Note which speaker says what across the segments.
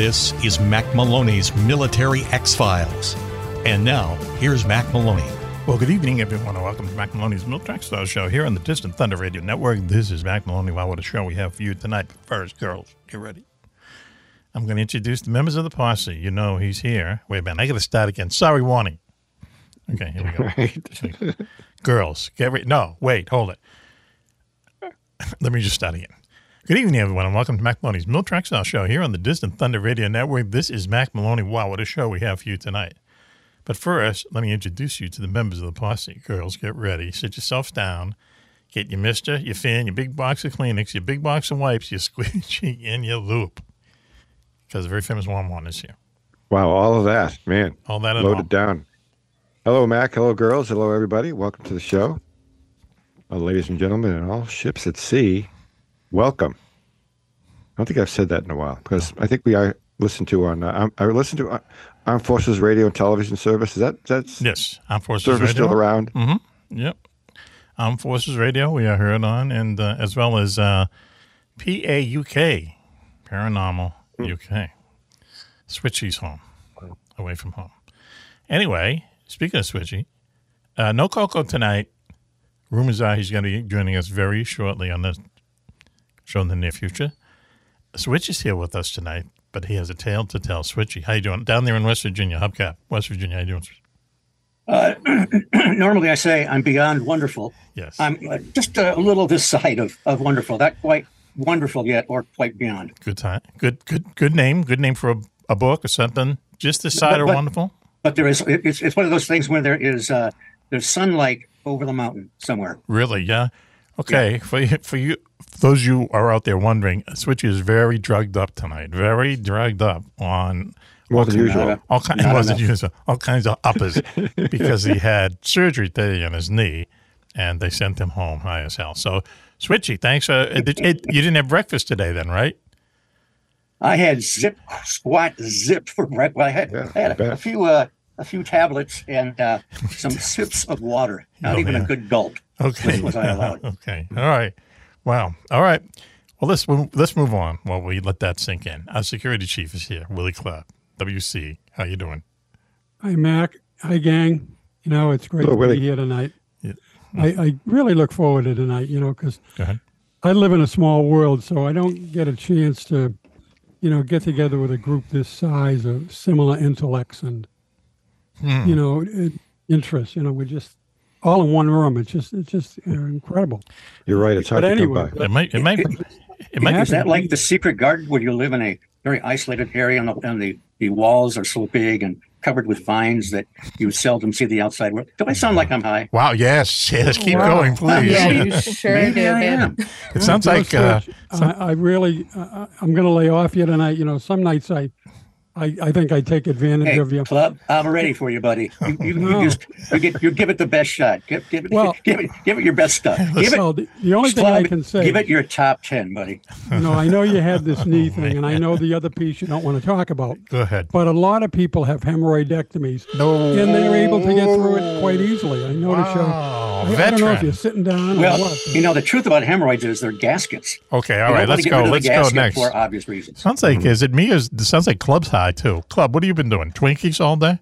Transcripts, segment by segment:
Speaker 1: This is Mack Maloney's Military X Files. And now, here's Mack Maloney.
Speaker 2: Well, good evening, everyone, and welcome to Mack Maloney's Military X Files show here on the Distant Thunder Radio Network. This is Mack Maloney. Wow, what a show we have for you tonight. First, girls, get ready. I'm going to introduce the members of the posse. You know he's here. Wait a minute, I got to start again. Sorry, warning. Okay, here we go.
Speaker 3: Right.
Speaker 2: Girls, get ready. No, wait, hold it. Let me just start again. Good evening, everyone, and welcome to Mack Maloney's X Files show here on the Distant Thunder Radio Network. This is Mack Maloney. Wow, what a show we have for you tonight. But first, let me introduce you to the members of the posse. Girls, get ready. Sit yourselves down. Get your mister, your fan, your big box of Kleenex, your big box of wipes, your squeegee, and your loop. Because the very famous One one is here.
Speaker 3: Wow, all of that, man.
Speaker 2: All that
Speaker 3: Loaded
Speaker 2: all.
Speaker 3: down. Hello, Mac. Hello, girls. Hello, everybody. Welcome to the show. Uh, ladies and gentlemen, and all ships at sea, welcome. I don't think I've said that in a while because I think we are listened to on. Uh, I listen to uh, Armed Forces Radio and Television Service. Is that that's
Speaker 2: Yes, Armed Forces
Speaker 3: service
Speaker 2: Radio.
Speaker 3: still around?
Speaker 2: Mm-hmm. Yep. Armed Forces Radio, we are heard on, and uh, as well as uh, PAUK, Paranormal UK. Switchy's home, away from home. Anyway, speaking of Switchy, uh, no Coco tonight. Rumors are he's going to be joining us very shortly on the show in the near future. Switch is here with us tonight, but he has a tale to tell. Switchy, how you doing? Down there in West Virginia, Hubcap, West Virginia, how you doing?
Speaker 4: Uh, normally, I say I'm beyond wonderful.
Speaker 2: Yes.
Speaker 4: I'm uh, just a little this side of, of wonderful, not quite wonderful yet, or quite beyond.
Speaker 2: Good time. Good, good, good name. Good name for a, a book or something. Just this side
Speaker 4: But- but-
Speaker 2: wonderful.
Speaker 4: But there is it's it's one of those things where there is uh, there's sunlight over the mountain somewhere.
Speaker 2: Really? Yeah. Okay. For you, for you, for those you are out there wondering, Switchy is very drugged up tonight. Very drugged up on
Speaker 3: More than
Speaker 4: Not
Speaker 3: usual.
Speaker 4: a-
Speaker 2: all kinds.
Speaker 4: Not
Speaker 2: wasn't usual, all kinds of uppers because he had surgery today on his knee, and they sent him home high as hell. So, Switchy, thanks for. It, it, you didn't have breakfast today, then, right?
Speaker 4: I had zip squat zip for breakfast. Well, I had,
Speaker 3: Yeah,
Speaker 4: I had
Speaker 3: I
Speaker 4: a,
Speaker 3: bet.
Speaker 4: a few uh, a few tablets and uh, some sips of water. Not
Speaker 2: Oh,
Speaker 4: even
Speaker 2: man.
Speaker 4: a good gulp.
Speaker 2: Okay.
Speaker 4: Was I allowed?
Speaker 2: okay. All right. Wow. All right. Well, let's move, let's move on while we let that sink in. Our security chief is here, Willie Club, WC. How you doing?
Speaker 5: Hi, Mac. Hi, gang. You know, it's great
Speaker 3: Hello,
Speaker 5: to
Speaker 3: Willie.
Speaker 5: be here tonight.
Speaker 2: Yeah.
Speaker 5: I, I really look forward to tonight, you know, because I live in a small world, so I don't get a chance to, you know, get together with a group this size of similar intellects and,
Speaker 2: Hmm.
Speaker 5: you know, it, interests. You know, we're just all in one room. It's just, it's just uh, incredible.
Speaker 3: You're right. It's hard
Speaker 5: But
Speaker 3: to
Speaker 5: anyway,
Speaker 3: come by.
Speaker 2: It might. It might. It might.
Speaker 4: Is that like the secret garden where you live in a very isolated area and the, and the, the walls are so big and covered with vines that you seldom see the outside world? Do I sound like I'm high?
Speaker 2: Wow. Yes. Yes. Keep
Speaker 5: Wow.
Speaker 2: going, please.
Speaker 6: Yeah, you sure
Speaker 4: Maybe
Speaker 6: do,
Speaker 4: I
Speaker 6: man.
Speaker 4: am.
Speaker 2: It sounds like. Uh,
Speaker 5: Switch, I, I really, uh, I'm going to lay off you tonight. You know, some nights I, I, I think I take advantage
Speaker 4: Hey,
Speaker 5: of you.
Speaker 4: club, I'm ready for you, buddy. You, you,
Speaker 5: No.
Speaker 4: you just you, get, you give it the best shot. Give, give it,
Speaker 5: Well-
Speaker 4: give it, give it your best stuff. Give it,
Speaker 5: Well, the, the only thing I
Speaker 4: club,
Speaker 5: can say,
Speaker 4: give it your top ten, buddy.
Speaker 5: you know, I know you had this knee thing, and I oh, know the other piece you don't want to talk about,
Speaker 2: go ahead.
Speaker 5: but a lot of people have hemorrhoidectomies,
Speaker 2: No.
Speaker 5: and they're able to get through it quite easily. I noticed you. I, I don't know if you're sitting down or
Speaker 4: Well,
Speaker 5: what.
Speaker 4: you know the truth about hemorrhoids is they're gaskets.
Speaker 2: Okay. All
Speaker 4: You
Speaker 2: right.
Speaker 4: don't wanna
Speaker 2: Let's go.
Speaker 4: rid of the
Speaker 2: Let's go next.
Speaker 4: for obvious reasons.
Speaker 2: Sounds like. Is it me? Or is, it sounds like Club's high too. Club. What have you been doing? Twinkies all day?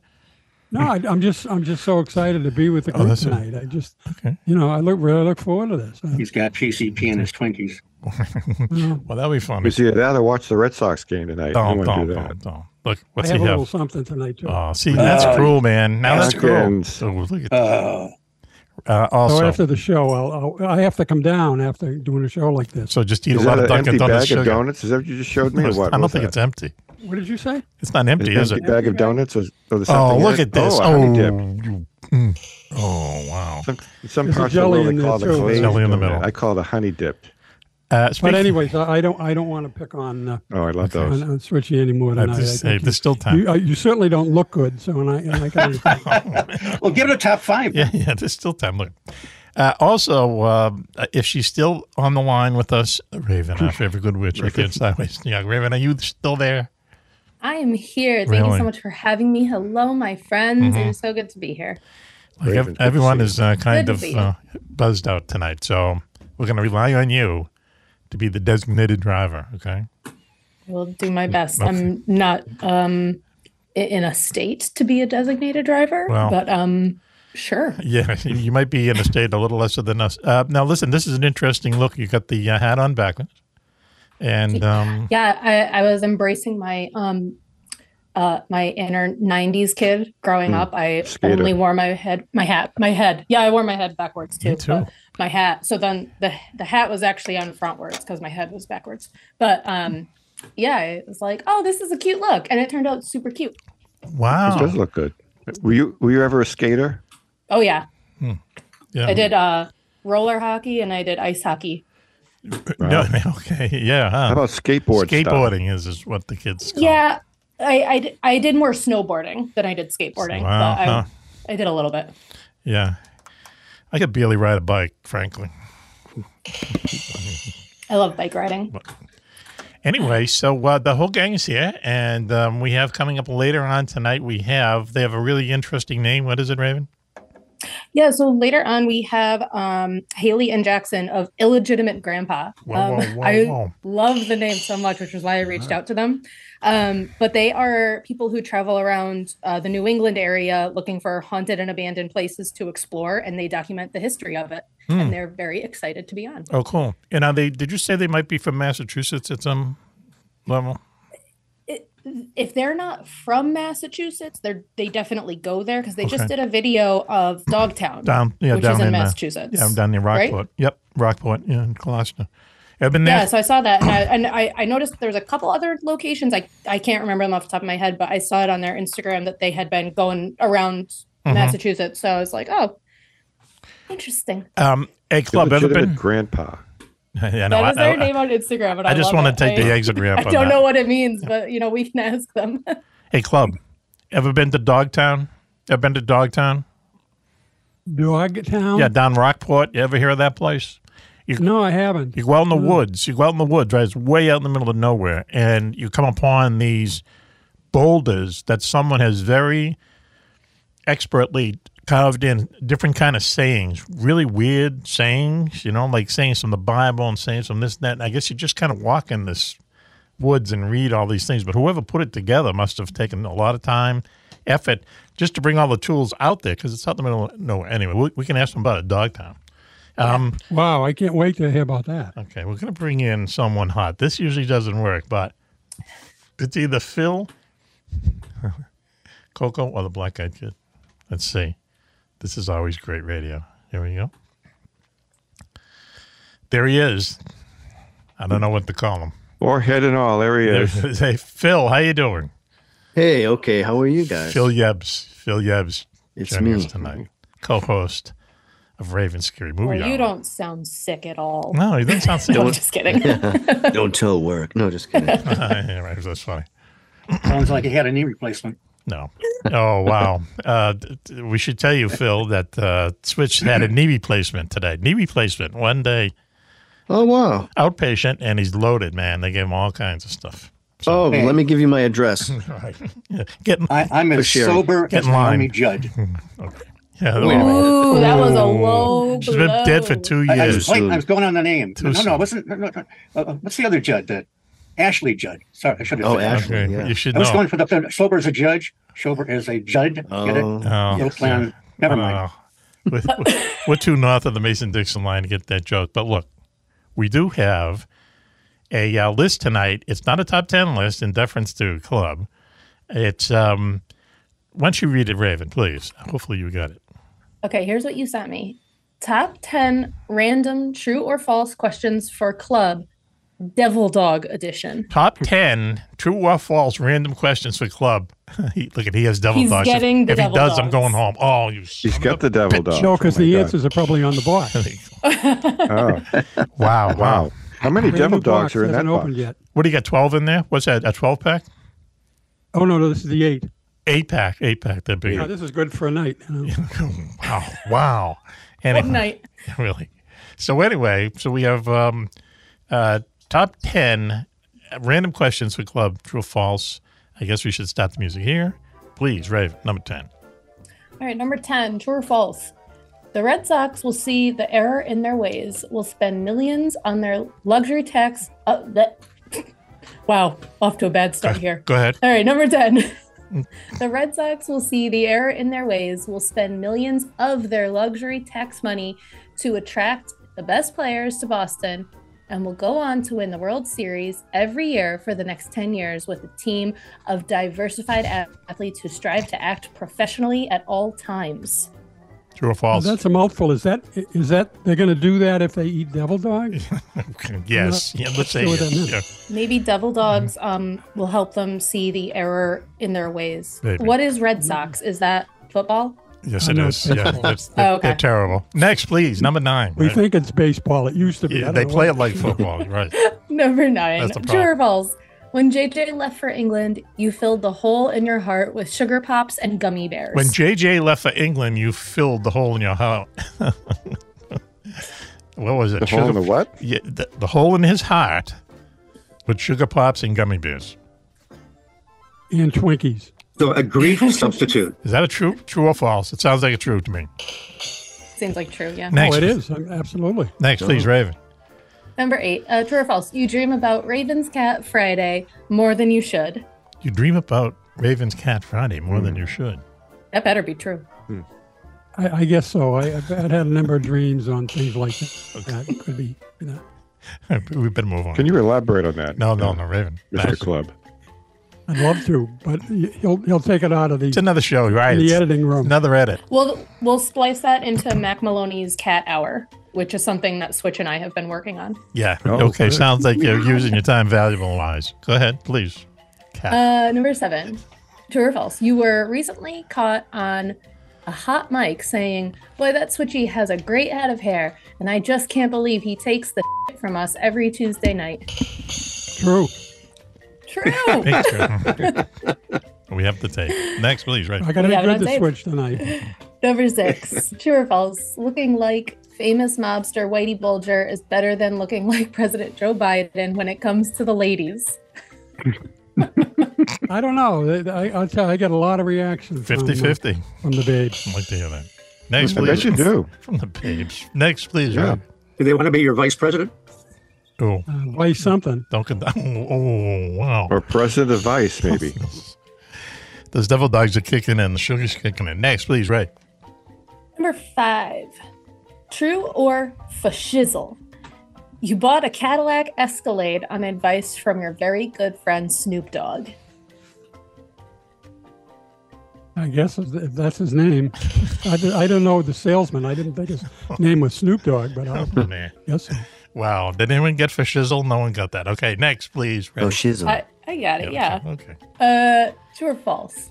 Speaker 5: No, I, I'm just I'm just so excited to be with the
Speaker 2: Oh,
Speaker 5: group
Speaker 2: that's it.
Speaker 5: tonight. I just,
Speaker 2: Okay.
Speaker 5: you know, I look really look forward to this.
Speaker 4: He's got PCP in his Twinkies.
Speaker 2: Well, that'll be fun.
Speaker 3: We see that or watch the Red Sox game tonight. You
Speaker 2: Don't,
Speaker 3: wanna
Speaker 2: don't,
Speaker 3: do that.
Speaker 2: don't, don't, Look,
Speaker 5: I
Speaker 2: what's
Speaker 5: have
Speaker 2: he
Speaker 5: a little
Speaker 2: have?
Speaker 5: something tonight too.
Speaker 2: Oh, see, that's
Speaker 4: Uh,
Speaker 2: cruel, man. Now that's cruel. Oh, look at
Speaker 4: Uh,
Speaker 2: uh,
Speaker 5: so
Speaker 2: also.
Speaker 5: after the show, I'll, I'll I have to come down after doing a show like this.
Speaker 2: So just eat
Speaker 3: Is
Speaker 2: a lot of Dunkin'
Speaker 3: empty
Speaker 2: Donuts
Speaker 3: bag
Speaker 2: sugar.
Speaker 3: of donuts? Is that what you just showed me, or what?
Speaker 2: I don't
Speaker 3: was
Speaker 2: think
Speaker 3: that?
Speaker 2: it's empty.
Speaker 5: What did you say?
Speaker 2: It's not empty,
Speaker 3: An
Speaker 2: is
Speaker 3: empty
Speaker 2: it?
Speaker 3: bag of donuts? Or, or there's
Speaker 2: Oh, look at this!
Speaker 3: Oh,
Speaker 2: Oh,
Speaker 3: dip.
Speaker 2: you- mm. oh wow!
Speaker 3: Some, some parts of the
Speaker 5: jelly
Speaker 3: world
Speaker 5: in
Speaker 3: they call it a
Speaker 5: too.
Speaker 3: glazed
Speaker 2: Jelly in the middle.
Speaker 3: I call it a honey dip.
Speaker 2: Uh,
Speaker 5: But
Speaker 2: speaking-
Speaker 5: anyways, I, I don't I don't want to pick on uh,
Speaker 3: Oh, I love
Speaker 5: on,
Speaker 3: those.
Speaker 5: on Switchy anymore
Speaker 2: I
Speaker 5: tonight. I
Speaker 2: just say
Speaker 5: think
Speaker 2: there's still
Speaker 5: you,
Speaker 2: time.
Speaker 5: you, uh, you certainly don't look good. So and I and I can
Speaker 4: well, give it a top five.
Speaker 2: Yeah, yeah, there's still time. Look. Uh, also, uh, if she's still on the line with us, Raven, our favorite good witch, right there sideways. Yeah, Raven, are you still there?
Speaker 6: I am here. Thank you so much for having me. Hello, my friends.
Speaker 2: Mhm.
Speaker 6: It is so good to be here.
Speaker 2: Like
Speaker 3: Raven,
Speaker 2: ev-
Speaker 3: good to
Speaker 2: everyone is uh, kind
Speaker 6: Good
Speaker 2: of uh, buzzed out tonight, so we're going to rely on you to be the designated driver. Okay.
Speaker 6: I will do my best.
Speaker 2: Okay.
Speaker 6: I'm not um, in a state to be a designated driver,
Speaker 2: Well.
Speaker 6: but um, sure.
Speaker 2: Yeah, you might be in a state a little lesser than us. Uh, now, listen, this is an interesting look. You got the uh, hat on backwards, and um,
Speaker 6: Yeah, I, I was embracing my um, uh, my inner '90s kid growing
Speaker 2: Hmm.
Speaker 6: up. I
Speaker 3: Skater.
Speaker 6: only wore my head, my hat, my head. Yeah, I wore my head backwards too.
Speaker 2: Me too.
Speaker 6: but my hat. So then the the hat was actually on frontwards because my head was backwards. But um, yeah, it was like, oh, this is a cute look, and it turned out super cute.
Speaker 3: wow It
Speaker 2: wow,
Speaker 3: does look good. Were you were you ever a skater?
Speaker 6: Oh yeah,
Speaker 2: yeah,
Speaker 6: I did uh, roller hockey and I did ice hockey.
Speaker 2: No, okay, yeah. Huh?
Speaker 3: How about skateboard stuff?
Speaker 2: skateboarding? Is is what the kids. Call.
Speaker 6: Yeah, I, I I did more snowboarding than I did skateboarding.
Speaker 2: Wow,
Speaker 6: but I,
Speaker 2: huh.
Speaker 6: I did a little bit.
Speaker 2: yeah. I could barely ride a bike, frankly.
Speaker 6: I love bike riding.
Speaker 2: Anyway, so uh, the whole gang is here, and um, we have coming up later on tonight. We have they have a really interesting name. What is it, Raven?
Speaker 6: Yeah, so later on we have um, Haley and Jackson of Illegitimate Grandpa.
Speaker 2: Whoa,
Speaker 6: um,
Speaker 2: whoa, whoa,
Speaker 6: I love the name so much, which is why I reached out to them. Um, but they are people who travel around uh, the New England area looking for haunted and abandoned places to explore, and they document the history of it.
Speaker 2: Hmm.
Speaker 6: And they're very excited to be on.
Speaker 2: Oh, cool. And are they? Did you say they might be from Massachusetts at some level?
Speaker 6: If they're not from Massachusetts, they're they definitely go there because they just did a video of Dogtown,
Speaker 2: Down, yeah,
Speaker 6: which
Speaker 2: down
Speaker 6: is in,
Speaker 2: in uh,
Speaker 6: Massachusetts.
Speaker 2: Yeah, I'm down near
Speaker 6: right?
Speaker 2: Rockport. Yep, Rockport. Yeah, in Gloucester. I've been there.
Speaker 6: Yeah, so I saw that, and I and I, I noticed there's a couple other locations. I I can't remember them off the top of my head, but I saw it on their Instagram that they had been going around
Speaker 2: Mhm.
Speaker 6: Massachusetts. So I was like, oh, interesting.
Speaker 2: Um, a club ever been?
Speaker 3: grandpa.
Speaker 2: yeah, no,
Speaker 6: was
Speaker 2: I,
Speaker 6: their
Speaker 2: I,
Speaker 6: name on Instagram, and I,
Speaker 2: I just want to take
Speaker 6: I-
Speaker 2: the exit ramp
Speaker 6: I don't
Speaker 2: that.
Speaker 6: know what it means, but you know we can ask them.
Speaker 2: Hey, club, ever been to Dogtown? Ever been to Dogtown?
Speaker 5: Dogtown?
Speaker 2: Yeah, down Rockport. You ever hear of that place?
Speaker 5: No, I haven't.
Speaker 2: You go out in the woods. You go out in the woods, right? It's way out in the middle of nowhere, and you come upon these boulders that someone has very expertly carved in different kind of sayings, really weird sayings. You know, like sayings from the Bible and sayings from this and that. And I guess you just kind of walk in this woods and read all these things. But whoever put it together must have taken a lot of time, effort, just to bring all the tools out there because it's out in the middle of nowhere. Anyway, we, we can ask them about it, Dogtown. Um,
Speaker 5: Wow, I can't wait to hear about that.
Speaker 2: Okay, we're going to bring in someone hot. This usually doesn't work, but it's either Phil, Coco, or the black eyed kid. Let's see. This is always great radio. Here we go. There he is. I don't know what to call him.
Speaker 3: Forehead and all, there he is.
Speaker 2: Hey, Phil, how you doing?
Speaker 7: Hey, okay. How are you guys?
Speaker 2: Phil Yebz. Phil Yebz
Speaker 7: It's
Speaker 2: joining
Speaker 7: me.
Speaker 2: us tonight. Co-host of Raven Scary Movie
Speaker 6: Well, you
Speaker 2: Hour.
Speaker 6: don't sound sick at all.
Speaker 2: No, you don't sound sick.
Speaker 6: No, I'm just kidding.
Speaker 7: Don't tell work. No, just kidding.
Speaker 2: yeah, right, that's funny.
Speaker 4: Sounds like he had a knee replacement.
Speaker 2: No. Oh wow. Uh, d- d- we should tell you, Phil, that uh, Switch had a knee replacement today. Knee replacement one day,
Speaker 7: Oh wow.
Speaker 2: outpatient, and he's loaded. Man, they gave him all kinds of stuff.
Speaker 7: Oh,
Speaker 4: Hey.
Speaker 7: let me give you my address.
Speaker 2: Right. Yeah. Getting.
Speaker 4: I, I'm
Speaker 7: For
Speaker 4: as
Speaker 7: sharing.
Speaker 4: sober
Speaker 2: Get
Speaker 4: as
Speaker 2: in line.
Speaker 4: Naomi Judd.
Speaker 2: Yeah.
Speaker 7: Wait a minute.
Speaker 6: Ooh, that was a low
Speaker 2: She's been dead for
Speaker 6: blow.
Speaker 2: two
Speaker 4: I, I
Speaker 2: years.
Speaker 4: was, wait, I was going on the name.
Speaker 2: Too
Speaker 4: No, no, it wasn't. No, no, no. Uh, uh, what's the other Judd? Uh, Ashley Judd. Sorry, I should have
Speaker 7: Oh,
Speaker 4: said that.
Speaker 7: Ashley.
Speaker 2: Okay,
Speaker 7: yeah.
Speaker 2: you should
Speaker 4: I was
Speaker 2: know.
Speaker 4: going for the, the sober as a judge, sober as a Judd. Get it?
Speaker 7: Oh,
Speaker 2: Oh,
Speaker 4: No plan. Never mind.
Speaker 2: Oh. we're, we're too north of the Mason Dixon line to get that joke. But look, we do have a uh, list tonight. It's not a top 10 list in deference to club. It's um. Once you read it, Raven, please. Hopefully you got it.
Speaker 6: Okay, here's what you sent me. Top 10 random true or false questions for club Devil Dog edition.
Speaker 2: Top ten true or false random questions for club. He- Look at he has devil
Speaker 6: He's
Speaker 2: dogs.
Speaker 6: getting the
Speaker 2: if he
Speaker 6: devil
Speaker 2: does, I'm going home. Oh, you.
Speaker 3: He's got the devil dog.
Speaker 5: No, because
Speaker 3: Oh
Speaker 5: the
Speaker 3: God.
Speaker 5: answers are probably on the box.
Speaker 3: Oh,
Speaker 2: Wow, wow.
Speaker 3: wow. How many
Speaker 5: Brand
Speaker 3: devil dogs are in that
Speaker 5: hasn't
Speaker 3: box?
Speaker 5: yet.
Speaker 2: What do you got? Twelve in there? What's that? A twelve pack?
Speaker 5: Oh no, no, this is the eight.
Speaker 2: Eight pack. Eight pack. That big.
Speaker 5: Yeah, this is good for a night. you know.
Speaker 2: wow. Wow.
Speaker 6: One
Speaker 2: Anyway,
Speaker 6: night.
Speaker 2: really. So anyway, so we have um, uh, top ten random questions for club. True or false? I guess we should stop the music here. Please, Raven, number ten.
Speaker 6: All right, number 10, true or false? The Red Sox will see the error in their ways, will spend millions on their luxury tax. Uh, that, wow, off to a bad start here.
Speaker 2: Go ahead.
Speaker 6: All right, number 10. the Red Sox will see the error in their ways, will spend millions of their luxury tax money to attract the best players to Boston, and will go on to win the World Series every year for the next 10 years with a team of diversified athletes who strive to act professionally at all times.
Speaker 2: True or false?
Speaker 5: That's a mouthful. Is that is that they're going to do that if they eat devil dog?
Speaker 2: yes. Yeah, let's say
Speaker 5: sure
Speaker 2: yes. Yeah.
Speaker 6: Maybe Devil Dogs um, will help them see the error in their ways.
Speaker 2: Maybe.
Speaker 6: What is Red Sox? Is that football?
Speaker 2: Yes,
Speaker 5: I
Speaker 2: it
Speaker 5: know
Speaker 2: is.
Speaker 5: it's
Speaker 2: Yeah,
Speaker 5: baseball.
Speaker 2: it's, they're,
Speaker 6: Oh, okay.
Speaker 2: they're terrible. Next, please, number nine.
Speaker 5: We
Speaker 2: Right.
Speaker 5: think it's baseball. It used to be.
Speaker 2: Yeah, they
Speaker 5: know
Speaker 2: play
Speaker 5: what-
Speaker 2: it like football. Right.
Speaker 6: Number nine.
Speaker 2: That's the
Speaker 6: True or false? When JJ left for England, you filled the hole in your heart with sugar pops and gummy bears.
Speaker 2: When JJ left for England, you filled the hole in your heart. what was it?
Speaker 3: The hole in the what?
Speaker 2: Yeah, the, the hole in his heart with sugar pops and gummy bears.
Speaker 5: and Twinkies.
Speaker 4: So a grief substitute.
Speaker 2: Is that a true, true or false? It sounds like a true to me.
Speaker 6: Seems like true, yeah.
Speaker 2: Next,
Speaker 5: Oh, it is absolutely.
Speaker 2: Next, please, Raven.
Speaker 6: Number eight. Uh, true or false? You dream about Raven's Cat Friday more than you should.
Speaker 2: You dream about Raven's Cat Friday more than you should.
Speaker 6: That better be true.
Speaker 5: I, I guess so. I, I've had a number of dreams on things like that. That could be. You know,
Speaker 2: we better move on.
Speaker 3: Can you elaborate on that?
Speaker 2: No, no, no, Raven.
Speaker 3: Mr.
Speaker 2: That's-
Speaker 3: Club.
Speaker 5: I'd love to, but he'll he'll take it out of the
Speaker 2: It's another show, right?
Speaker 5: in the
Speaker 2: It's
Speaker 5: editing room.
Speaker 2: Another edit.
Speaker 6: We'll we'll splice that into Mack Maloney's Cat Hour, which is something that Switch and I have been working on.
Speaker 2: Yeah.
Speaker 3: Oh,
Speaker 2: okay.
Speaker 3: good.
Speaker 2: Sounds like you're using your time valuable wise. Go ahead, please. Cat.
Speaker 6: Uh, number seven, true or false? You were recently caught on a hot mic saying, "Boy, that Switchy has a great head of hair, and I just can't believe he takes the shit from us every Tuesday night."
Speaker 5: True.
Speaker 6: True.
Speaker 2: Picture. we have to take. Next, please, right?
Speaker 5: I got to
Speaker 6: We
Speaker 5: be
Speaker 6: have it
Speaker 5: good
Speaker 6: on
Speaker 5: switch tonight.
Speaker 6: number six, true or false? Looking like famous mobster Whitey Bulger is better than looking like President Joe Biden when it comes to the ladies.
Speaker 5: I don't know. I, I'll tell. you, I get a lot of reactions. from,
Speaker 2: 50
Speaker 5: uh,
Speaker 2: 50.
Speaker 5: from the babes.
Speaker 2: I'd like to hear that. Next,
Speaker 3: I
Speaker 2: please.
Speaker 3: bet you do.
Speaker 2: From the babes. Next, please,
Speaker 3: Yeah.
Speaker 2: right?
Speaker 4: Do they want to be your vice president?
Speaker 2: Oh,
Speaker 5: Uh, why something?
Speaker 2: don't get that. Oh, oh, wow.
Speaker 3: Or President of Vice, maybe.
Speaker 2: Those devil dogs are kicking in. The sugar's kicking in. Next, please, right?
Speaker 6: Number five, true or fashizzle? You bought a Cadillac Escalade on advice from your very good friend Snoop Dogg.
Speaker 5: I guess if if that's his name. I, di- I don't know the salesman. I didn't think his name was Snoop Dogg, but I
Speaker 2: Nah.
Speaker 5: guess so.
Speaker 2: Wow. Did anyone get for shizzle? No one got that. Okay, next, please.
Speaker 7: Oh, shizzle.
Speaker 6: I, I got it, yeah.
Speaker 2: Okay.
Speaker 6: Uh, true or false?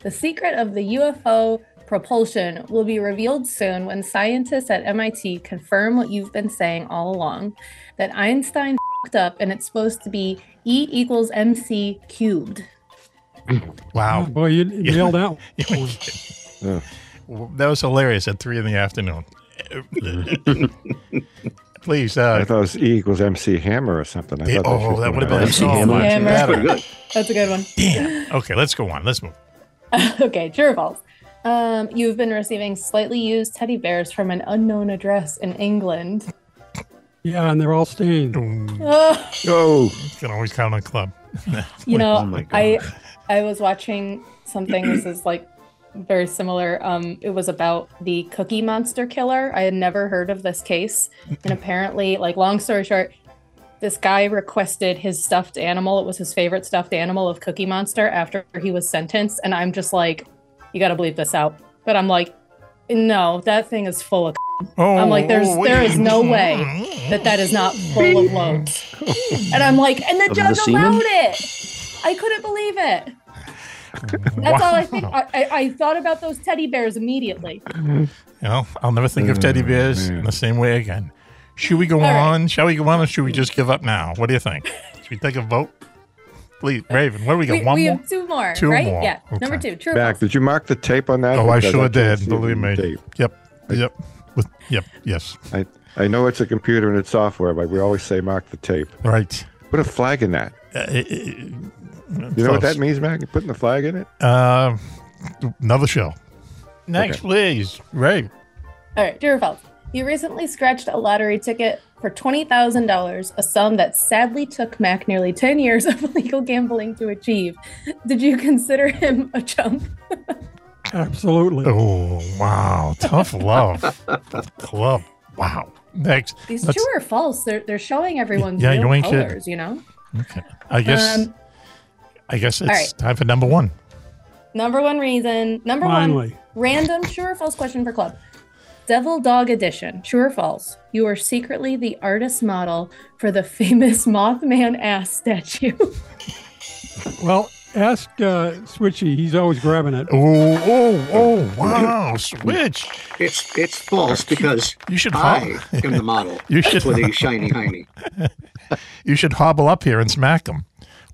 Speaker 6: The secret of the UFO propulsion will be revealed soon when scientists at MIT confirm what you've been saying all along that Einstein fed up and it's supposed to be E equals MC cubed.
Speaker 2: Wow.
Speaker 5: Boy, you nailed out.
Speaker 3: Yeah.
Speaker 2: That was hilarious at three in the afternoon. Please,
Speaker 3: I
Speaker 2: uh,
Speaker 3: thought it was E equals MC Hammer or something. I
Speaker 2: the-
Speaker 3: thought
Speaker 2: oh, that would have been
Speaker 3: something
Speaker 2: so
Speaker 7: Hammer.
Speaker 2: much
Speaker 6: Hammer.
Speaker 4: That's
Speaker 2: better.
Speaker 4: pretty good.
Speaker 6: That's a good one.
Speaker 2: Damn. Okay, let's go on. Let's move.
Speaker 6: okay, true or false? Um, you've been receiving slightly used teddy bears from an unknown address in England.
Speaker 5: Yeah, and they're all stained.
Speaker 6: Oh,
Speaker 3: Oh,
Speaker 2: Can always count on club.
Speaker 6: you know,
Speaker 7: Oh.
Speaker 6: I I was watching something. This is like very similar. Um, it was about the Cookie Monster killer. I had never heard of this case, and apparently, like long story short, this guy requested his stuffed animal. It was his favorite stuffed animal of Cookie Monster after he was sentenced. And I'm just like, you got to bleep this out. But I'm like, no, that thing is full of.
Speaker 2: Oh,
Speaker 6: I'm like, there's
Speaker 2: oh,
Speaker 6: there
Speaker 2: wait.
Speaker 6: is no way that that is not full of loads. And I'm like, and the
Speaker 7: Of the
Speaker 6: judge
Speaker 7: semen?
Speaker 6: allowed it. I couldn't believe it. That's all I think. I, I, I thought about those teddy bears immediately.
Speaker 2: You know, I'll never think of teddy bears in the same way again. Should we go
Speaker 6: right.
Speaker 2: on? Shall we go on, or should we just give up now? What do you think? Should we take a vote? Please, Raven. where do we got?
Speaker 6: We,
Speaker 2: One
Speaker 6: we
Speaker 2: more.
Speaker 6: have two more,
Speaker 2: Two
Speaker 6: right?
Speaker 2: more.
Speaker 6: Yeah.
Speaker 2: Okay.
Speaker 6: Number two. True. or
Speaker 3: Mac,
Speaker 6: false?
Speaker 3: did you mark the tape on that?
Speaker 2: Oh, I
Speaker 3: Because
Speaker 2: sure
Speaker 3: can't
Speaker 2: did.
Speaker 3: see
Speaker 2: Believe me.
Speaker 3: tape.
Speaker 2: Yep. Yep. With, yep. Yes.
Speaker 3: I, I know it's a computer and it's software, but we always say mark the tape.
Speaker 2: Right.
Speaker 3: Put a flag in that.
Speaker 2: Uh, it- it-
Speaker 3: You know what that means, Mac? You're putting the flag in it?
Speaker 2: Uh, another show. Next, please. Ray.
Speaker 6: All right, true or false? You recently scratched a lottery ticket for $20,000, a sum that sadly took Mac nearly 10 years of illegal gambling to achieve. Did you consider him a chump?
Speaker 5: Absolutely.
Speaker 2: Oh, wow. Tough love. Club. Wow. Next.
Speaker 6: These
Speaker 2: Let's-
Speaker 6: true or false? They're, they're showing everyone's
Speaker 2: Yeah,
Speaker 6: real
Speaker 2: you ain't kidding.
Speaker 6: colors, you know?
Speaker 2: Okay. I guess.
Speaker 6: Um,
Speaker 2: I guess it's
Speaker 6: right.
Speaker 2: time for number one.
Speaker 6: Number one reason. Number
Speaker 5: Finally.
Speaker 6: one random true or false question for club. Devil Dog Edition. True or false? You are secretly the artist model for the famous Mothman ass statue.
Speaker 5: Well, ask uh, Switchy. He's always grabbing it.
Speaker 2: Oh, oh, oh, wow. Switch.
Speaker 4: It's it's false because
Speaker 2: You should
Speaker 4: I
Speaker 2: hob-
Speaker 4: am the model
Speaker 2: You should-
Speaker 4: for the shiny hiney.
Speaker 2: You should hobble up here and smack them.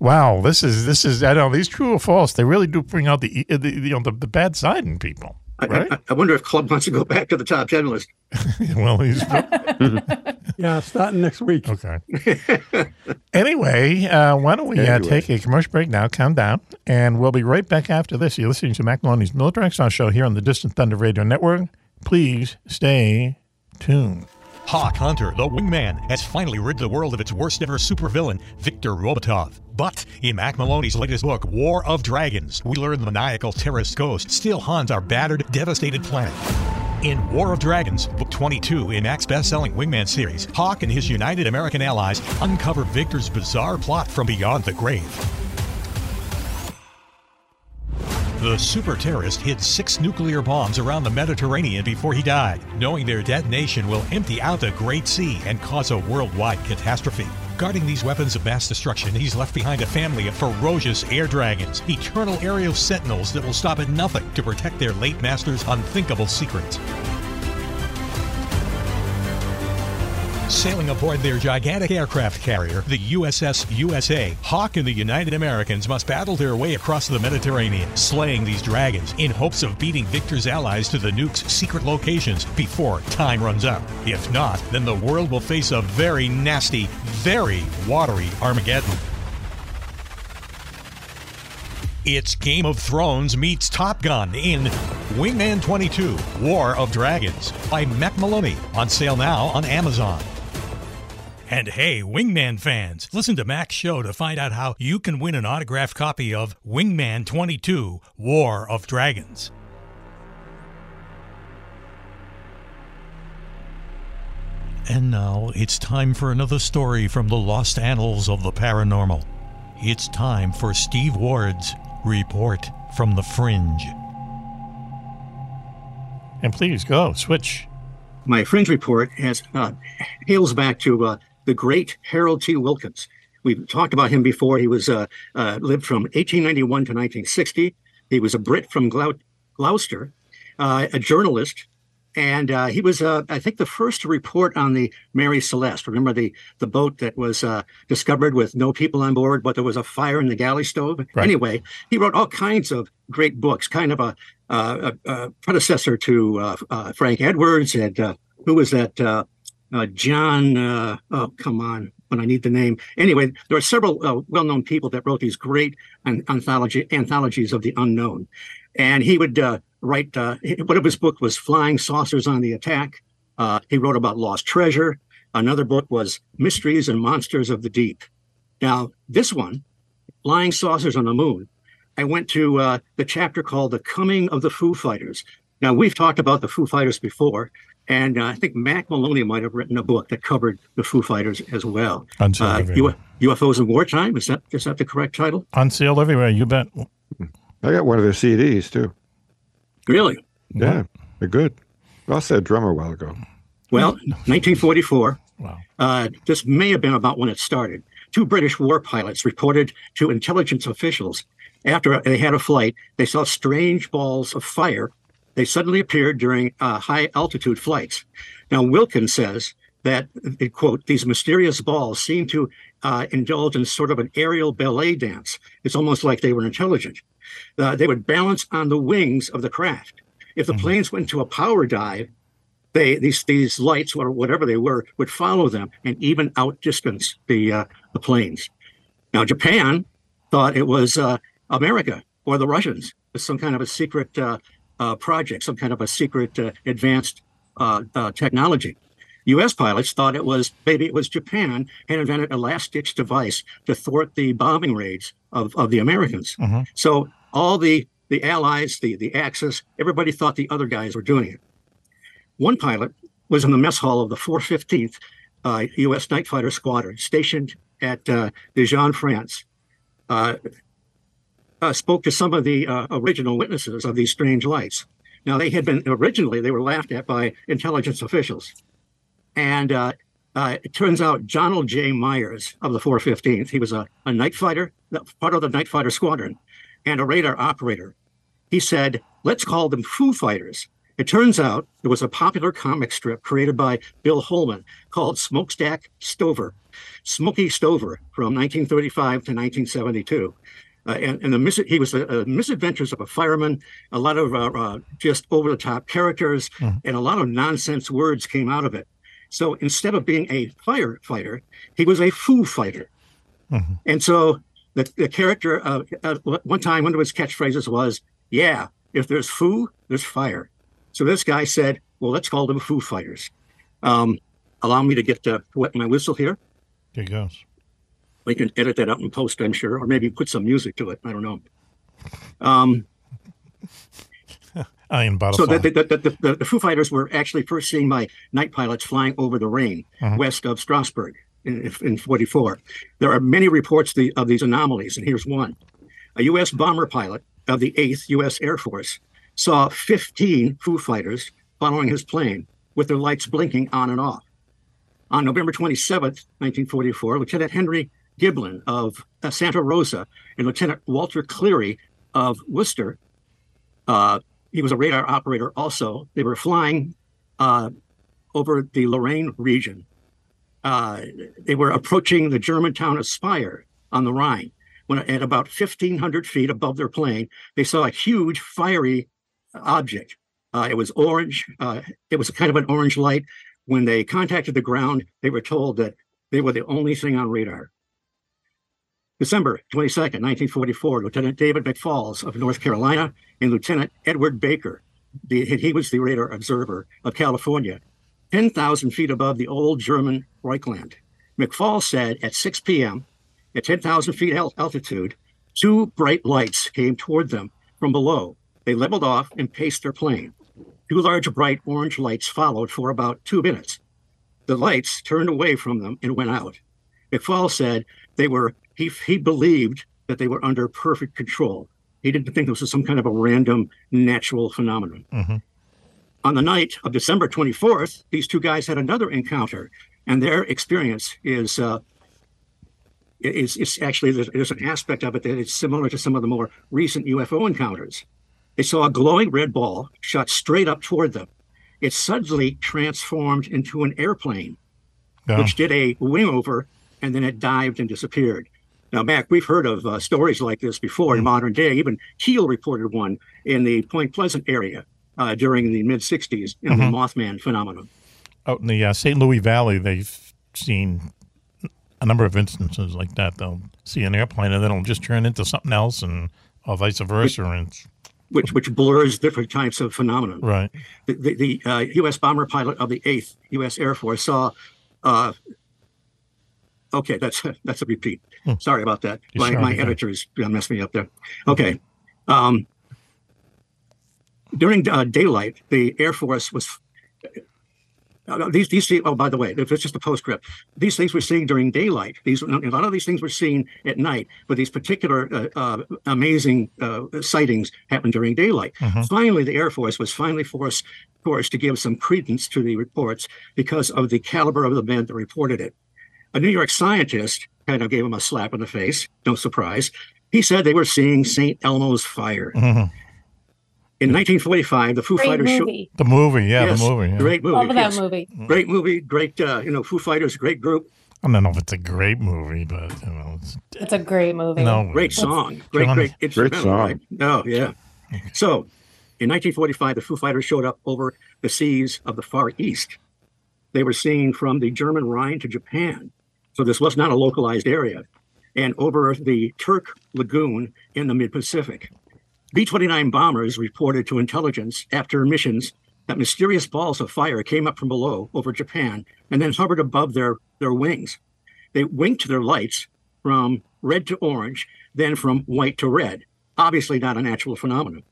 Speaker 2: Wow, this is this is I don't know these true or false. They really do bring out the the, the you know the, the bad side in people,
Speaker 4: I,
Speaker 2: right?
Speaker 4: I, I wonder if Club wants to go back to the top ten list.
Speaker 2: well, he's
Speaker 5: Yeah, starting next week.
Speaker 2: okay. anyway, uh, why don't we uh,
Speaker 3: Anyway.
Speaker 2: take a commercial break now? Calm down, and we'll be right back after this. You're listening to Mack Maloney's Military Exxon Show here on the Distant Thunder Radio Network. Please stay tuned.
Speaker 1: Hawk Hunter, the wingman, has finally rid the world of its worst ever supervillain, Victor Robotov. But in Mack Maloney's latest book, War of Dragons, we learn the maniacal terrorist ghost still haunts our battered, devastated planet. In War of Dragons, book 22 in Mack's best-selling Wingman series, Hawk and his United American allies uncover Victor's bizarre plot from beyond the grave. The super terrorist hid six nuclear bombs around the Mediterranean before he died, knowing their detonation will empty out the Great Sea and cause a worldwide catastrophe. Guarding these weapons of mass destruction, he's left behind a family of ferocious air dragons, eternal aerial sentinels that will stop at nothing to protect their late master's unthinkable secrets. Sailing aboard their gigantic aircraft carrier, the USS USA, Hawk and the United Americans must battle their way across the Mediterranean, slaying these dragons in hopes of beating Victor's allies to the nuke's secret locations before time runs out. If not, then the world will face a very nasty, very watery Armageddon. It's Game of Thrones meets Top Gun in Wingman 22 War of Dragons by Mack Maloney. On sale now on Amazon. And hey, Wingman fans, listen to Mack's show to find out how you can win an autographed copy of Wingman 22 War of Dragons. And now it's time for another story from the lost annals of the paranormal. It's time for Steve Ward's Report from the Fringe.
Speaker 2: And please go switch.
Speaker 4: My fringe report has uh, hails back to uh, the great Harold T. Wilkins. We've talked about him before. He was uh, uh, lived from 1891 to 1960. He was a Brit from Glou- Gloucester, uh, a journalist, and uh, he was, uh, I think, the first to report on the Mary Celeste. Remember the the boat that was uh, discovered with no people on board, but there was a fire in the galley stove.
Speaker 2: Right.
Speaker 4: Anyway, he wrote all kinds of great books, kind of a, uh, a, a predecessor to uh, uh, Frank Edwards and uh, who was that? Uh, John. Uh, oh, come on. When I need the name. Anyway, there are several uh, well-known people that wrote these great an- anthology anthologies of the unknown, and he would uh, write. Uh, one of his book was "Flying Saucers on the Attack." Uh, he wrote about lost treasure. Another book was "Mysteries and Monsters of the Deep." Now, this one, "Flying Saucers on the Moon," I went to the chapter called "The Coming of the Foo Fighters." Now, we've talked about the Foo Fighters before. And uh, I think Mack Maloney might have written a book that covered the Foo Fighters as well.
Speaker 2: Unsealed
Speaker 4: Uh,
Speaker 2: Everywhere.
Speaker 4: U- UFOs in Wartime, is that is that the correct title?
Speaker 2: Unsealed everywhere. You bet.
Speaker 3: I got one of their CDs too.
Speaker 4: Really?
Speaker 3: Yeah, they're good. I lost that drummer a while ago.
Speaker 4: Well, 1944.
Speaker 2: Wow.
Speaker 4: Uh, this may have been about when it started. Two British war pilots reported to intelligence officials after they had a flight, they saw strange balls of fire. They suddenly appeared during uh, high altitude flights. Now, Wilkins says that, uh, quote, these mysterious balls seem to uh, indulge in sort of an aerial ballet dance. It's almost like they were intelligent. Uh, they would balance on the wings of the craft. If the planes went into a power dive, they these these lights or whatever they were would follow them and even outdistance the uh, the planes. Now Japan thought it was uh, America or the Russians, It's some kind of a secret uh, uh, project, some kind of a secret uh, advanced uh, uh, technology. U.S. pilots thought it was maybe it was Japan had invented a last-ditch device to thwart the bombing raids of, of the Americans.
Speaker 2: Mhm.
Speaker 4: So all the the Allies, the the Axis, everybody thought the other guys were doing it. One pilot was in the mess hall of the 415th uh, U.S. Night Fighter Squadron, stationed at uh, Dijon, France. Uh, uh, spoke to some of the uh, original witnesses of these strange lights. Now, they had been originally they were laughed at by intelligence officials, and uh, uh, it turns out Donald J. Meiers of the 415th, he was a, a night fighter, part of the night fighter squadron, and a radar operator. He said, "Let's call them Foo Fighters." It turns out there was a popular comic strip created by Bill Holman called Smokestack Stover, Smokey Stover from 1935 to 1972. Uh, and and the mis- he was a, misadventures of a fireman, a lot of uh, uh, just over the top characters, and a lot of nonsense words came out of it. So instead of being a firefighter, he was a foo fighter. And so the, the character, uh, one time, one of his catchphrases was, Yeah, if there's foo, there's fire. So this guy said, Well, let's call them foo fighters. Um, allow me to get to wet my whistle here.
Speaker 2: Here goes.
Speaker 4: We can edit that out in post, I'm sure, or maybe put some music to it. I don't know. Um,
Speaker 2: Iron bottle.
Speaker 4: so the, the, the, the, Foo Fighters were actually first seen by night pilots flying over the Rhine
Speaker 2: Mhm.
Speaker 4: west of Strasbourg in, in 44. There are many reports the, of these anomalies, and here's one. A U.S. bomber pilot of the 8th U.S. Air Force saw 15 Foo Fighters following his plane with their lights blinking on and off. On November 27th, 1944, Lieutenant Henry Giblin of uh, Santa Rosa and Lieutenant Walter Cleary of Worcester uh, he was a radar operator also. They were flying uh, over the Lorraine region. Uh, they were approaching the German town of Speyer on the Rhine. When at about 1,500 feet above their plane, they saw a huge fiery object. Uh, it was orange. Uh, it was kind of an orange light. When they contacted the ground, they were told that they were the only thing on radar. December 22, 1944, Lieutenant David McFalls of North Carolina and Lieutenant Edward Baker, the, he was the radar observer of California, 10,000 feet above the old German Reichland. McFall said at 6 p.m., at 10,000 feet al- altitude, two bright lights came toward them from below. They leveled off and paced their plane. Two large bright orange lights followed for about two minutes. The lights turned away from them and went out. McFall said they were he he believed that they were under perfect control. He didn't think this was some kind of a random natural phenomenon.
Speaker 2: Mhm.
Speaker 4: On the night of December 24th, these two guys had another encounter, and their experience is uh, is, is actually there's, there's an aspect of it that is similar to some of the more recent UFO encounters. They saw a glowing red ball shot straight up toward them. It suddenly transformed into an airplane which did a wing over and then it dived and disappeared. Now, Mac, we've heard of uh, stories like this before in modern day. Even Keel reported one in the Point Pleasant area uh, during the mid 60s in the Mothman phenomenon.
Speaker 2: Out in the uh, San Luis Valley, they've seen a number of instances like that. They'll see an airplane and then it'll just turn into something else, and or vice versa. And
Speaker 4: Which, which blurs different types of phenomena.
Speaker 2: right.
Speaker 4: The, the, the uh, U.S. bomber pilot of the 8th U.S. Air Force saw. Uh, okay, that's that's a repeat. Sorry about that.
Speaker 2: You
Speaker 4: My, my
Speaker 2: did.
Speaker 4: editors uh, messed me up there. Okay. Um, during uh, daylight, the Air Force was uh, these these oh by the way, if it's just a postscript. These things we're seeing during daylight. These a lot of these things were seen at night, but these particular uh, uh, amazing uh, sightings happened during daylight. Finally, the Air Force was finally forced forced to give some credence to the reports because of the caliber of the men that reported it. A New York scientist kind of gave him a slap in the face. No surprise. He said they were seeing St. Elmo's fire.
Speaker 2: Mhm.
Speaker 4: In 1945, the Foo
Speaker 6: Great
Speaker 4: Fighters showed
Speaker 6: movie.
Speaker 2: The movie, yeah,
Speaker 4: Yes,
Speaker 2: the movie. Yeah.
Speaker 4: great movie.
Speaker 6: Love that
Speaker 4: yes.
Speaker 6: movie.
Speaker 4: Great movie, great uh, you know Foo Fighters, great group,
Speaker 2: I don't know if it's a great movie, but you know, it's
Speaker 6: It's a great movie.
Speaker 2: no
Speaker 4: great song, great
Speaker 2: John-
Speaker 4: great instrumental,
Speaker 3: song.
Speaker 4: right? No, yeah. So, in 1945, the Foo Fighters showed up over the seas of the Far East. They were seen from the German Rhine to Japan, so this was not a localized area, and over the Truk Lagoon in the Mid-Pacific. B-29 bombers reported to intelligence after missions that mysterious balls of fire came up from below over Japan and then hovered above their, their wings. They winked their lights from red to orange, then from white to red. Obviously, not a natural phenomenon.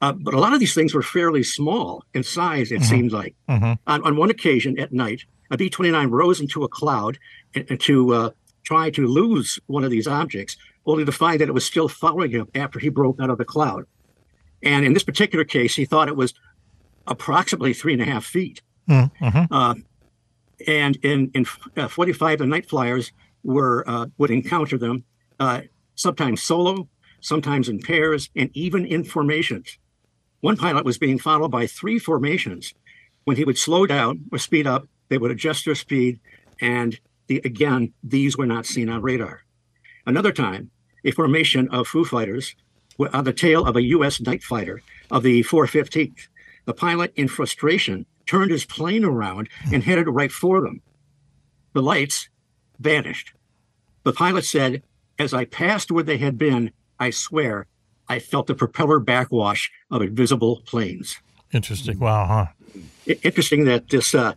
Speaker 4: Uh, but a lot of these things were fairly small in size, it seemed like.
Speaker 2: Mhm.
Speaker 4: On, on one occasion at night, a B 29 rose into a cloud to uh, try to lose one of these objects, only to find that it was still following him after he broke out of the cloud. And in this particular case, he thought it was approximately three and a half feet.
Speaker 2: Mhm.
Speaker 4: Uh, and in in uh, 45, the night flyers were uh, would encounter them uh, sometimes solo, sometimes in pairs, and even in formations. One pilot was being followed by three formations. When he would slow down or speed up, they would adjust their speed, and the, again, these were not seen on radar. Another time, a formation of Foo Fighters on the tail of a U.S. night fighter of the 415th. The pilot, in frustration, turned his plane around and headed right for them. The lights vanished. The pilot said, As I passed where they had been, I swear I felt the propeller backwash of invisible planes.
Speaker 2: Interesting. Wow, huh?
Speaker 4: Interesting that this uh,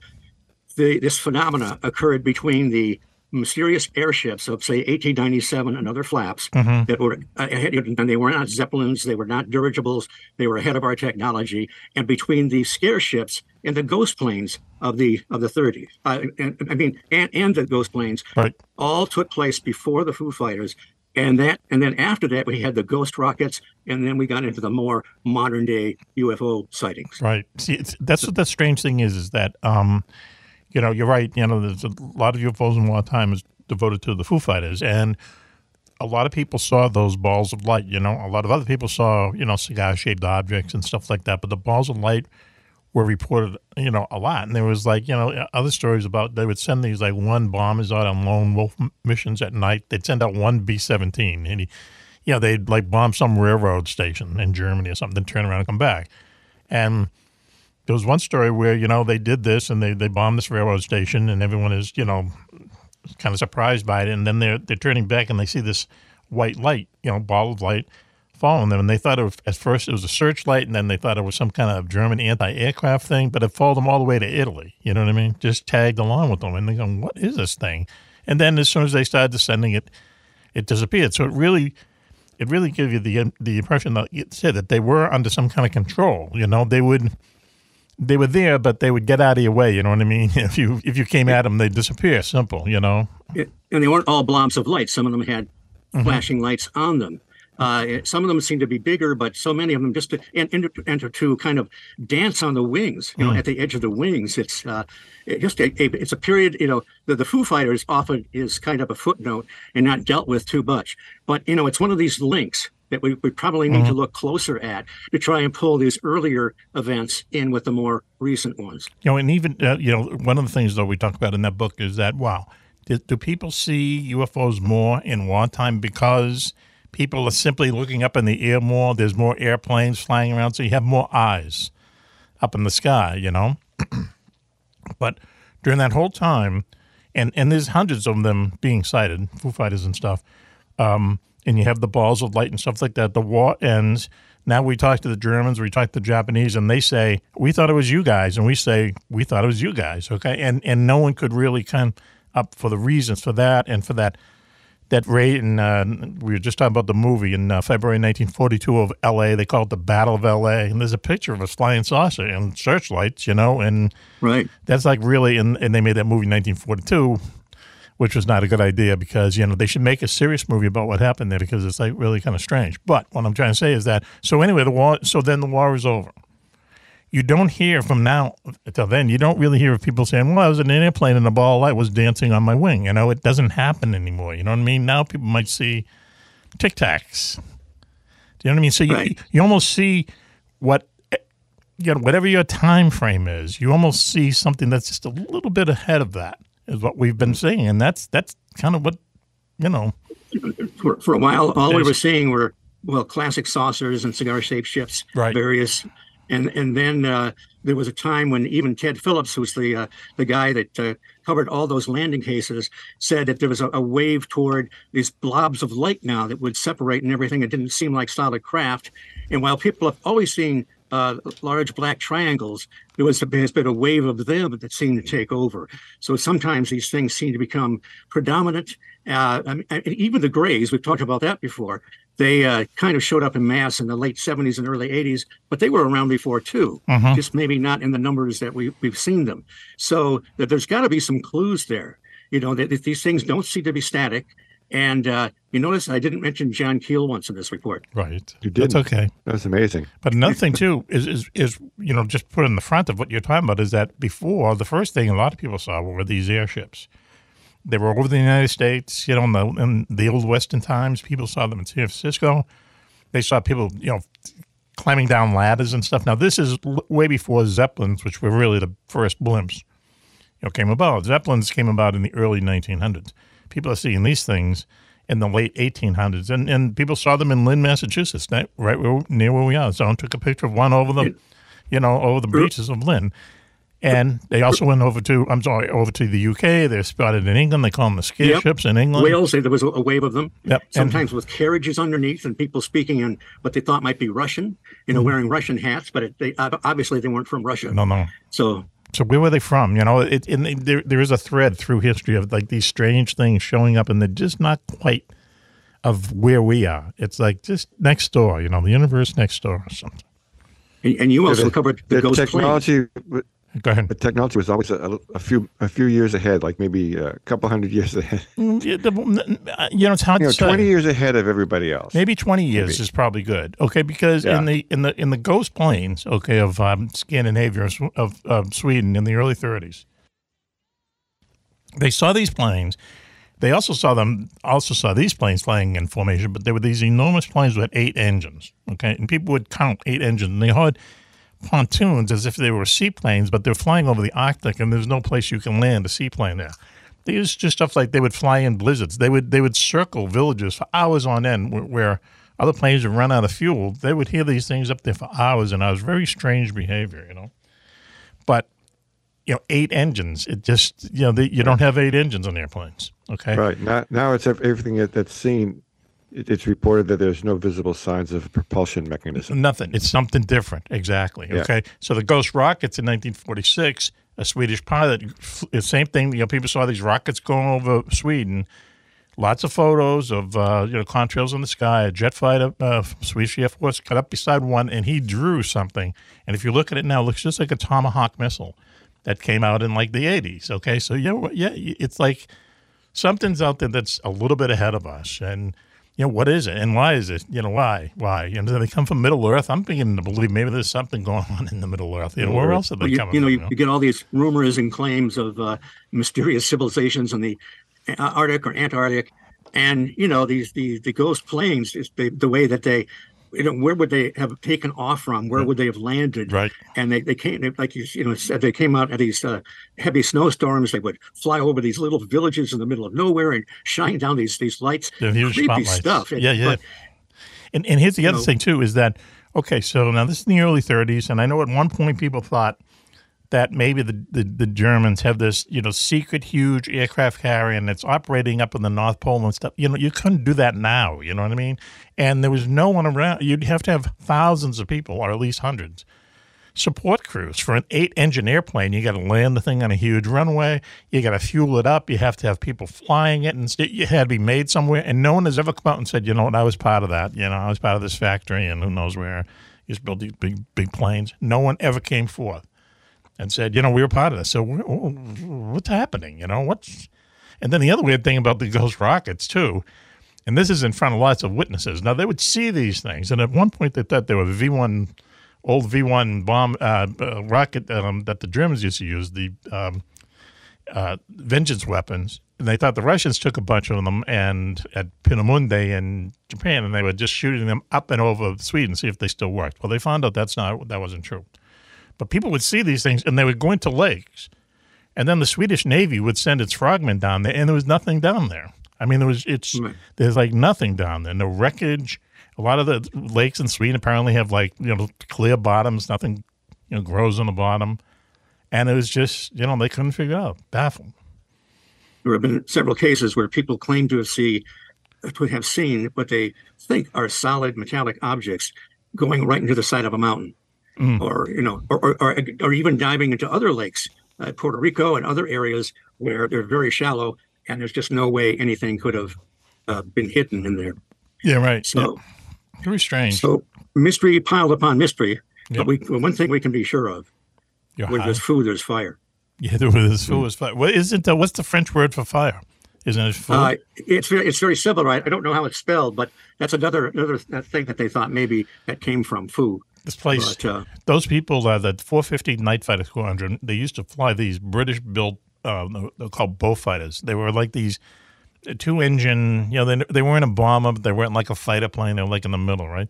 Speaker 4: the, this phenomena occurred between the mysterious airships of say 1897 and other flaps
Speaker 2: Mhm.
Speaker 4: that were uh, ahead, and they were not zeppelins they were not dirigibles they were ahead of our technology and between the scare ships and the ghost planes of the of the 30s uh, and, i mean and, and the ghost planes
Speaker 2: Right.
Speaker 4: all took place before the foo fighters and that and then after that we had the ghost rockets and then we got into the more modern day ufo sightings
Speaker 2: Right. See, it's, that's what the strange thing is, is that, um, you know, you're right. You know, there's a lot of UFOs lot of time is devoted to the Foo Fighters. And a lot of people saw those balls of light, you know. A lot of other people saw, you know, cigar shaped objects and stuff like that. But the balls of light were reported, you know, a lot. And there was like, you know, other stories about they would send these like one bombers out on lone wolf missions at night. They'd send out one B 17 and he, you know, they'd like bomb some railroad station in Germany or something, then turn around and come back. And there was one story where you know they did this and they, they bombed this railroad station and everyone is you know kind of surprised by it. And then they're they're turning back and they see this white light you know ball of light following them. And they thought it was, at first it was a searchlight and then they thought it was some kind of German anti-aircraft thing but it followed them all the way to Italy. You know what I mean? Just tagged along with them. And they go what is this thing? And then as soon as they started descending it it disappeared. So it really it really gave you the the impression that it said that they were under some kind of control. You know they would they were there, but they would get out of your way. You know what I mean? If you if you came at them, they'd disappear. Simple. You know.
Speaker 4: and they weren't all blobs of light. Some of them had
Speaker 2: Mhm.
Speaker 4: flashing lights on them. Uh, some of them seemed to be bigger, but so many of them just to, and, and, to- and to kind of dance on the wings, you know,
Speaker 2: Mm.
Speaker 4: at the edge of the wings. It's uh, it just a, a, it's a period, you know, the, the Foo Fighters often is kind of a footnote and not dealt with too much. But you know, it's one of these links that we, we probably need to
Speaker 2: Mhm.
Speaker 4: look closer at to try and pull these earlier events in with the more recent ones.
Speaker 2: You know, and even uh, you know, one of the things that we talk about in that book is that wow, do, do people see UFOs more in wartime because people are simply looking up in the air more? There's more airplanes flying around, so you have more eyes up in the sky. You know, but during that whole time, and and there's hundreds of them being sighted, Foo Fighters and stuff. Um, and you have the balls of light and stuff like that. The war ends. Now we talk to the Germans, we talk to the Japanese, and they say we thought it was you guys, and we say we thought it was you guys. Okay, and and no one could really come up for the reasons for that and for that that raid, and uh, we were just talking about the movie in uh, February 1942 of L.A. They call it the Battle of L.A. And there's a picture of a flying saucer and searchlights, you know, and
Speaker 4: Right.
Speaker 2: that's like really, and, and they made that movie in 1942, which was not a good idea because you know they should make a serious movie about what happened there because it's like really kind of strange. But what I'm trying to say is that so anyway, the war. So then the war is over. You don't hear from now until then. You don't really hear of people saying, "Well, I was in an airplane and a ball of light was dancing on my wing." You know, it doesn't happen anymore. You know what I mean? Now people might see Tic Tacs. Do you know what I mean? So you
Speaker 4: Right.
Speaker 2: you almost see what you know whatever your time frame is. You almost see something that's just a little bit ahead of that is what we've been seeing, and that's that's kind of what you know.
Speaker 4: for, for a while, all we were seeing were well, classic saucers and cigar-shaped ships,
Speaker 2: Right.
Speaker 4: various, and and then uh, there was a time when even Ted Phillips, who's the uh, the guy that uh, covered all those landing cases, said that there was a, a wave toward these blobs of light now that would separate and everything. It didn't seem like solid craft, and while people have always seen uh, large black triangles, there was has been a wave of them that seemed to take over. So sometimes these things seem to become predominant. Uh, I mean, and even the grays, we've talked about that before. They uh, kind of showed up in mass in the late 70s and early 80s, but they were around before too,
Speaker 2: Mhm.
Speaker 4: just maybe not in the numbers that we, we've seen them. So that there's got to be some clues there. You know, that, that these things don't seem to be static. And uh, you notice I didn't mention John Keel once in this report.
Speaker 2: Right.
Speaker 3: You
Speaker 2: That's
Speaker 3: didn't.
Speaker 2: okay.
Speaker 3: That's amazing.
Speaker 2: But another thing too is, is is you know just put in the front of what you're talking about is that before the first thing a lot of people saw were these airships. They were over the United States, you know, in the, in the old Western times. People saw them in San Francisco. They saw people, you know, climbing down ladders and stuff. Now this is l- way before Zeppelins, which were really the first blimps, you know, came about. Zeppelins came about in the early 1900s. People are seeing these things in the late 1800s, and, and people saw them in Lynn, Massachusetts, that- right where, near where we are. Someone took a picture of one over the, you know, over the beaches of Lynn. And they also went over to, I'm sorry, over to the UK. They're spotted in England. They call them the scare
Speaker 4: Yep.
Speaker 2: ships in England.
Speaker 4: Wales, there was a, wave of them.
Speaker 2: Yep. And-
Speaker 4: Sometimes with carriages underneath and people speaking in what they thought might be Russian, you know, wearing Russian hats, but it, they obviously they weren't from Russia.
Speaker 2: Mm-hmm. No, no.
Speaker 4: So
Speaker 2: So where were they from? You know, it, and there, there is a thread through history of like these strange things showing up, and they're just not quite of where we are. It's like just next door, you know, the universe next door or something.
Speaker 4: and, and you also
Speaker 3: the,
Speaker 4: covered the,
Speaker 3: the
Speaker 4: ghost plane.
Speaker 2: Go ahead.
Speaker 3: The technology was always a, a few a few years ahead, like maybe a couple hundred years ahead.
Speaker 2: Mm, the- uh, You know, it's hard
Speaker 3: You know,
Speaker 2: to say.
Speaker 3: twenty years ahead of everybody else.
Speaker 2: Maybe twenty years
Speaker 3: Maybe.
Speaker 2: is probably good. Okay, because
Speaker 3: Yeah.
Speaker 2: in the in the in the ghost planes, okay, of um, Scandinavia of, of Sweden in the early '30s, they saw these planes. They also saw them. Also saw these planes flying in formation, but there were these enormous planes with eight engines. Okay, and people would count eight engines. And they had pontoons as if they were seaplanes, but they're flying over the Arctic, and there's no place you can land a seaplane there. They used just stuff like they would fly in blizzards. They would they would circle villages for hours on end, where, where other planes would run out of fuel. They would hear these things up there for hours, and hours. Very strange behavior, you know. But you know, eight engines. It just you know you don't have eight engines on airplanes. Okay,
Speaker 3: Right now, now it's everything that, that's seen. It, it's reported that there's no visible signs of a propulsion mechanism.
Speaker 2: Nothing. It's something different. Exactly.
Speaker 3: Yeah.
Speaker 2: Okay. So the Ghost rockets in 1946, a Swedish pilot, same thing. You know, people saw these rockets going over Sweden. Lots of photos of uh, you know contrails in the sky. A jet fighter, uh, Swedish Air Force, got up beside one, and he drew something. And if you look at it now, it looks just like a Tomahawk missile that came out in like the 80s. Okay, so yeah, yeah, it's like something's out there that's a little bit ahead of us, and you know what is it, and why is it? You know why? Why? You know, do they come from Middle Earth? I'm beginning to believe maybe there's something going on in the Middle Earth. You know, where else are they
Speaker 4: Well, you,
Speaker 2: coming
Speaker 4: you know,
Speaker 2: from?
Speaker 4: you, you get all these rumors and claims of uh, mysterious civilizations in the uh, Arctic or Antarctic, and you know these the the ghost planes. Is the, the way that they, you know, where would they have taken off from? Where would they have landed?
Speaker 2: Right.
Speaker 4: And they they came they- like you you know said they came out at these uh, heavy snowstorms. They would fly over these little villages in the middle of nowhere and shine down these these lights.
Speaker 2: The
Speaker 4: Creepy
Speaker 2: spotlights.
Speaker 4: stuff.
Speaker 2: Yeah, yeah.
Speaker 4: But,
Speaker 2: And and here's the other
Speaker 4: know-
Speaker 2: thing too is that okay, so now this is in the early 30s, and I know at one point people thought that maybe the, the, the Germans have this you know secret huge aircraft carrier and it's operating up in the North Pole and stuff. You know, you couldn't do that now. You know what I mean? And there was no one around. You'd have to have thousands of people, or at least hundreds. support crews for an eight engine airplane. You got to land the thing on a huge runway. You got to fuel it up. You have to have people flying it, and it had to be made somewhere. And no one has ever come out and said, you know what, I was part of that. You know, I was part of this factory, and who knows where. Used to build these big, big planes. No one ever came forth and said, you know, we were part of this. So what's happening? You know, what's. And then the other weird thing about the Ghost rockets, too, and this is in front of lots of witnesses. Now, they would see these things. And at one point, they thought they were V 1 old V one bomb uh, uh, rocket um, that the Germans used to use, the um, uh, vengeance weapons. And they thought the Russians took a bunch of them and at Peenemünde in Japan, and they were just shooting them up and over Sweden, to see if they still worked. Well, they found out that's not that wasn't true. But people would see these things, and they would go into lakes, and then the Swedish Navy would send its frogmen down there, and there was nothing down there. I mean, there was it's there's like nothing down there, no wreckage, a lot of the lakes in Sweden apparently have like you know clear bottoms, nothing you know grows on the bottom, and it was just you know they couldn't figure it out, baffled.
Speaker 4: There have been several cases where people claim to have see to have seen what they think are solid metallic objects going right into the side of a mountain, mm. or you know, or, or, or, or even diving into other lakes, uh, Puerto Rico and other areas where they're very shallow, and there's just no way anything could have uh, been hidden in there.
Speaker 2: Yeah, right.
Speaker 4: So.
Speaker 2: Very strange.
Speaker 4: So mystery piled upon mystery. Yep. But we one thing we can be sure of: You're where high. there's food, there's fire.
Speaker 2: Yeah, there was food, there's fire. What isn't? Uh, what's the French word for fire? Isn't it food? Uh,
Speaker 4: it's very, it's very civil, right? I don't know how it's spelled, but that's another another thing that they thought maybe that came from food.
Speaker 2: This place, but, uh, those people, uh, the 450 Night Fighter Squadron, they used to fly these British-built, uh, they're called Beaufighters. They were like these two engine. You know, they they weren't a bomber, but they weren't like a fighter plane. They were like in the middle, right?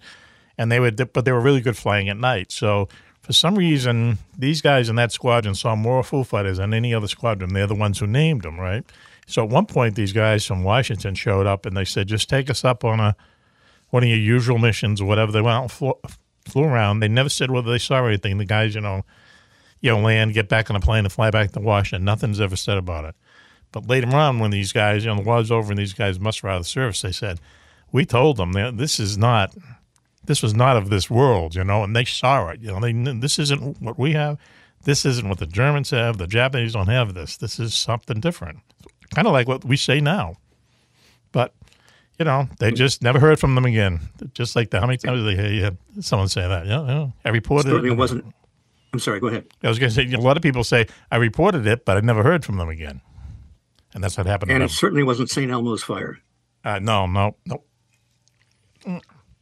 Speaker 2: And they would, but they were really good flying at night. So for some reason, these guys in that squadron saw more Foo Fighters than any other squadron. They're the ones who named them, right? So at one point, these guys from Washington showed up and they said, "Just take us up on a one of your usual missions or whatever." They went out and flew, flew around. They never said whether they saw anything. The guys, you know, you know, land, get back on a plane, and fly back to Washington. Nothing's ever said about it. But later on, when these guys, you know, the war's over and these guys must out of the service, they said, we told them that this is not, this was not of this world, you know, and they saw it. You know, they this isn't what we have. This isn't what the Germans have. The Japanese don't have this. This is something different. Kind of like what we say now. But, you know, they just never heard from them again. Just like the, how many times did they hear someone say that? Yeah, you know, I reported
Speaker 4: it. wasn't. I'm sorry, go ahead. I
Speaker 2: was going to say, a lot of people say, I reported it, but I never heard from them again and that's what happened.
Speaker 4: And it certainly wasn't St. Elmo's fire.
Speaker 2: Uh, no, no, no.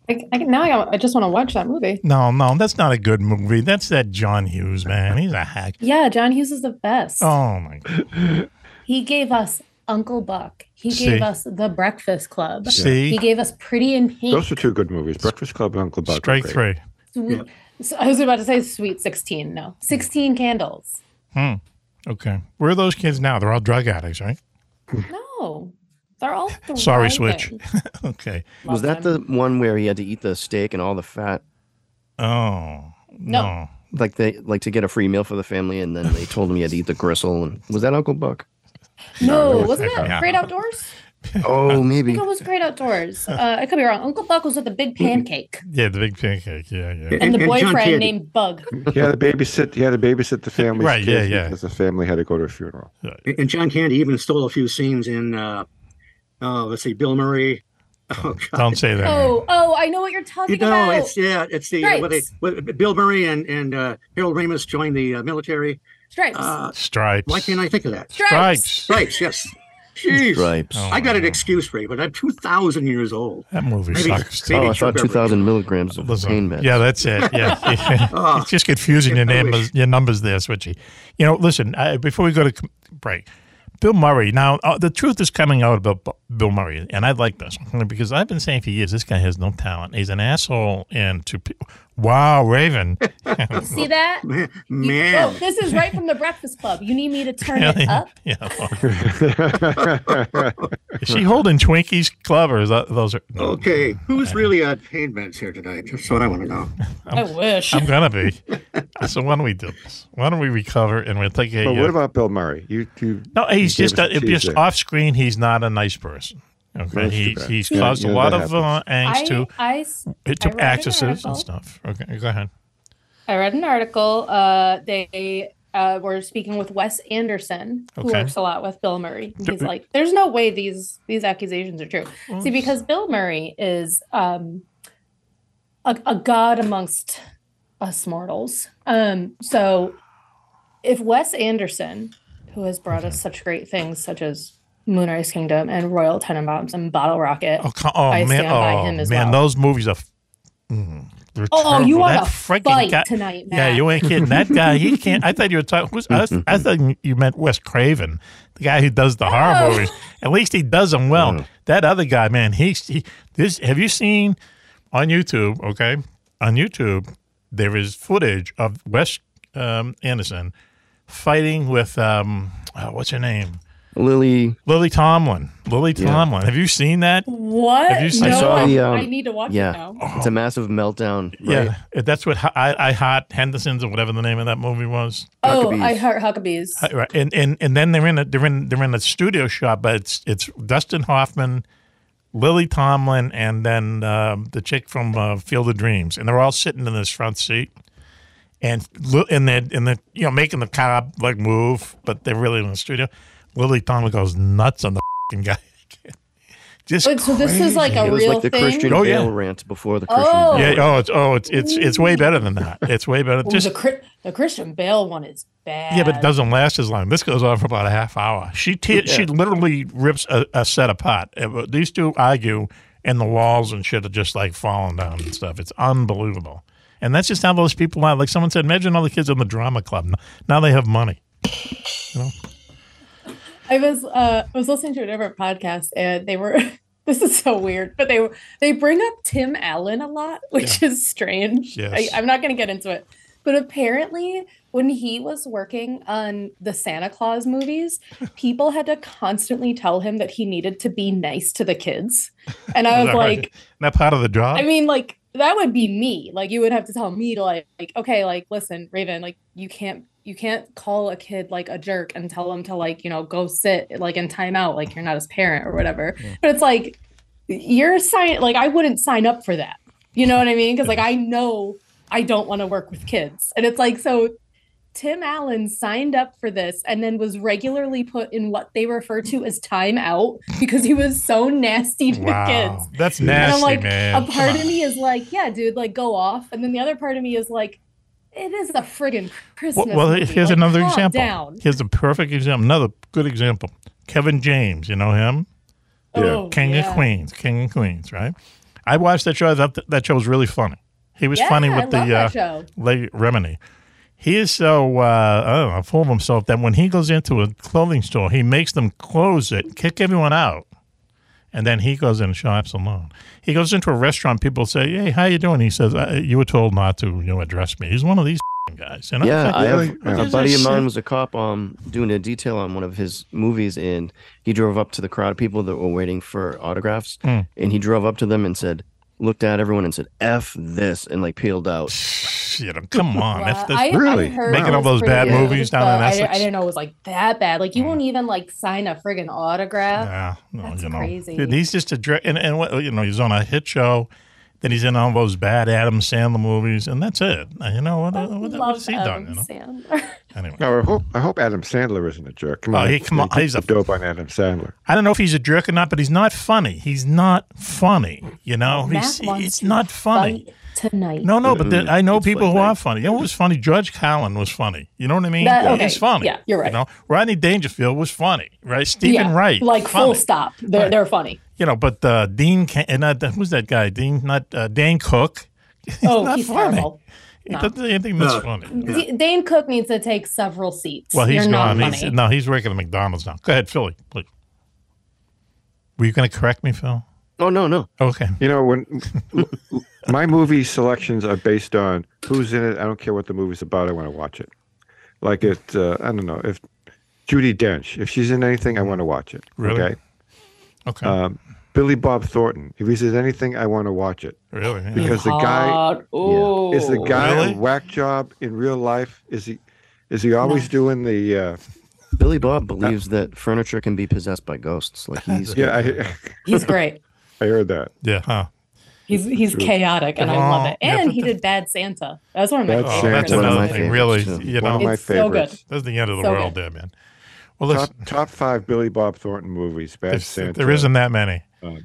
Speaker 6: I, I, now I, I just want to watch that movie.
Speaker 2: No, no, that's not a good movie. That's that John Hughes man. He's a hack.
Speaker 6: Yeah, John Hughes is the best.
Speaker 2: Oh my god.
Speaker 6: He gave us Uncle Buck. He
Speaker 2: See?
Speaker 6: gave us The Breakfast Club.
Speaker 2: See?
Speaker 6: He gave us Pretty in Pink.
Speaker 3: Those are two good movies. Breakfast Club and Uncle Buck.
Speaker 2: Strike three.
Speaker 6: Sweet, so I was about to say Sweet Sixteen. No, Sixteen Candles.
Speaker 2: Hmm. Okay. Where are those kids now? They're all drug addicts, right?
Speaker 6: No. They're all
Speaker 2: Sorry, Switch. okay.
Speaker 7: Was that the one where he had to eat the steak and all the fat?
Speaker 2: Oh. No. no.
Speaker 7: Like they like to get a free meal for the family and then they told him he had to eat the gristle and was that Uncle Buck?
Speaker 6: No, wasn't it yeah. Great Outdoors?
Speaker 7: Oh, maybe.
Speaker 6: I think it was Great Outdoors. Uh, I could be wrong. Uncle Buck was with the big pancake.
Speaker 2: Yeah, the big pancake. Yeah, yeah.
Speaker 6: And, and the boyfriend named Bug.
Speaker 3: He had to babysit. He had to babysit the family.
Speaker 2: right. Yeah, yeah.
Speaker 3: Because the family had to go to a funeral.
Speaker 4: And John Candy even stole a few scenes in. Uh, oh, let's see, Bill Murray.
Speaker 2: Oh, God. Don't say that.
Speaker 6: Oh, oh, I know what you're talking
Speaker 4: you
Speaker 6: know, about.
Speaker 4: It's yeah, it's the uh, they, what, Bill Murray and and uh, Harold Ramis joined the uh, military.
Speaker 6: Stripes.
Speaker 4: Uh,
Speaker 2: Stripes.
Speaker 4: Why can't I think of that?
Speaker 6: Stripes.
Speaker 4: Stripes. Yes. Jeez.
Speaker 7: Stripes.
Speaker 4: Oh, I got an excuse for you, but I'm 2,000 years old.
Speaker 2: That movie maybe, sucks.
Speaker 7: Maybe oh, I thought 2,000 milligrams of pain meds.
Speaker 2: Yeah, that's it. Yeah. oh, it's just confusing your numbers, your numbers there, Switchy. You know, listen, uh, before we go to break, Bill Murray. Now, uh, the truth is coming out about Bill Murray, and I like this because I've been saying for years this guy has no talent. He's an asshole, and to wow, Raven.
Speaker 6: See that,
Speaker 4: man?
Speaker 6: You, oh, this is right from the Breakfast Club. You need me to turn it up?
Speaker 2: Yeah. is she holding Twinkies Club, or is that those are
Speaker 4: no. okay? Who's really on pain meds here tonight? Just what I want to know.
Speaker 6: i wish
Speaker 2: I'm gonna be. so why don't we do this? Why don't we recover and we'll take a?
Speaker 3: But what uh, about Bill Murray? You, you
Speaker 2: no, he's just a, just off screen. He's not a nice person. Okay, he, he's yeah, caused yeah, a lot of uh, angst I, to
Speaker 6: I,
Speaker 2: to actresses and stuff. Okay, go ahead.
Speaker 6: I read an article. Uh, they uh, were speaking with Wes Anderson, who
Speaker 2: Okay.
Speaker 6: works a lot with Bill Murray.
Speaker 2: Do-
Speaker 6: He's like, "There's no way these these accusations are true." See, because Bill Murray is um, a, a god amongst us mortals. Um, so if Wes Anderson, who has brought us such great things such as Moonrise Kingdom and Royal Tenenbaums and Bottle Rocket,
Speaker 2: Oh, co- oh
Speaker 6: I
Speaker 2: man,
Speaker 6: stand by
Speaker 2: oh
Speaker 6: him as
Speaker 2: man,
Speaker 6: well.
Speaker 2: those movies are. Mm, they're
Speaker 6: Oh,
Speaker 2: terrible.
Speaker 6: you want
Speaker 2: That
Speaker 6: to
Speaker 2: freaking
Speaker 6: fight
Speaker 2: guy-
Speaker 6: tonight,
Speaker 2: Yeah, you ain't kidding. That guy, he can't. I thought you were talking. who's- I, I thought you meant Wes Craven, the guy who does the horror
Speaker 6: Oh.
Speaker 2: movies. At least he does them well. That other guy, man, he's he. This have you seen on YouTube? Okay, on YouTube, there is footage of Wes um, Anderson fighting with um, oh, what's her name?
Speaker 7: Lily.
Speaker 2: Lily Tomlin. Lily
Speaker 7: Yeah.
Speaker 2: Tomlin. Have you seen that?
Speaker 6: What?
Speaker 2: Have you seen-
Speaker 7: I
Speaker 6: no,
Speaker 7: saw
Speaker 6: I,
Speaker 7: the. Um,
Speaker 6: I need to watch
Speaker 7: yeah,
Speaker 6: it now.
Speaker 7: it's a massive meltdown. Right?
Speaker 2: Yeah, that's what I, I Hot Henderson's or whatever the name of that movie was.
Speaker 6: Oh,
Speaker 7: Huckabees.
Speaker 6: I heard Huckabees.
Speaker 2: Right, and and and then they're in a they're in they're in a studio shot, but it's it's Dustin Hoffman, Lily Tomlin, and then um, the chick from uh, Field of Dreams, and they're all sitting in this front seat, and li- and they and they you know making the car like move, but they're really in the studio. Lily Tomlin goes nuts on the fing guy. Just
Speaker 6: Wait, so this is like a
Speaker 7: It was
Speaker 6: real
Speaker 7: like the
Speaker 6: thing?
Speaker 7: Christian
Speaker 2: Oh, yeah.
Speaker 7: Bale rant before the Christian
Speaker 6: Oh.
Speaker 7: Bale
Speaker 2: yeah, oh, it's oh, it's it's it's way better than that. It's way better.
Speaker 6: Ooh,
Speaker 2: Just
Speaker 6: the, the Christian Bale one is bad.
Speaker 2: Yeah, but it doesn't last as long. This goes on for about a half hour. She te- she literally rips a, a set apart. These two argue, and the walls and shit are just like falling down and stuff. It's unbelievable. And that's just how those people are. Like someone said, imagine all the kids in the drama club. Now they have money.
Speaker 6: I was uh I was listening to a different podcast and they were this is so weird, but they they bring up Tim Allen a lot, which is strange.
Speaker 2: Yes.
Speaker 6: I, I'm not gonna get into it. But apparently when he was working on the Santa Claus movies, people had to constantly tell him that he needed to be nice to the kids. And I was like,
Speaker 2: that part of the job.
Speaker 6: I mean, like that would be me. Like you would have to tell me to like, like, okay, like listen, Raven, like you can't you can't call a kid like a jerk and tell them to like, you know, go sit like in timeout, like you're not his parent or whatever. But it's like you're sign like I wouldn't sign up for that. You know what I mean? Because like I know I don't want to work with kids. And it's like so Tim Allen signed up for this and then was regularly put in what they refer to as time out because he was so nasty to
Speaker 2: wow,
Speaker 6: kids.
Speaker 2: that's
Speaker 6: And
Speaker 2: nasty,
Speaker 6: I'm like,
Speaker 2: man.
Speaker 6: a part of me is like, yeah, dude, like go off. And then the other part of me is like, it is a friggin' Christmas.
Speaker 2: Well, well
Speaker 6: movie.
Speaker 2: here's
Speaker 6: Like,
Speaker 2: another
Speaker 6: calm
Speaker 2: example.
Speaker 6: Down.
Speaker 2: Here's a perfect example. Another good example. Kevin James, you know him?
Speaker 6: Oh,
Speaker 2: King
Speaker 6: yeah.
Speaker 2: of Queens, King of Queens, right? I watched that show. I thought that, that show was really funny. He was
Speaker 6: Yeah,
Speaker 2: funny
Speaker 6: I
Speaker 2: with the uh,
Speaker 6: show.
Speaker 2: Leah Remini. He is so uh, I don't know, full of himself that when he goes into a clothing store, he makes them close it, kick everyone out, and then he goes in and shops alone. He goes into a restaurant. People say, "Hey, how you doing?" He says, "You were told not to, you know, address me." He's one of these guys. Know?
Speaker 7: Yeah, I have a buddy of mine was a cop um doing a detail on one of his movies and he drove up to the crowd of people that were waiting for autographs
Speaker 2: Hmm.
Speaker 7: and he drove up to them and said looked at everyone and said F this and like peeled out.
Speaker 2: Shit, know, come on.
Speaker 6: Wow,
Speaker 2: If this-
Speaker 6: I,
Speaker 3: Really?
Speaker 6: I
Speaker 2: Making
Speaker 6: it
Speaker 2: all those bad
Speaker 6: pretty
Speaker 2: movies down in
Speaker 6: but I,
Speaker 2: Essex?
Speaker 6: I didn't know it was like that bad. Like you won't even like sign a friggin' autograph.
Speaker 2: Yeah, no,
Speaker 6: That's
Speaker 2: you know,
Speaker 6: crazy.
Speaker 2: Dude, he's just a jerk, and and what you know, he's on a hit show, then he's in all those bad Adam Sandler movies, and that's it. You know what?
Speaker 6: I
Speaker 2: what, what
Speaker 6: love
Speaker 2: has he
Speaker 6: Adam
Speaker 2: done? You know?
Speaker 6: Sandler.
Speaker 2: Anyway,
Speaker 3: No, I hope I hope Adam Sandler isn't a jerk. Come
Speaker 2: Oh,
Speaker 3: on,
Speaker 2: he- come on, he's a-
Speaker 3: dope on Adam Sandler.
Speaker 2: I don't know if he's a jerk or not, but he's not funny. He's not funny. You know, he's
Speaker 6: Matt wants
Speaker 2: it's not funny.
Speaker 6: Fight tonight.
Speaker 2: No, no, but the, I know
Speaker 7: It's
Speaker 2: people who are funny. You know, what was funny. George Carlin was funny. You know what I mean?
Speaker 6: That- okay,
Speaker 2: He's funny.
Speaker 6: yeah, you're right.
Speaker 2: You know, Rodney Dangerfield was funny, right? Steven
Speaker 6: yeah,
Speaker 2: Wright,
Speaker 6: like
Speaker 2: funny.
Speaker 6: full stop. They're
Speaker 2: Right.
Speaker 6: they're funny.
Speaker 2: You know, but uh, Dean, and uh, who's that guy? Dean, not uh, Dane Cook.
Speaker 6: Oh,
Speaker 2: not
Speaker 6: he's
Speaker 2: funny.
Speaker 6: terrible.
Speaker 2: He
Speaker 6: No.
Speaker 2: doesn't do anything that's
Speaker 4: No.
Speaker 2: funny.
Speaker 6: D- Dane Cook needs to take several seats.
Speaker 2: Well, he's
Speaker 6: You're
Speaker 2: gone.
Speaker 6: not
Speaker 2: He's, no, he's working at McDonald's now. Go ahead, Philly, please. Were you going to correct me, Phil?
Speaker 7: Oh no, no.
Speaker 2: Okay.
Speaker 3: You know, when my movie selections are based on who's in it, I don't care what the movie's about. I want to watch it. Like it, uh, I don't know if Judi Dench, if she's in anything, I want to watch it.
Speaker 2: Really?
Speaker 3: Okay.
Speaker 2: Okay.
Speaker 3: Um, Billy Bob Thornton, if he's in anything, I want to watch it
Speaker 2: really? Yeah.
Speaker 3: because the guy
Speaker 6: Hot. Ooh.
Speaker 3: is the guy
Speaker 2: Really?
Speaker 3: a whack job in real life. Is he? Is he always doing the? Uh,
Speaker 7: Billy Bob believes that furniture can be possessed by ghosts. Like he's
Speaker 3: yeah, I,
Speaker 6: He's great.
Speaker 3: I heard that.
Speaker 2: Yeah, huh?
Speaker 6: He's he's chaotic, and I love it.
Speaker 2: Oh, yeah,
Speaker 6: And he
Speaker 2: the-
Speaker 6: did Bad Santa. That was one of my
Speaker 3: Bad
Speaker 2: Oh,
Speaker 6: favorite
Speaker 2: that's
Speaker 3: Santa.
Speaker 7: One of
Speaker 2: another
Speaker 7: my
Speaker 2: thing. Really,
Speaker 7: too.
Speaker 2: you
Speaker 3: One
Speaker 2: know,
Speaker 3: of my
Speaker 6: It's so good.
Speaker 2: that's the end of the
Speaker 6: So
Speaker 2: world
Speaker 6: good.
Speaker 2: there, man. Well,
Speaker 3: Top,
Speaker 2: listen,
Speaker 3: top five Billy Bob Thornton movies. Bad
Speaker 2: there's-
Speaker 3: Santa.
Speaker 2: there isn't that many.
Speaker 3: Uh,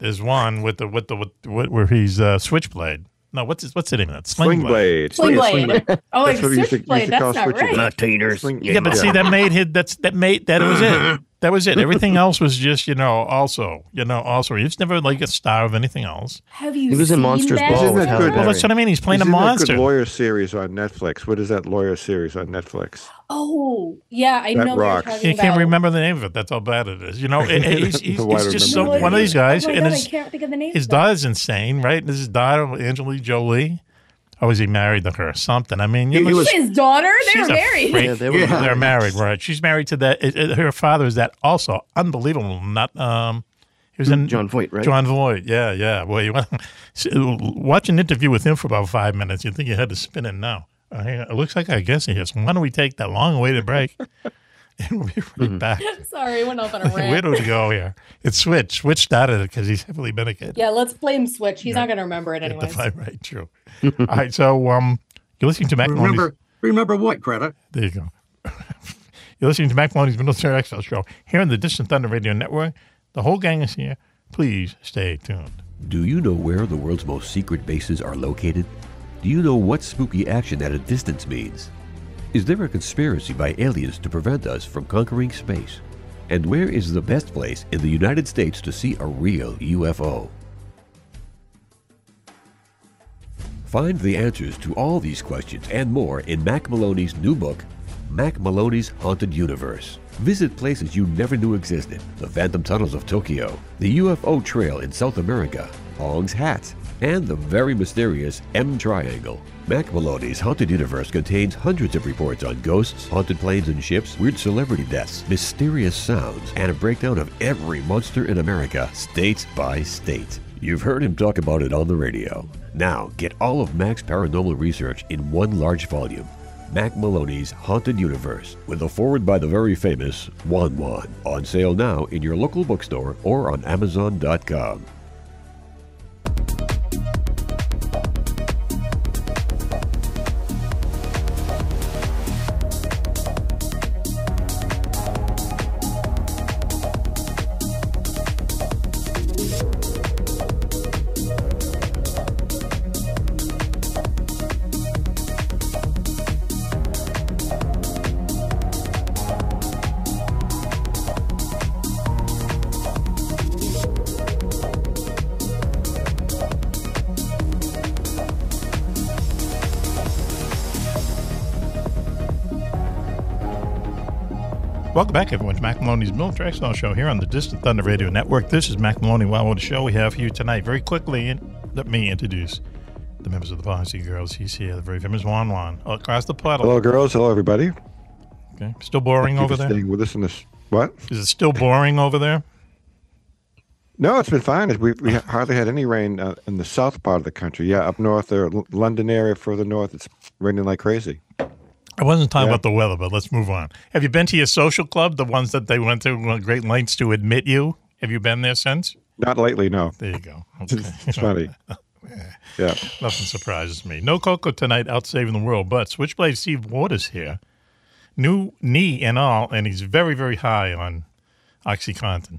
Speaker 2: There's one with the with the with, with where he's uh, Switchblade. No, what's his, what's the name of that?
Speaker 3: Sling Blade.
Speaker 6: Sling
Speaker 4: Sling
Speaker 6: Blade. Oh,
Speaker 3: That's
Speaker 6: like
Speaker 3: what we used to- we used
Speaker 6: Switchblade. That's not
Speaker 3: Switchblade.
Speaker 6: right.
Speaker 7: taters.
Speaker 3: Sling-
Speaker 2: Yeah, but see, that made him. That's that made that was it. That was it. Everything else was just you know also you know also he's never like a star of anything else.
Speaker 6: Have you?
Speaker 7: He was in
Speaker 6: seen
Speaker 7: Monsters? Ball
Speaker 3: Isn't that
Speaker 7: Halle
Speaker 3: good?
Speaker 2: Well, that's what I mean. He's playing
Speaker 3: He's
Speaker 2: a
Speaker 3: in that
Speaker 2: monster.
Speaker 3: good lawyer series on Netflix. What is that lawyer series on Netflix?
Speaker 6: Oh, yeah, I
Speaker 3: That
Speaker 6: know what
Speaker 3: rocks.
Speaker 6: you're
Speaker 2: You can't
Speaker 6: about.
Speaker 2: remember the name of it. That's how bad it is. You know, it, it- he's, he's, he's just so, one of these guys,
Speaker 6: Oh my
Speaker 2: and
Speaker 6: God,
Speaker 2: his
Speaker 6: I can't think of the name.
Speaker 2: his
Speaker 6: of that.
Speaker 2: daughter's insane, right? This is daughter Angela Jolie. Or was he married to her or something? I mean, you
Speaker 4: He-
Speaker 2: know,
Speaker 4: he was-
Speaker 6: His daughter. They
Speaker 2: she's
Speaker 6: were
Speaker 2: a
Speaker 6: married.
Speaker 2: freak.
Speaker 7: Yeah, they were.
Speaker 4: Yeah.
Speaker 2: They're married, right? She's married to that. It, it- her father is that also unbelievable. Not um, he was in
Speaker 7: Jon Voight, right?
Speaker 2: Jon Voight. Yeah, yeah. Well, you want watch an interview with him for about five minutes. You think you had to spin it now. Uh, it looks like I guess he is. Why don't we take that long-awaited break? and we'll be right back.
Speaker 6: Sorry, we went off on a
Speaker 2: Where
Speaker 6: rant.
Speaker 2: do we go here? It's Switch. Switch started it because he's heavily medicated.
Speaker 6: Yeah, let's blame Switch. He's not going to remember it
Speaker 2: Get the
Speaker 6: anyways.
Speaker 2: fight right. True. All right. So um, you're listening to Mack Maloney's-
Speaker 4: Remember, remember what, Greta?
Speaker 2: There you go. You're listening to Mack Maloney's Military X-Files Show here on the Distant Thunder Radio Network. The whole gang is here. Please stay tuned.
Speaker 8: Do you know where the world's most secret bases are located? Do you know what spooky action at a distance means? Is there a conspiracy by aliens to prevent us from conquering space? And where is the best place in the United States to see a real UFO? Find the answers to all these questions and more in Mack Maloney's new book, Mack Maloney's Haunted Universe. Visit places you never knew existed the Phantom Tunnels of Tokyo, the UFO Trail in South America, Hong's Hat, and the very mysterious M Triangle. Mack Maloney's Haunted Universe contains hundreds of reports on ghosts, haunted planes and ships, weird celebrity deaths, mysterious sounds, and a breakdown of every monster in America, state by state. You've heard him talk about it on the radio. Now, get all of Mack's paranormal research in one large volume. Mack Maloney's Haunted Universe, with a forward by the very famous Juan Juan. On sale now in your local bookstore or on Amazon.com.
Speaker 2: Maloney's Military Show here on the Distant Thunder Radio Network. This is Mack Maloney. Wow, what a show we have here tonight. Very quickly, in- let me introduce the members of the Posse Girls. He's here, the very famous Juan Juan. Across the puddle.
Speaker 3: Hello, girls. Hello, everybody.
Speaker 2: Okay. Still boring over there?
Speaker 3: Staying with us in this. What?
Speaker 2: Is it still boring over there?
Speaker 3: No, it's been fine. We we hardly had any rain uh, in the south part of the country. Yeah, up north there, L- London area, further north, it's raining like crazy.
Speaker 2: I wasn't talking
Speaker 3: Yeah.
Speaker 2: about the weather, but let's move on. Have you been to your social club, the ones that they went to uh, great lengths to admit you? Have you been there since?
Speaker 3: Not lately, no.
Speaker 2: There you go. Okay.
Speaker 3: It's funny. Yeah.
Speaker 2: Nothing surprises me. No Coco tonight out saving the world, but Switchblade Steve Waters here. New knee and all, and he's very, very high on OxyContin.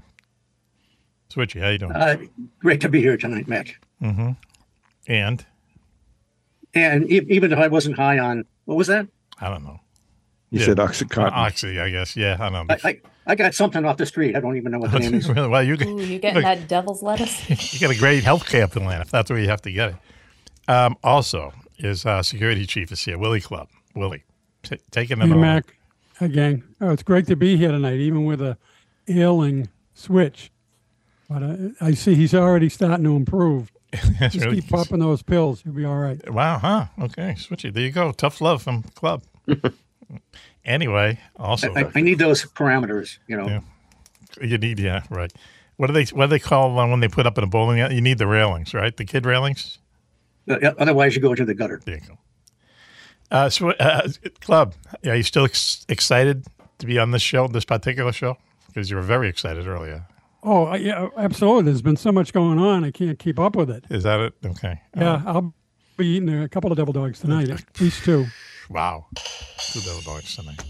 Speaker 2: Switchy, how you doing?
Speaker 4: Uh, great to be here tonight, Mack.
Speaker 2: mm-hmm. And
Speaker 4: And e- even if I wasn't high on, what was that?
Speaker 2: I don't know.
Speaker 3: You
Speaker 2: Yeah.
Speaker 3: said Oxycontin.
Speaker 2: Oxy, I guess. Yeah, I don't know.
Speaker 4: I, I, I got something off the street. I don't even know what the name is.
Speaker 2: well, you,
Speaker 6: Ooh, you getting
Speaker 2: look,
Speaker 6: that devil's lettuce?
Speaker 2: you got a great health care plan if that's where you have to get it. Um, also, is uh, security chief is here, Willie Club. Willie, t- taking it
Speaker 5: Hey. Mack. Hi, gang. Oh, it's great to be here tonight, even with a ailing switch. But uh, I see he's already starting to improve.
Speaker 2: That's
Speaker 5: Just
Speaker 2: really-
Speaker 5: keep popping those pills. You'll be all right.
Speaker 2: Wow, huh? Okay, switchy. There you go. Tough love from club. anyway, also
Speaker 4: I, I need those parameters, you know.
Speaker 2: Yeah. you need yeah right. What do they what do they call uh, when they put up in a bowling alley? You need the railings, right? The kid railings.
Speaker 4: Uh, Otherwise, you go into the gutter.
Speaker 2: There you go. Uh, so, uh, club, are you still ex- excited to be on this show, this particular show? Because you were very excited earlier.
Speaker 5: Oh, uh, yeah, absolutely. There's been so much going on, I can't keep up with it.
Speaker 2: Is that it? Okay.
Speaker 5: Yeah, I'll be eating a couple of devil dogs tonight, at least two.
Speaker 2: Wow. Two devil dogs tonight.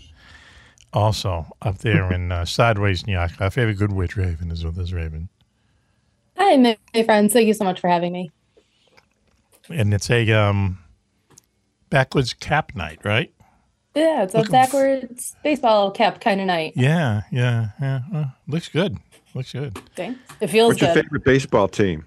Speaker 2: Also, up there in uh, Sideways, New York, our favorite good witch Raven is with us, Raven.
Speaker 6: Hi, my, my friends. Thank you so much for having me.
Speaker 2: And it's a um, backwards cap night, right?
Speaker 6: Yeah, it's a
Speaker 2: Looking f-
Speaker 6: backwards baseball cap kind of night.
Speaker 2: Yeah, yeah, yeah. Uh, looks good. Looks good.
Speaker 6: Thanks. It feels
Speaker 3: What's your favorite baseball team?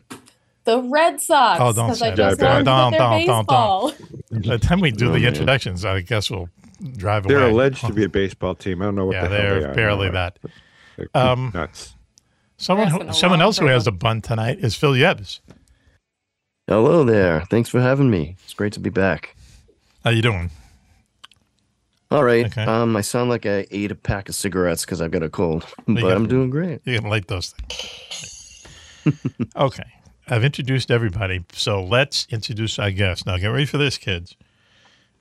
Speaker 6: The Red Sox.
Speaker 2: Oh, don't
Speaker 6: 'cause I
Speaker 2: say
Speaker 6: just
Speaker 2: that.
Speaker 6: learned
Speaker 2: Don't,
Speaker 6: that they're
Speaker 2: don't, don't,
Speaker 6: baseball.
Speaker 2: By the time we do
Speaker 3: Oh,
Speaker 2: the
Speaker 3: man.
Speaker 2: introductions, I guess we'll drive away They're
Speaker 3: alleged to be a baseball team. I don't know what
Speaker 2: yeah,
Speaker 3: the
Speaker 2: they're
Speaker 3: they are.
Speaker 2: barely
Speaker 3: No,
Speaker 2: that.
Speaker 3: they're
Speaker 2: Um,
Speaker 3: nuts.
Speaker 2: Someone, who, someone else who has a bun tonight is Phil Yebz.
Speaker 7: Hello there. Thanks for having me. It's great to be back.
Speaker 2: How you doing?
Speaker 7: All right.
Speaker 2: Okay.
Speaker 7: Um, I sound like I ate a pack of cigarettes because I've got a cold, but I'm doing great.
Speaker 2: You're gonna like those things. okay, I've introduced everybody, so let's introduce our guest. Now, get ready for this, kids.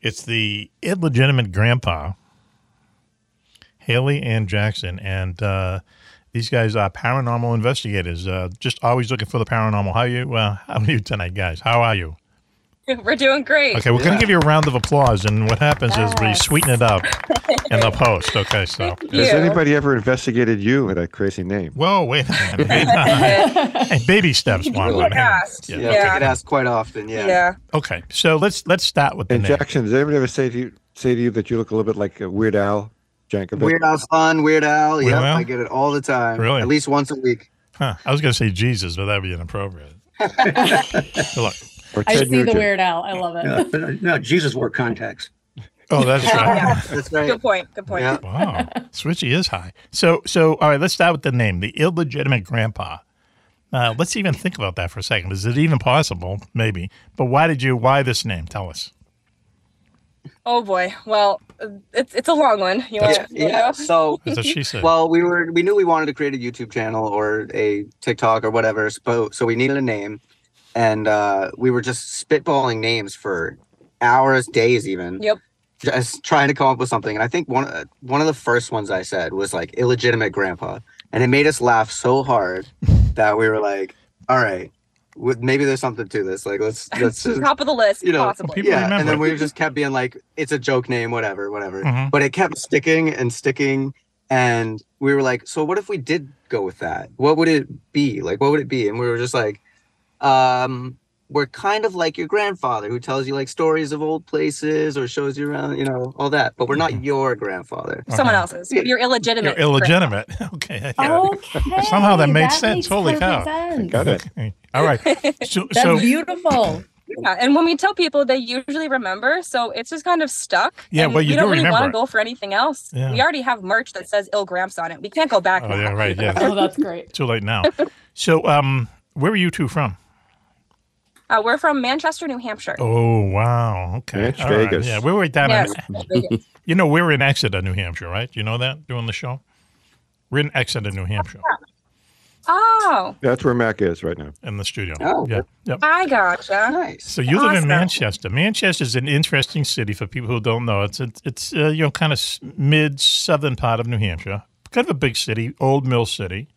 Speaker 2: It's the illegitimate grandpa, Haley and Jackson, and uh, these guys are paranormal investigators. Uh, just always looking for the paranormal. How you? Well, how are you tonight, guys? How are you?
Speaker 9: We're doing great.
Speaker 2: Okay, we're gonna give you a round of applause, and what happens is we sweeten it up in the post. Okay, so.
Speaker 9: Thank
Speaker 3: Has anybody ever investigated you with a crazy name?
Speaker 2: Whoa, wait a minute. Wait a minute. Hey, baby steps, one.
Speaker 9: You
Speaker 2: one. Hang on.
Speaker 9: asked.
Speaker 2: Yeah.
Speaker 9: Yeah.
Speaker 10: Yeah, I get asked quite often. Yeah.
Speaker 9: Yeah.
Speaker 2: Okay, so let's let's start with the
Speaker 3: And
Speaker 2: name.
Speaker 3: Jackson, does anybody ever say to you say to you that you look a little bit like a Weird Al Yankovic?
Speaker 10: Weird Al's fun. Weird Al.
Speaker 2: Weird
Speaker 10: Yep,
Speaker 2: Al?
Speaker 10: I get it all the time.
Speaker 2: Really?
Speaker 10: At least once a week.
Speaker 2: Huh. I was going to say Jesus, but that'd be inappropriate. Look.
Speaker 3: Or
Speaker 6: I
Speaker 3: Ted
Speaker 6: see the
Speaker 3: Nugent?
Speaker 6: Weird Al. I love it.
Speaker 4: Uh, uh, no, Jesus wore contacts.
Speaker 2: Oh, that's right. yeah.
Speaker 10: That's right.
Speaker 9: Good point. Good point.
Speaker 10: Yeah.
Speaker 2: wow, Switchy is high. So, so all right, let's start with the name, the illegitimate grandpa. Uh, let's even think about that for a second. Is it even possible? Maybe. But why did you? Why this name? Tell us.
Speaker 9: Oh boy. Well, uh, it's it's a long one. You
Speaker 2: That's-
Speaker 9: want? you
Speaker 10: Yeah. So,
Speaker 2: That's what she said.
Speaker 10: well, we were we knew we wanted to create a YouTube channel or a TikTok or whatever. So, so we needed a name, and uh, we were just spitballing names for hours, days, even.
Speaker 9: Yep.
Speaker 10: Just trying to come up with something. And I think one uh, one of the first ones I said was like illegitimate grandpa, and it made us laugh so hard that we were like, all right. with- Maybe there's something to this. Like, let's let's just
Speaker 9: Top of the list,
Speaker 10: you know,
Speaker 9: possibly.
Speaker 2: people
Speaker 10: yeah,
Speaker 2: remember.
Speaker 10: and then we just kept being like, it's a joke name, whatever, whatever.
Speaker 2: Mhm.
Speaker 10: But it kept sticking and sticking, and we were like, so what if we did go with that? What would it be? Like, what would it be? And we were just like, um, we're kind of like your grandfather who tells you like stories of old places or shows you around, you know, all that. But we're not your grandfather.
Speaker 9: Someone
Speaker 2: Uh-huh.
Speaker 9: else's. You're illegitimate.
Speaker 2: You're illegitimate. okay. I.
Speaker 6: Okay.
Speaker 2: Somehow that made sense.
Speaker 6: makes
Speaker 2: Holy cow.
Speaker 6: sense.
Speaker 3: Got it.
Speaker 2: Okay. All right. So,
Speaker 6: That's
Speaker 2: so
Speaker 6: beautiful.
Speaker 9: Yeah, and when we tell people, they usually remember. So it's just kind of stuck.
Speaker 2: Yeah, well, you
Speaker 9: we
Speaker 2: do
Speaker 9: don't really want to go for anything else.
Speaker 2: Yeah.
Speaker 9: We already have merch that says "Ill Gramps" on it. We can't go back.
Speaker 2: Oh
Speaker 9: now.
Speaker 2: yeah, right. Yeah.
Speaker 6: Oh, that's great.
Speaker 2: Too late now. So, um, where are you two from?
Speaker 9: Uh, we're from Manchester, New Hampshire.
Speaker 2: Oh wow. Okay.
Speaker 3: That's
Speaker 2: All right.
Speaker 3: Vegas.
Speaker 2: Yeah, we were down
Speaker 9: Yes.
Speaker 2: in. You know, we're in Exeter, New Hampshire, right? You know that doing the show. We're in Exeter, New Hampshire,
Speaker 9: Oh,
Speaker 3: That's where Mac is right now.
Speaker 2: in the studio.
Speaker 10: Oh.
Speaker 2: Yeah. Yep.
Speaker 9: I gotcha.
Speaker 10: Nice.
Speaker 2: So you live in Manchester. Manchester is an interesting city for people who don't know. It's it's, it's uh, you know kind of mid southern part of New Hampshire. Kind of a big city, old mill city.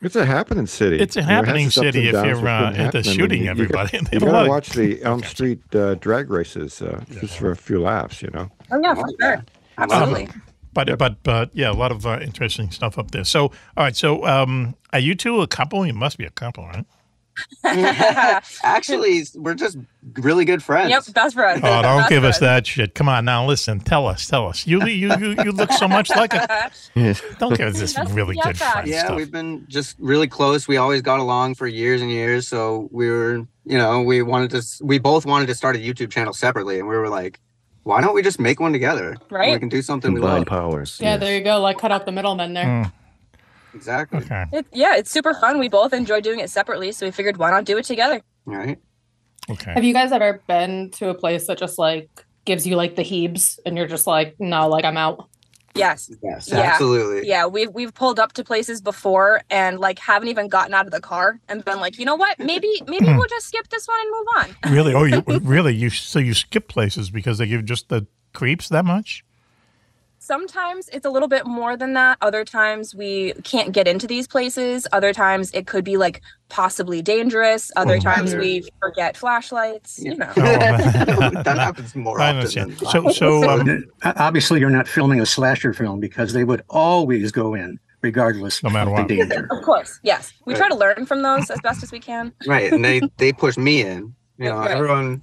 Speaker 3: It's a happening city.
Speaker 2: It's a
Speaker 3: You know, it
Speaker 2: happening
Speaker 3: its ups and
Speaker 2: city if you're,
Speaker 3: but it's
Speaker 2: uh,
Speaker 3: been
Speaker 2: into
Speaker 3: happening. I mean,
Speaker 2: shooting
Speaker 3: you- you
Speaker 2: everybody.
Speaker 3: got- You
Speaker 2: have gotta
Speaker 3: watch the Elm Street uh, drag races uh, just for a few laughs, you know.
Speaker 9: Oh yeah, for sure. Absolutely.
Speaker 2: But but but yeah, a lot of uh, interesting stuff up there. So all right, so um, are you two a couple? You must be a couple, right?
Speaker 10: Actually, we're just really good friends.
Speaker 9: Yep, best friend.
Speaker 2: Oh, don't
Speaker 9: Best
Speaker 2: give us that shit. Come on now, listen. Tell us, tell us. You you you, you look so much like a.
Speaker 7: Yes.
Speaker 2: Don't give us this
Speaker 9: That's-
Speaker 2: really good
Speaker 9: fact.
Speaker 2: friend
Speaker 10: yeah
Speaker 2: stuff.
Speaker 10: we've been just really close we always got along for years and years so we were you know we wanted to we both wanted to start a youtube channel separately and we were like why don't we just make one together
Speaker 9: Right.
Speaker 10: we can do something we
Speaker 7: Combined
Speaker 10: love
Speaker 7: powers.
Speaker 6: Yeah,
Speaker 7: yes.
Speaker 6: there you go. Like cut out the middleman there.
Speaker 2: Mm,
Speaker 10: exactly
Speaker 2: okay.
Speaker 9: It, yeah, it's super fun. We both enjoy doing it separately, so we figured why not do it together?
Speaker 10: right
Speaker 2: Okay.
Speaker 6: Have you guys ever been to a place that just like gives you like the heebs and you're just like, no, like I'm out?
Speaker 9: Yes.
Speaker 10: yes
Speaker 9: Yeah.
Speaker 10: absolutely
Speaker 9: Yeah, we've we've pulled up to places before and like haven't even gotten out of the car and been like, you know what? Maybe maybe we'll just skip this one and move on.
Speaker 2: Really? Oh, you really? You so you skip places because they give just the creeps that much?
Speaker 9: Sometimes it's a little bit more than that. Other times we can't get into these places. Other times it could be like possibly dangerous. Other
Speaker 3: Oh,
Speaker 9: times
Speaker 3: dear.
Speaker 9: we forget flashlights. You know.
Speaker 10: that happens more
Speaker 2: I
Speaker 10: often
Speaker 2: understand.
Speaker 10: than
Speaker 2: So, so um,
Speaker 4: Obviously, you're not filming a slasher film because they would always go in, regardless
Speaker 2: No matter
Speaker 4: of the danger.
Speaker 9: Of course, yes. We
Speaker 10: Right.
Speaker 9: try to learn from those as best as we can.
Speaker 10: right, and they they push me in. You know,
Speaker 9: Right.
Speaker 10: everyone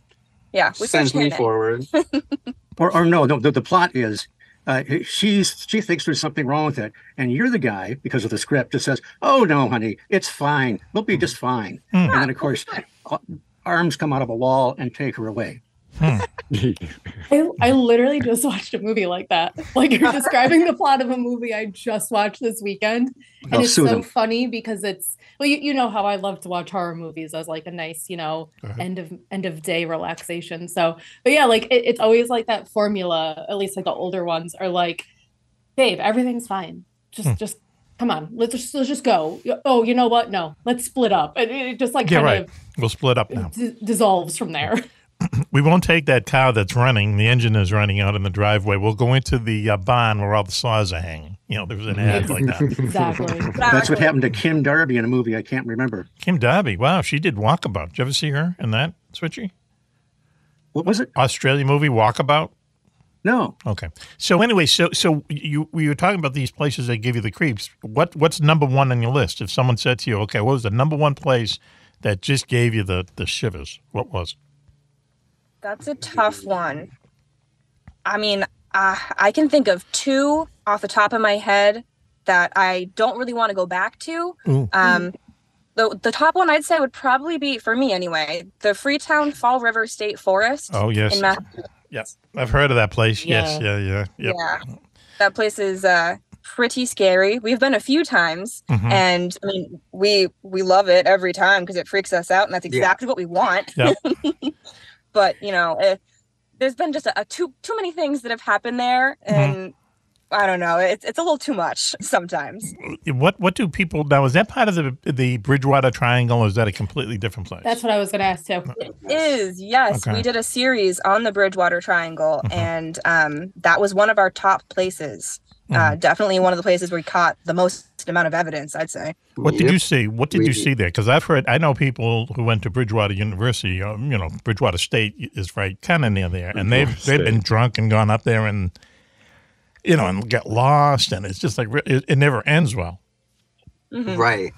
Speaker 9: Yeah, we
Speaker 10: sends me forward.
Speaker 4: Or, or no, no. The, the plot is uh, she's she thinks there's something wrong with it, and you're the guy because of the script that says, "Oh no, honey, it's fine. We'll be just fine." And then, of course, uh, arms come out of a wall and take her away.
Speaker 6: I, I literally just watched a movie like that. Like you're describing the plot of a movie I just watched this weekend. And
Speaker 4: I'll
Speaker 6: it's so
Speaker 4: them.
Speaker 6: funny because it's well, you, you know how I love to watch horror movies as like a nice, you know,
Speaker 2: ahead.
Speaker 6: end of end of day relaxation. So but yeah, like it, it's always like that formula, at least like the older ones are like, babe, everything's fine. Just
Speaker 2: Hmm.
Speaker 6: just come on, let's just let's just go. Oh, you know what? No, let's split up. And it, it just like
Speaker 2: yeah,
Speaker 6: kind
Speaker 2: right.
Speaker 6: of
Speaker 2: We'll split up now.
Speaker 6: d- dissolves from there.
Speaker 2: We won't take that car that's running. The engine is running out in the driveway. We'll go into the uh, barn where all the saws are hanging. You know, there was an ad like that.
Speaker 6: Exactly.
Speaker 4: That's what happened to Kim Darby in a movie I can't remember.
Speaker 2: Kim Darby. Wow, she did Walkabout. Did you ever see her in that, Switchy?
Speaker 4: What was it?
Speaker 2: Australian movie Walkabout.
Speaker 4: No.
Speaker 2: Okay. So anyway, so so you we were talking about these places that give you the creeps. What what's number one on your list? If someone said to you, okay, what was the number one place that just gave you the the shivers? What was?
Speaker 9: That's a tough one. I mean, uh, I can think of two off the top of my head that I don't really want to go back to.
Speaker 2: Ooh.
Speaker 9: Um, the the top one I'd say would probably be for me anyway, the Freetown Fall River State Forest.
Speaker 2: Oh yes.
Speaker 9: In Massachusetts.
Speaker 2: Yep. I've heard of that place. Yes.
Speaker 9: Yeah.
Speaker 2: Yeah. Yeah. Yep.
Speaker 9: Yeah. That place is uh pretty scary. We've been a few times
Speaker 2: Mhm.
Speaker 9: and I mean we we love it every time because it freaks us out and that's
Speaker 10: Yeah.
Speaker 9: exactly what we want.
Speaker 2: Yep.
Speaker 9: but, you know, eh, there's been just a, a too too many things that have happened there
Speaker 2: Mm-hmm.
Speaker 9: and I don't know. It's it's a little too much sometimes.
Speaker 2: What what do people now? Is that part of the the Bridgewater Triangle, or is that a completely different place?
Speaker 6: That's what I was gonna ask too.
Speaker 9: It is yes,
Speaker 2: Okay.
Speaker 9: we did a series on the Bridgewater Triangle,
Speaker 2: Mhm.
Speaker 9: and um, that was one of our top places.
Speaker 2: Mm-hmm.
Speaker 9: Uh, definitely one of the places where we caught the most amount of evidence. I'd say.
Speaker 2: What did you see? What did
Speaker 10: We
Speaker 2: you see there? Because I've heard, I know people who went to Bridgewater University. Um, you know, Bridgewater State is right kind of near there, and they've
Speaker 3: Bridgewater
Speaker 2: they've been drunk and gone up there and you know and get lost, and it's just like it, it never ends well.
Speaker 9: Mhm.
Speaker 10: Right.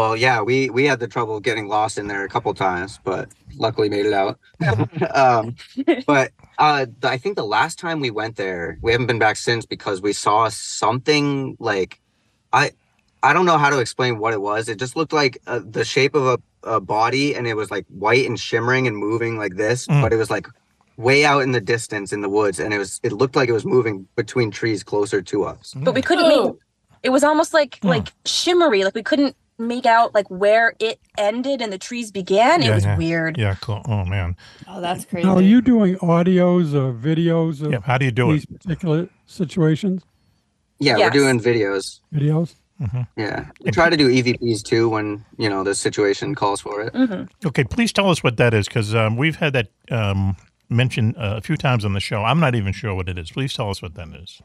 Speaker 10: Well, yeah, we we had the trouble of getting lost in there a couple times, but luckily made it out. um, but uh, I think the last time we went there, we haven't been back since because we saw something like I I don't know how to explain what it was. It just looked like uh, the shape of a, a body, and it was like white and shimmering and moving like this,
Speaker 2: Mm.
Speaker 10: but it was like way out in the distance in the woods, and it was it looked like it was moving between trees closer to us.
Speaker 9: But we couldn't
Speaker 6: Oh.
Speaker 9: make. It was almost like
Speaker 2: Hmm.
Speaker 9: like shimmery. Like we couldn't make out like where it ended and the trees began.
Speaker 2: Yeah,
Speaker 9: it was
Speaker 2: yeah.
Speaker 9: weird.
Speaker 2: Yeah, cool. Oh man.
Speaker 6: Oh, that's crazy.
Speaker 5: Now, are you doing audios or videos of
Speaker 2: Yeah. How do you do
Speaker 5: these
Speaker 2: it?
Speaker 5: particular situations?
Speaker 10: Yeah,
Speaker 9: Yes.
Speaker 10: we're doing videos.
Speaker 5: Videos?
Speaker 10: Yeah, we try to do EVPs too when you know the situation calls for it.
Speaker 9: hmm
Speaker 2: Okay, please tell us what that is, because um, we've had that um, mentioned uh, a few times on the show. I'm not even sure what it is. Please tell us what that is.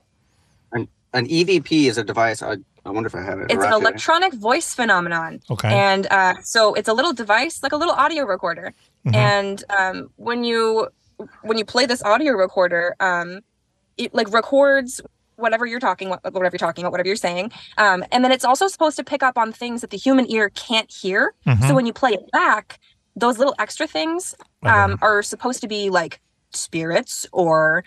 Speaker 10: An, an EVP is a device. I, I wonder if I have it.
Speaker 9: It's an
Speaker 10: around here.
Speaker 9: electronic voice phenomenon.
Speaker 2: Okay.
Speaker 9: And uh, so it's a little device, like a little audio recorder.
Speaker 2: Mhm.
Speaker 9: And um, when you when you play this audio recorder, um, it like records whatever you're talking, whatever you're talking about, whatever you're saying. Um, and then it's also supposed to pick up on things that the human ear can't hear.
Speaker 2: Mhm.
Speaker 9: So when you play it back, those little extra things um, are supposed to be like spirits or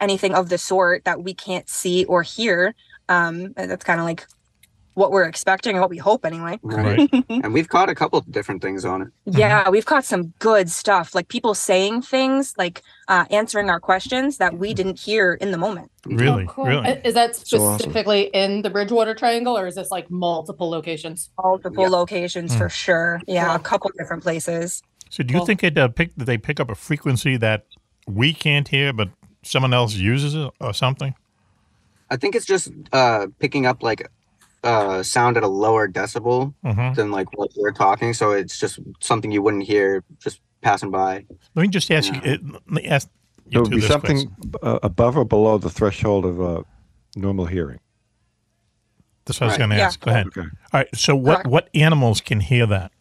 Speaker 9: anything of the sort that we can't see or hear. Um, that's kind of like what we're expecting and what we hope anyway.
Speaker 10: Right. and we've caught a couple different things on it.
Speaker 9: Yeah, we've caught some good stuff, like people saying things, like uh, answering our questions that we didn't hear in the moment.
Speaker 2: Really,
Speaker 6: Oh, Cool.
Speaker 2: really.
Speaker 6: Is that
Speaker 7: So awesome.
Speaker 6: specifically in the Bridgewater Triangle, or is this like multiple locations?
Speaker 9: Multiple
Speaker 10: Yeah.
Speaker 9: locations
Speaker 2: Hmm.
Speaker 9: for sure. Yeah, a couple different places.
Speaker 2: So do you
Speaker 6: Well-
Speaker 2: think it uh, pick, that they pick up a frequency that we can't hear, but someone else uses it or something?
Speaker 10: I think it's just uh, picking up like uh, sound at a lower decibel
Speaker 2: hmm
Speaker 10: than like what we're talking. So it's just something you wouldn't hear just passing by.
Speaker 2: Let me just ask
Speaker 10: Yeah.
Speaker 2: you. uh, Let me ask
Speaker 3: It would be something uh, above or below the threshold of uh, normal hearing.
Speaker 2: That's what I was
Speaker 3: Right.
Speaker 2: going to
Speaker 3: Yeah.
Speaker 2: ask. Go ahead.
Speaker 3: Okay.
Speaker 2: All right. So, what what animals can hear that?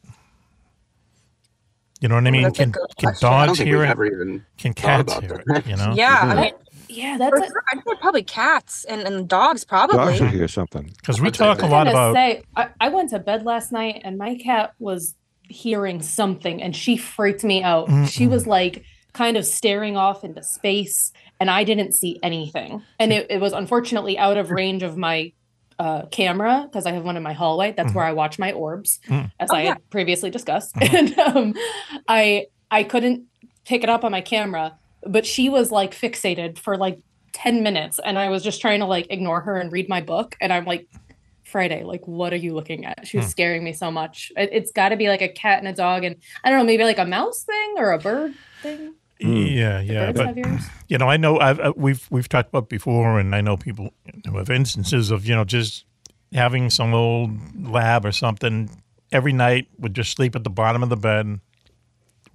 Speaker 2: You know what I mean?
Speaker 10: that's a
Speaker 2: Can can
Speaker 10: question. I don't
Speaker 2: dogs hear it?
Speaker 10: even
Speaker 2: can cats hear it? You know?
Speaker 9: Yeah, I mean,
Speaker 6: yeah, that's
Speaker 9: for sure. I'd say probably cats and, and dogs, probably.
Speaker 3: Dogs will hear something.
Speaker 2: Because we
Speaker 3: I'd
Speaker 2: talk a lot
Speaker 6: gonna
Speaker 2: about
Speaker 6: say I, I went to bed last night and my cat was hearing something and she freaked me out. She was like kind of staring off into space and I didn't see anything. And it, it was unfortunately out of range of my uh, camera because I have one in my hallway. That's
Speaker 11: Mhm.
Speaker 6: where I watch my orbs,
Speaker 11: Mm.
Speaker 6: as
Speaker 11: Oh,
Speaker 6: I
Speaker 11: yeah.
Speaker 6: had previously discussed. And um, I I couldn't pick it up on my camera, but she was like fixated for like 10 minutes and I was just trying to like ignore her and read my book. And I'm like, Friday, like, what are you looking at? She was
Speaker 2: Hmm.
Speaker 6: scaring me so much. It, it's got to be like a cat and a dog, and I don't know, maybe like a mouse thing or a bird thing.
Speaker 2: Yeah, yeah, but you know, I know I've uh, we've we've talked about before, and I know people who have instances of you know just having some old lab or something every night would just sleep at the bottom of the bed.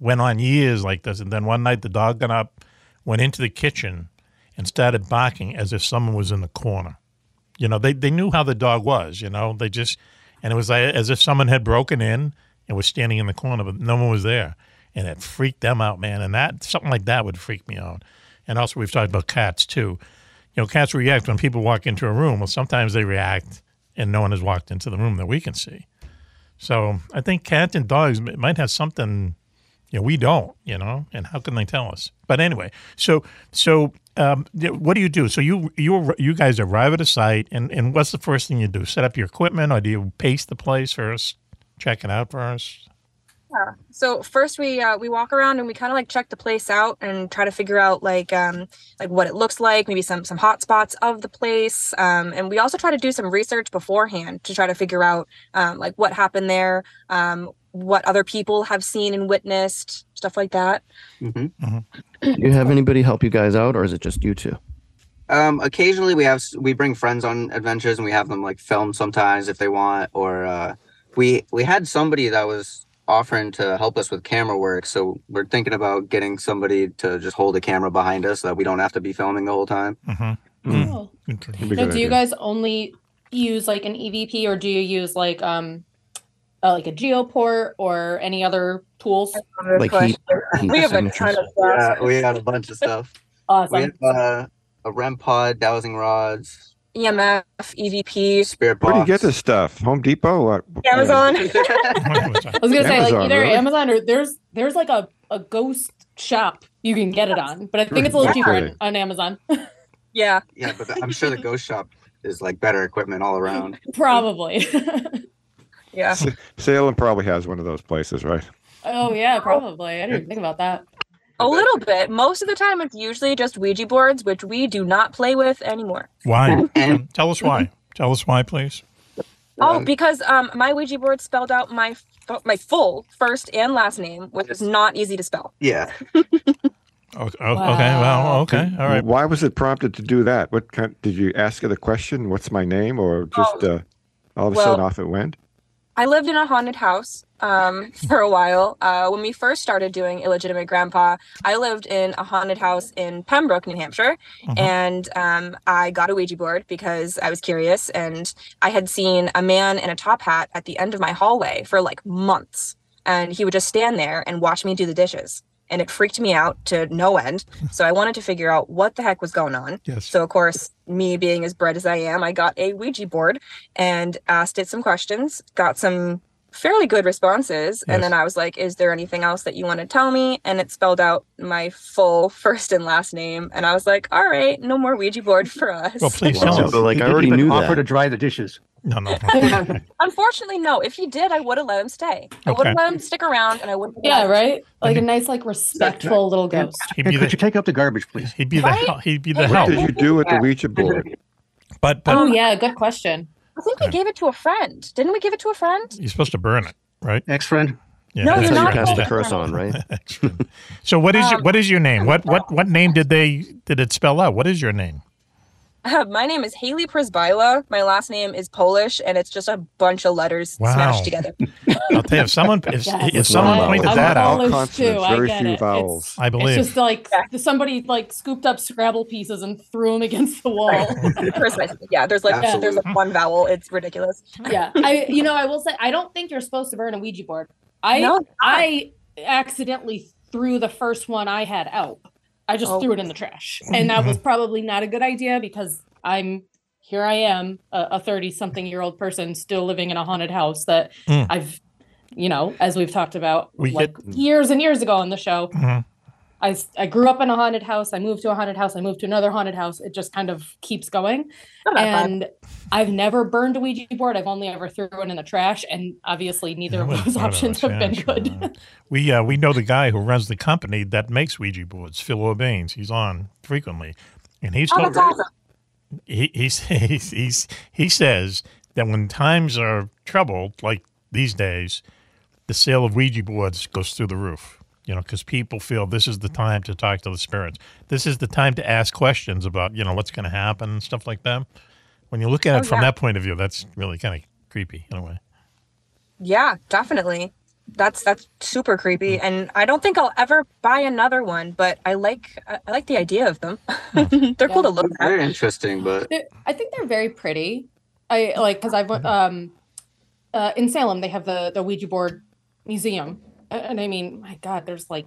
Speaker 2: Went on years like this, and then one night the dog got up, went into the kitchen, and started barking as if someone was in the corner. You know, they they knew how the dog was. You know, they just and it was like, as if someone had broken in and was standing in the corner, but no one was there, and it freaked them out, man. And that something like that would freak me out. And also, we've talked about cats too. You know, cats react when people walk into a room. Well, sometimes they react, and no one has walked into the room that we can see. So I think cats and dogs might have something, you know, we don't. You know, and how can they tell us? But anyway, so so um, what do you do? So you you you guys arrive at a site, and and what's the first thing you do? Set up your equipment, or do you pace the place first? Check it out first.
Speaker 9: Yeah. So first we uh, we walk around and we kind of like check the place out and try to figure out like um like what it looks like, maybe some some hot spots of the place, um, and we also try to do some research beforehand to try to figure out um, like what happened there, um, what other people have seen and witnessed, stuff like that.
Speaker 10: Mm-hmm.
Speaker 7: Do you have anybody help you guys out, or is it just you two?
Speaker 10: Um, occasionally we have we bring friends on adventures and we have them like film sometimes if they want, or uh, we we had somebody that was offering to help us with camera work, so we're thinking about getting somebody to just hold a camera behind us so that we don't have to be filming the whole time.
Speaker 2: Mm-hmm.
Speaker 6: Oh. Now, do you guys only use like an EVP, or do you use like um uh, like a geoport or any other tools?
Speaker 7: Like heat- heat
Speaker 9: We have a ton of stuff.
Speaker 10: Yeah, we had a bunch of stuff.
Speaker 6: Awesome.
Speaker 10: We have uh, a REM pod, dowsing rods,
Speaker 9: EMF, EVP,
Speaker 10: spirit box.
Speaker 3: Where do you get this stuff? Home Depot? What?
Speaker 9: Amazon.
Speaker 6: I was gonna say like either
Speaker 3: really?
Speaker 6: Amazon or there's there's like a, a ghost shop you can get it on, but I think it's a little cheaper on, on Amazon.
Speaker 9: yeah.
Speaker 10: Yeah, but the- I'm sure the ghost shop is like better equipment all around.
Speaker 6: Probably.
Speaker 9: Yeah.
Speaker 3: S- Salem probably has one of those places, right?
Speaker 6: oh yeah, probably. I didn't even think about that.
Speaker 9: A little bit. Most of the time, it's usually just Ouija boards, which we do not play with anymore.
Speaker 2: Why? Tell us why. Tell us why, please.
Speaker 9: Oh, because um, my Ouija board spelled out my my full first and last name, which is not easy to spell.
Speaker 10: Yeah.
Speaker 2: Okay, okay. Well, okay. All right.
Speaker 3: Why was it prompted to do that? What kind? Did you ask it a question? What's my name? Or just uh, all of a
Speaker 9: well-
Speaker 3: sudden off it went?
Speaker 9: I lived in a haunted house um, for a while. Uh, when we first started doing illegitimate grandpa, I lived in a haunted house in Pembroke, New Hampshire, and um, I got a Ouija board because I was curious, and I had seen a man in a top hat at the end of my hallway for like months, and he would just stand there and watch me do the dishes. And it freaked me out to no end. So I wanted to figure out what the heck was going on.
Speaker 2: Yes.
Speaker 9: So of course, me being as bred as I am, I got a Ouija board and asked it some questions, got some fairly good responses, and then I was like, "Is there anything else that you want to tell me?" And it spelled out my full first and last name, and I was like, "All right, no more Ouija board for us."
Speaker 2: Well, please
Speaker 7: Wow.
Speaker 2: tell us.
Speaker 7: So, like, I already knew
Speaker 12: offer
Speaker 7: that.
Speaker 12: to dry the dishes.
Speaker 2: No, no.
Speaker 9: Unfortunately, no. If he did, I would have let him stay. I would have
Speaker 2: Okay.
Speaker 9: let him stick around, and I wouldn't.
Speaker 6: Yeah,
Speaker 9: him-
Speaker 6: right. Like a nice, like respectful little ghost.
Speaker 2: He'd
Speaker 12: Hey,
Speaker 2: be
Speaker 12: could
Speaker 2: the,
Speaker 12: you take up the garbage, please?
Speaker 2: he'd be the
Speaker 9: Right?
Speaker 2: hel- he'd be the
Speaker 3: What
Speaker 2: help.
Speaker 3: did you do with the Ouija board?
Speaker 2: But but
Speaker 6: Oh yeah, good question.
Speaker 9: I think we gave it to a friend. Didn't we give it to a friend?
Speaker 2: you're supposed to burn it, right?
Speaker 12: Ex-friend.
Speaker 2: Yeah.
Speaker 9: No,
Speaker 7: That's
Speaker 9: you're
Speaker 7: how
Speaker 9: not
Speaker 7: you pass the
Speaker 9: supposed
Speaker 7: curse
Speaker 9: burn
Speaker 7: on, right?
Speaker 2: So what is your,
Speaker 9: Um,
Speaker 2: what is your name? What what what name did they did it spell out? What is your name?
Speaker 9: Uh, my name is Haley Przybyla. My last name is Polish, and it's just a bunch of letters
Speaker 2: Wow.
Speaker 9: smashed together.
Speaker 2: I'll tell you, if someone if,
Speaker 6: Yes.
Speaker 2: if someone
Speaker 6: I'm-
Speaker 2: pointed
Speaker 6: I'm
Speaker 2: that out,
Speaker 6: too. I
Speaker 3: very few
Speaker 6: it. It's-
Speaker 3: vowels.
Speaker 2: I believe.
Speaker 6: It's just like somebody like scooped up Scrabble pieces and threw them against the wall.
Speaker 9: Precisely. Yeah, there's like
Speaker 6: Yeah.
Speaker 9: there's like one vowel. It's ridiculous.
Speaker 6: yeah, I you know I will say I don't think you're supposed to burn a Ouija board. I
Speaker 9: No.
Speaker 6: I accidentally threw the first one I had out. I just
Speaker 9: Oh.
Speaker 6: threw it in the trash, and that was probably not a good idea because I'm here. I am a thirty something year old person still living in a haunted house that
Speaker 2: Mm.
Speaker 6: I've, you know, as we've talked about
Speaker 2: We
Speaker 6: like
Speaker 2: get-
Speaker 6: years and years ago on the show.
Speaker 2: Mhm.
Speaker 6: I, s- I grew up in a haunted house. I moved to a haunted house. I moved to another haunted house. It just kind of keeps going.
Speaker 9: Not that bad.
Speaker 6: And I've never burned a Ouija board. I've only ever threw it in the trash. And obviously, neither
Speaker 2: Yeah,
Speaker 6: of those
Speaker 2: I don't
Speaker 6: options have been good.
Speaker 2: uh, we uh, we know the guy who runs the company that makes Ouija boards, Phil Urbanes. He's on frequently, and he's
Speaker 9: Oh,
Speaker 2: told
Speaker 9: that's awesome.
Speaker 2: he he he's, he's he says that when times are troubled like these days, the sale of Ouija boards goes through the roof. You know, because people feel this is the time to talk to the spirits. This is the time to ask questions about you know what's going to happen and stuff like that. When you look at it
Speaker 9: Oh,
Speaker 2: from
Speaker 9: yeah.
Speaker 2: that point of view, that's really kind of creepy in a way.
Speaker 9: Yeah, definitely. That's that's super creepy, and I don't think I'll ever buy another one. But I like I I like the idea of them. They're cool to look at.
Speaker 10: Very interesting, but
Speaker 6: They're- I think they're very pretty. I like because I've um, uh, in Salem. They have the the Ouija board museum, A- and I mean, my God, there's like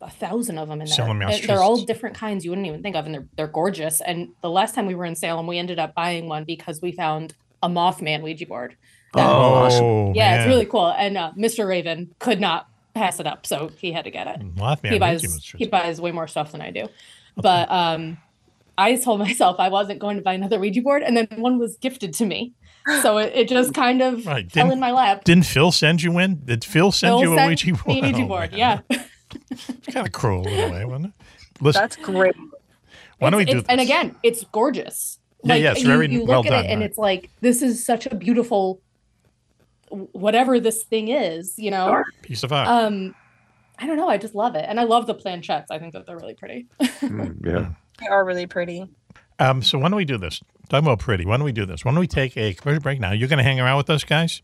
Speaker 6: a thousand of them in there.
Speaker 2: Salem,
Speaker 6: And They're all different kinds you wouldn't even think of, and they're they're gorgeous. And the last time we were in Salem, we ended up buying one because we found a Mothman Ouija board. that-
Speaker 2: Oh,
Speaker 6: yeah, it's really cool. And uh, Mr. Raven could not pass it up, so he had to get it
Speaker 2: Mothman
Speaker 6: he
Speaker 2: Ouija
Speaker 6: buys
Speaker 2: was
Speaker 6: he buys way more stuff than I do. But um I told myself I wasn't going to buy another Ouija board, and then one was gifted to me. So it, it just kind of
Speaker 2: Right.
Speaker 6: fell
Speaker 2: Didn't-
Speaker 6: in my lap.
Speaker 2: Didn't Phil send you in? Did Phil send
Speaker 6: Phil
Speaker 2: you a Ouija board?
Speaker 6: me a Ouija
Speaker 2: Oh,
Speaker 6: board,
Speaker 2: man.
Speaker 6: yeah.
Speaker 2: It's kind of cruel in a way, wasn't it? Listen,
Speaker 9: That's great.
Speaker 2: why don't we do
Speaker 6: it's- And again, it's gorgeous.
Speaker 2: Yeah, yeah, it's
Speaker 6: you,
Speaker 2: very
Speaker 6: you look
Speaker 2: well
Speaker 6: at
Speaker 2: done,
Speaker 6: it and
Speaker 2: right.
Speaker 6: it's like this is such a beautiful whatever this thing is, you know.
Speaker 2: Piece of art.
Speaker 6: Um I don't know, I just love it. And I love the planchettes. I think that they're really pretty.
Speaker 3: Mm, yeah.
Speaker 9: They are really pretty.
Speaker 2: Um, so why don't we do this? Talking about pretty, why don't we do this? Why don't we take a commercial break now? You're going to hang around with us, guys?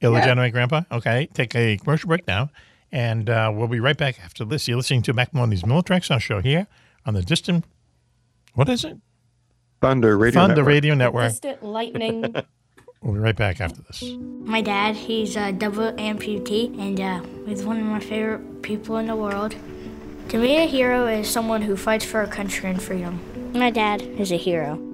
Speaker 2: Illegitimate Grandpa? Okay, take a commercial break now, and uh, we'll be right back after this. You're listening to Mack Maloney's Militrex on show here on the distant, what is it?
Speaker 3: Thunder Radio
Speaker 2: Thunder
Speaker 3: Network.
Speaker 2: Radio Network.
Speaker 6: Distant lightning.
Speaker 2: We'll be right back after this.
Speaker 11: My dad, he's a double amputee, and uh, he's one of my favorite people in the world. To me, a hero is someone who fights for our country and freedom. My dad is a hero.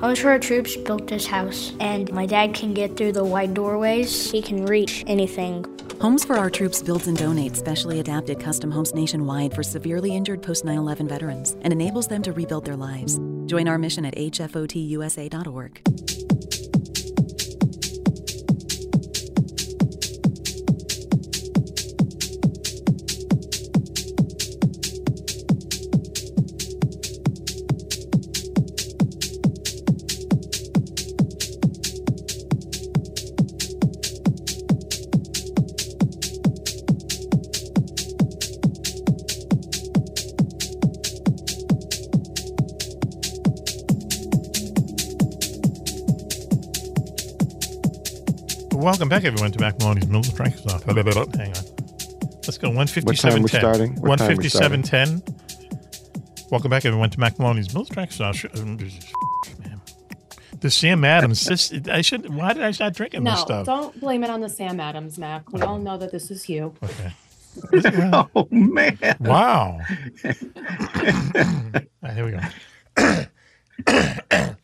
Speaker 11: Homes for Our Troops built this house, and my dad can get through the wide doorways. He can reach anything.
Speaker 12: Homes for Our Troops builds and donates specially adapted custom homes nationwide for severely injured post 9 11 veterans and enables them to rebuild their lives. Join our mission at hfotusa.org.
Speaker 2: Welcome back, everyone, to Mack Maloney's Military Stuff. Hang on. Let's go. One
Speaker 3: What time we starting? What
Speaker 2: One
Speaker 3: time we
Speaker 2: fifty-seven ten. Welcome back, everyone, to Mack Maloney's Military Stuff. Man. The Sam Adams. This I should. Why did I start drinking
Speaker 6: no,
Speaker 2: this stuff?
Speaker 6: don't blame it on the Sam Adams, Mack. We all know that this is you.
Speaker 2: Okay.
Speaker 10: oh man!
Speaker 2: Wow. All right, here we go.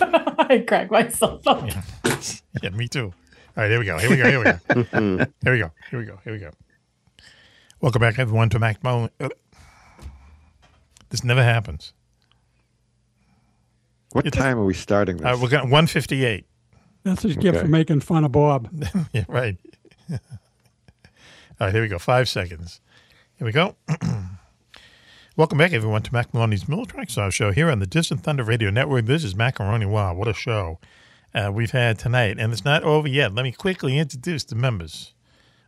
Speaker 6: I crack myself up.
Speaker 2: Yeah. yeah, me too. All right, here we go. Here we go. Here we go. here we go. Here we go. Here we go. Welcome back, everyone, to Mack Maloney. Uh, This never happens.
Speaker 3: What time are we starting this?
Speaker 2: Uh, we're going 158.
Speaker 5: That's what you get
Speaker 3: Okay.
Speaker 5: for making fun of Bob.
Speaker 2: yeah, right. All right, here we go. Five seconds. Here we go. Welcome back, everyone, to Mack Maloney's Military X-Files Show here on the Distant Thunder Radio Network. This is Macaroni. Wow, what a show uh, we've had tonight. And it's not over yet. Let me quickly introduce the members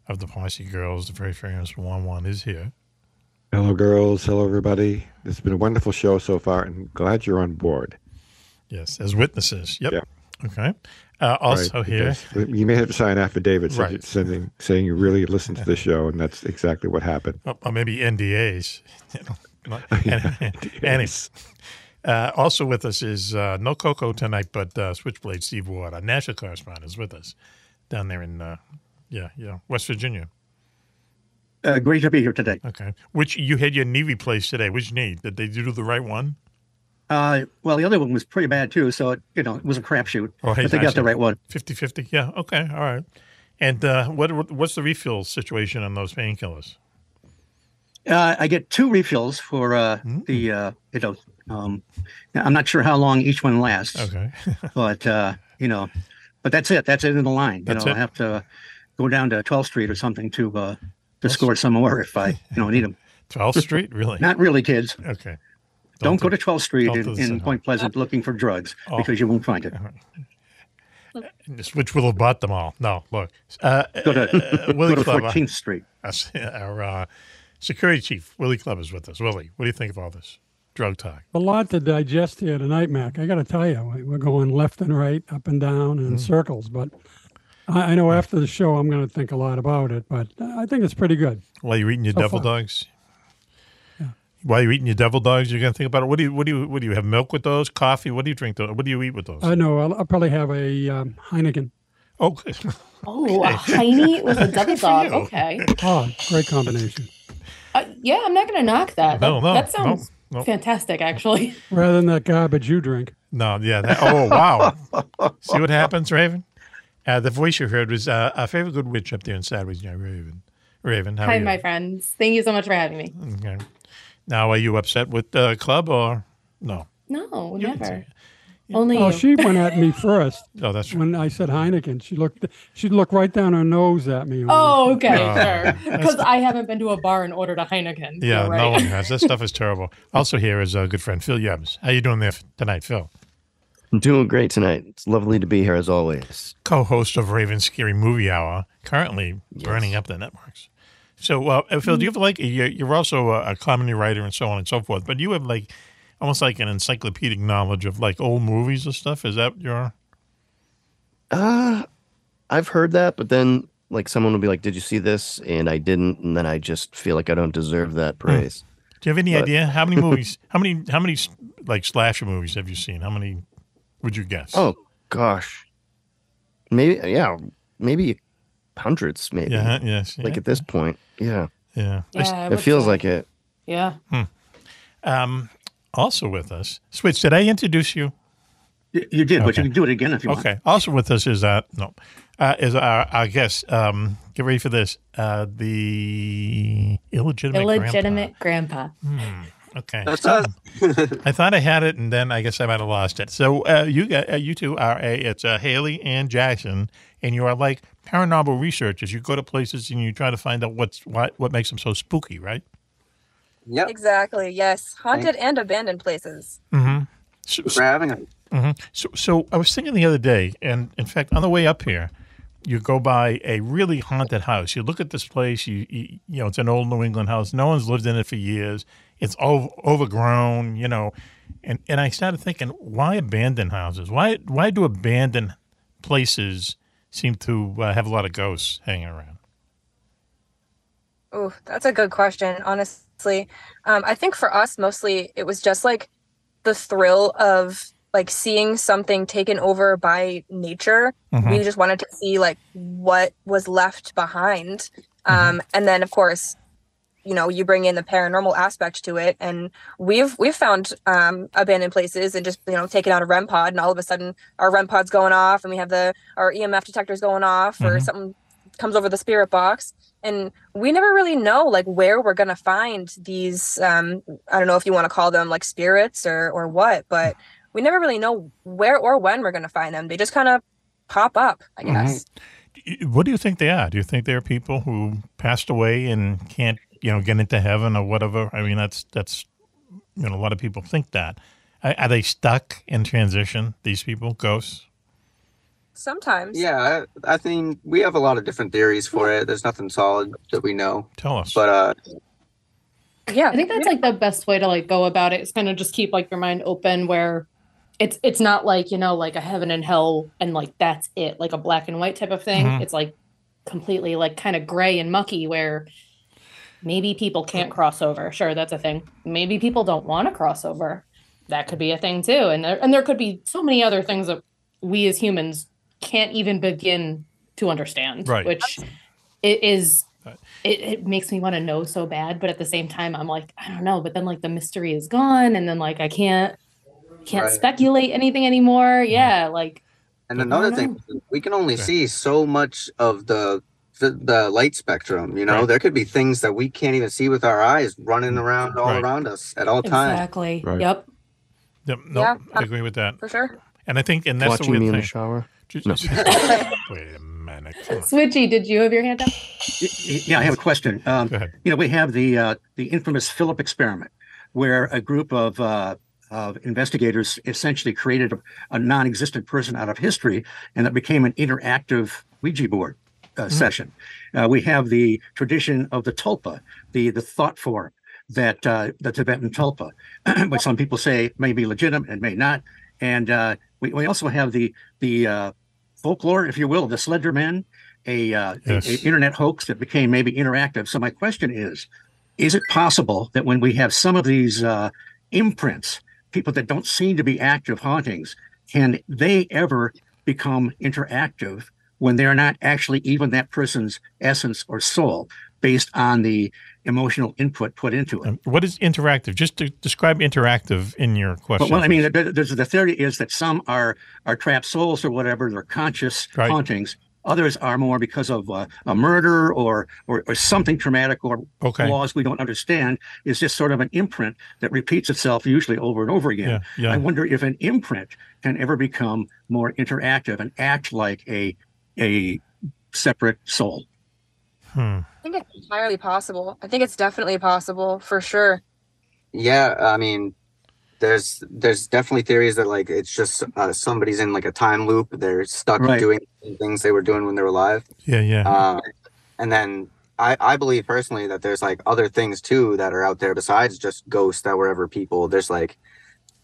Speaker 2: of the Posse Girls. The very famous one one is here.
Speaker 3: Hello, girls. Hello, everybody. It's been a wonderful show so far, and glad you're on board.
Speaker 2: Yes, as witnesses. Yep.
Speaker 3: Yeah.
Speaker 2: Okay. Uh, also
Speaker 3: Right,
Speaker 2: here,
Speaker 3: You may have to sign affidavits
Speaker 2: Right.
Speaker 3: sending, saying you really listened to the show, and that's exactly what happened.
Speaker 2: or maybe NDAs. You know, not- any- any- uh, also with us is uh, no Coco tonight, but uh, Switchblade Steve Ward, our national correspondent, is with us down there in, uh, yeah, yeah, West Virginia.
Speaker 4: Uh, great to be here today.
Speaker 2: Okay. Which you had your knee replaced today. Which knee? Did they do the right one?
Speaker 4: Uh, well, the other one was pretty bad too, so it, you know it was a crapshoot.
Speaker 2: Oh, hey,
Speaker 4: but they got the right one.
Speaker 2: 50 50. Yeah. Okay. All right. And uh, what what's the refill situation on those painkillers?
Speaker 4: Uh, I get two refills for uh,
Speaker 2: Mm.
Speaker 4: the uh, you know. Um, I'm not sure how long each one lasts.
Speaker 2: Okay.
Speaker 4: but uh, you know, but that's it. That's it in the line. You
Speaker 2: That's
Speaker 4: know,
Speaker 2: it?
Speaker 4: I have to go down to 12th Street or something to uh, to score some more if I you know need them.
Speaker 2: 12th Street? Really?
Speaker 4: Not really, kids.
Speaker 2: Okay.
Speaker 4: Don't, go to 12th Street in, in. Point Pleasant looking for drugs
Speaker 2: Oh.
Speaker 4: because you won't find it.
Speaker 2: Which will have bought them all. No, look. Uh,
Speaker 4: Go to-
Speaker 2: uh,
Speaker 4: go to
Speaker 2: Clubber.
Speaker 4: 14th Street.
Speaker 2: Our uh, security chief, Willie Clubb, is with us. Willie, what do you think of all this drug talk?
Speaker 5: A lot to digest here tonight, Mack. I got to tell you, we- we're going left and right, up and down, in
Speaker 2: Mm.
Speaker 5: circles. But I, I know after the show, I'm going to think a lot about it. But I think it's pretty good.
Speaker 2: While you're eating your
Speaker 5: So
Speaker 2: devil
Speaker 5: far.
Speaker 2: dogs? While you're eating your devil dogs, you're gonna think about it. What do you what do you what do you have milk with those? Coffee? What do you drink? Those? What do you eat with those?
Speaker 5: I know I'll, I'll probably have a um, Heineken.
Speaker 2: Okay.
Speaker 6: Oh, a Heine with a double dog. Okay.
Speaker 5: Oh, great combination.
Speaker 6: Uh, yeah, I'm not going to knock that.
Speaker 5: No,
Speaker 6: that,
Speaker 5: no,
Speaker 6: that sounds
Speaker 2: no, no.
Speaker 6: fantastic, actually.
Speaker 5: Rather than that garbage you drink.
Speaker 2: No, yeah. That, oh, wow. See what happens, Raven? Uh, the voice you heard was uh, our favorite good witch up there in Sadways. Yeah, Raven. Raven, how
Speaker 6: Hi,
Speaker 2: are you?
Speaker 6: my friends. Thank you so much for having me.
Speaker 2: Okay. Now, are you upset with the club or no?
Speaker 6: No, never. Only
Speaker 5: Oh,
Speaker 6: you.
Speaker 5: she went at me first.
Speaker 2: Oh, that's
Speaker 5: when I said Heineken. She looked. She'd look right down her nose at me.
Speaker 6: Oh, okay,
Speaker 2: Oh.
Speaker 6: sure. Because I haven't been to a bar and ordered a Heineken.
Speaker 2: Yeah,
Speaker 6: You're right.
Speaker 2: no one has. That stuff is terrible. Also, here is a good friend, Phil Yebz. How you doing there tonight, Phil?
Speaker 7: I'm doing great tonight. It's lovely to be here as always.
Speaker 2: Co-host of Raven's Scary Movie Hour, currently burning up the networks. So, uh, uh, Phil, do you have like you're, you're also a, a comedy writer and so on and so forth, but you have like almost like an encyclopedic knowledge of like old movies and stuff. Is that your?
Speaker 7: Uh, I've heard that, but then like someone will be like, "Did you see this?" and I didn't, and then I just feel like I don't deserve that praise.
Speaker 2: Do you have any
Speaker 7: But-
Speaker 2: idea how many movies? How many? How many like slasher movies have you seen? How many would you guess?
Speaker 7: Oh gosh, maybe yeah, maybe hundreds, maybe.
Speaker 2: Yeah, yes,
Speaker 7: Like
Speaker 2: yeah.
Speaker 7: at this point, yeah,
Speaker 2: yeah.
Speaker 6: Yeah,
Speaker 7: it feels like it.
Speaker 6: Yeah.
Speaker 2: Um, also with us, Switch. Did I introduce you?
Speaker 4: You, you did, but you can do it again if you want.
Speaker 2: Okay. Also with us is uh no, uh, is our our guest. Um, get ready for this. Uh, the illegitimate.
Speaker 6: Illegitimate grandpa.
Speaker 2: grandpa. Okay.
Speaker 10: That's
Speaker 2: So,
Speaker 10: us.
Speaker 2: I thought I had it, and then I guess I might have lost it. So uh, you got uh, you two are a it's uh, Haley and Jackson, and you are like paranormal researchers. You go to places and you try to find out what's what what makes them so spooky, right?
Speaker 10: Yep.
Speaker 9: Exactly. Yes. Haunted and abandoned places.
Speaker 2: Mm-hmm. So,
Speaker 10: for having us.
Speaker 2: hmm So, so I was thinking the other day, and in fact, on the way up here, you go by a really haunted house. You look at this place. You, you, you know, it's an old New England house. No one's lived in it for years. It's over, overgrown. You know, and and I started thinking, why abandoned houses? Why why do abandoned places seem to uh, have a lot of ghosts hanging around?
Speaker 9: Oh, that's a good question, honestly. Um, I think for us, mostly it was just like the thrill of like seeing something taken over by nature.
Speaker 13: Mhm.
Speaker 9: We just wanted to see like what was left behind. Um, and then of course, you know, you bring in the paranormal aspect to it. And we've we've found um abandoned places and just, you know, taken out a REM pod and all of a sudden our REM pod's going off and we have the our EMF detectors going off or
Speaker 13: Mhm.
Speaker 9: something comes over the spirit box and we never really know like where we're gonna find these um i don't know if you want to call them like spirits or or what but we never really know where or when we're gonna find them they just kind of pop up i guess
Speaker 2: What do you think they are? Do you think they're people who passed away and can't, you know, get into heaven or whatever? I mean, that's that's you know, a lot of people think that. Are, are they stuck in transition? These people, ghosts.
Speaker 9: Sometimes
Speaker 10: Yeah, I, I think we have a lot of different theories for it. There's nothing solid that we know.
Speaker 2: Tell us.
Speaker 10: But uh,
Speaker 6: Yeah, I think that's like the best way to like go about it. it. Is kind of just keep like your mind open where it's it's not like you know like a heaven and hell and like that's it like a black and white type of thing.
Speaker 2: Mhm.
Speaker 6: It's like completely like kind of gray and mucky where maybe people can't cross over. Sure, that's a thing. Maybe people don't want to cross over. That could be a thing too. And there, and there could be so many other things that we as humans can't even begin to understand.
Speaker 2: Right.
Speaker 6: Which it is it, it makes me want to know so bad, but at the same time I'm like, I don't know, but then like the mystery is gone and then like I can't can't
Speaker 10: Right.
Speaker 6: speculate anything anymore. Mm-hmm. Yeah, like
Speaker 10: And another thing, we can only see so much of the the, the light spectrum. You know, there could be things that we can't even see with our eyes running mm-hmm. around all
Speaker 2: Right.
Speaker 10: around us at all times.
Speaker 6: Exactly.
Speaker 2: Right.
Speaker 6: Yep.
Speaker 2: Yep. No,
Speaker 9: Yeah.
Speaker 2: I agree with that.
Speaker 9: For sure.
Speaker 2: And I think, and that's
Speaker 7: Watching
Speaker 2: the
Speaker 7: me
Speaker 2: weird
Speaker 7: in
Speaker 2: thing.
Speaker 7: the shower.
Speaker 2: Just-
Speaker 7: No.
Speaker 2: Wait a minute.
Speaker 6: Switchy, did you have your hand up?
Speaker 4: Yeah, I have a question. Um, you know, we have the uh, the infamous Philip experiment, where a group of uh, of investigators essentially created a, a non-existent person out of history, and that became an interactive Ouija board uh, session. Uh, we have the tradition of the tulpa, the the thought form that uh, the Tibetan tulpa, which some people say may be legitimate and may not, and uh, we, we also have the the uh, folklore, if you will, the Slender Men, a, uh, a- a internet hoax that became maybe interactive. So my question is, is it possible that when we have some of these uh, imprints, people that don't seem to be active hauntings, can they ever become interactive when they're not actually even that person's essence or soul based on the emotional input put into it?
Speaker 2: What is interactive? Just to describe interactive in your question.
Speaker 4: Well, I mean, the, the, the theory is that some are are trapped souls or whatever, they're conscious
Speaker 2: Right.
Speaker 4: hauntings. Others are more because of uh, a murder or, or or something traumatic or
Speaker 2: Okay.
Speaker 4: laws we don't understand. Is just sort of an imprint that repeats itself usually over and over again.
Speaker 2: Yeah, yeah.
Speaker 4: I wonder if an imprint can ever become more interactive and act like a a separate soul.
Speaker 2: Hmm.
Speaker 9: I think it's entirely possible. I think it's definitely possible for sure.
Speaker 10: Yeah, I mean, there's there's definitely theories that like it's just uh, somebody's in like a time loop. They're stuck
Speaker 4: Right.
Speaker 10: doing things they were doing when they were alive.
Speaker 2: Yeah, yeah.
Speaker 10: Uh, and then I, I believe personally that there's like other things too that are out there besides just ghosts that were ever people. There's like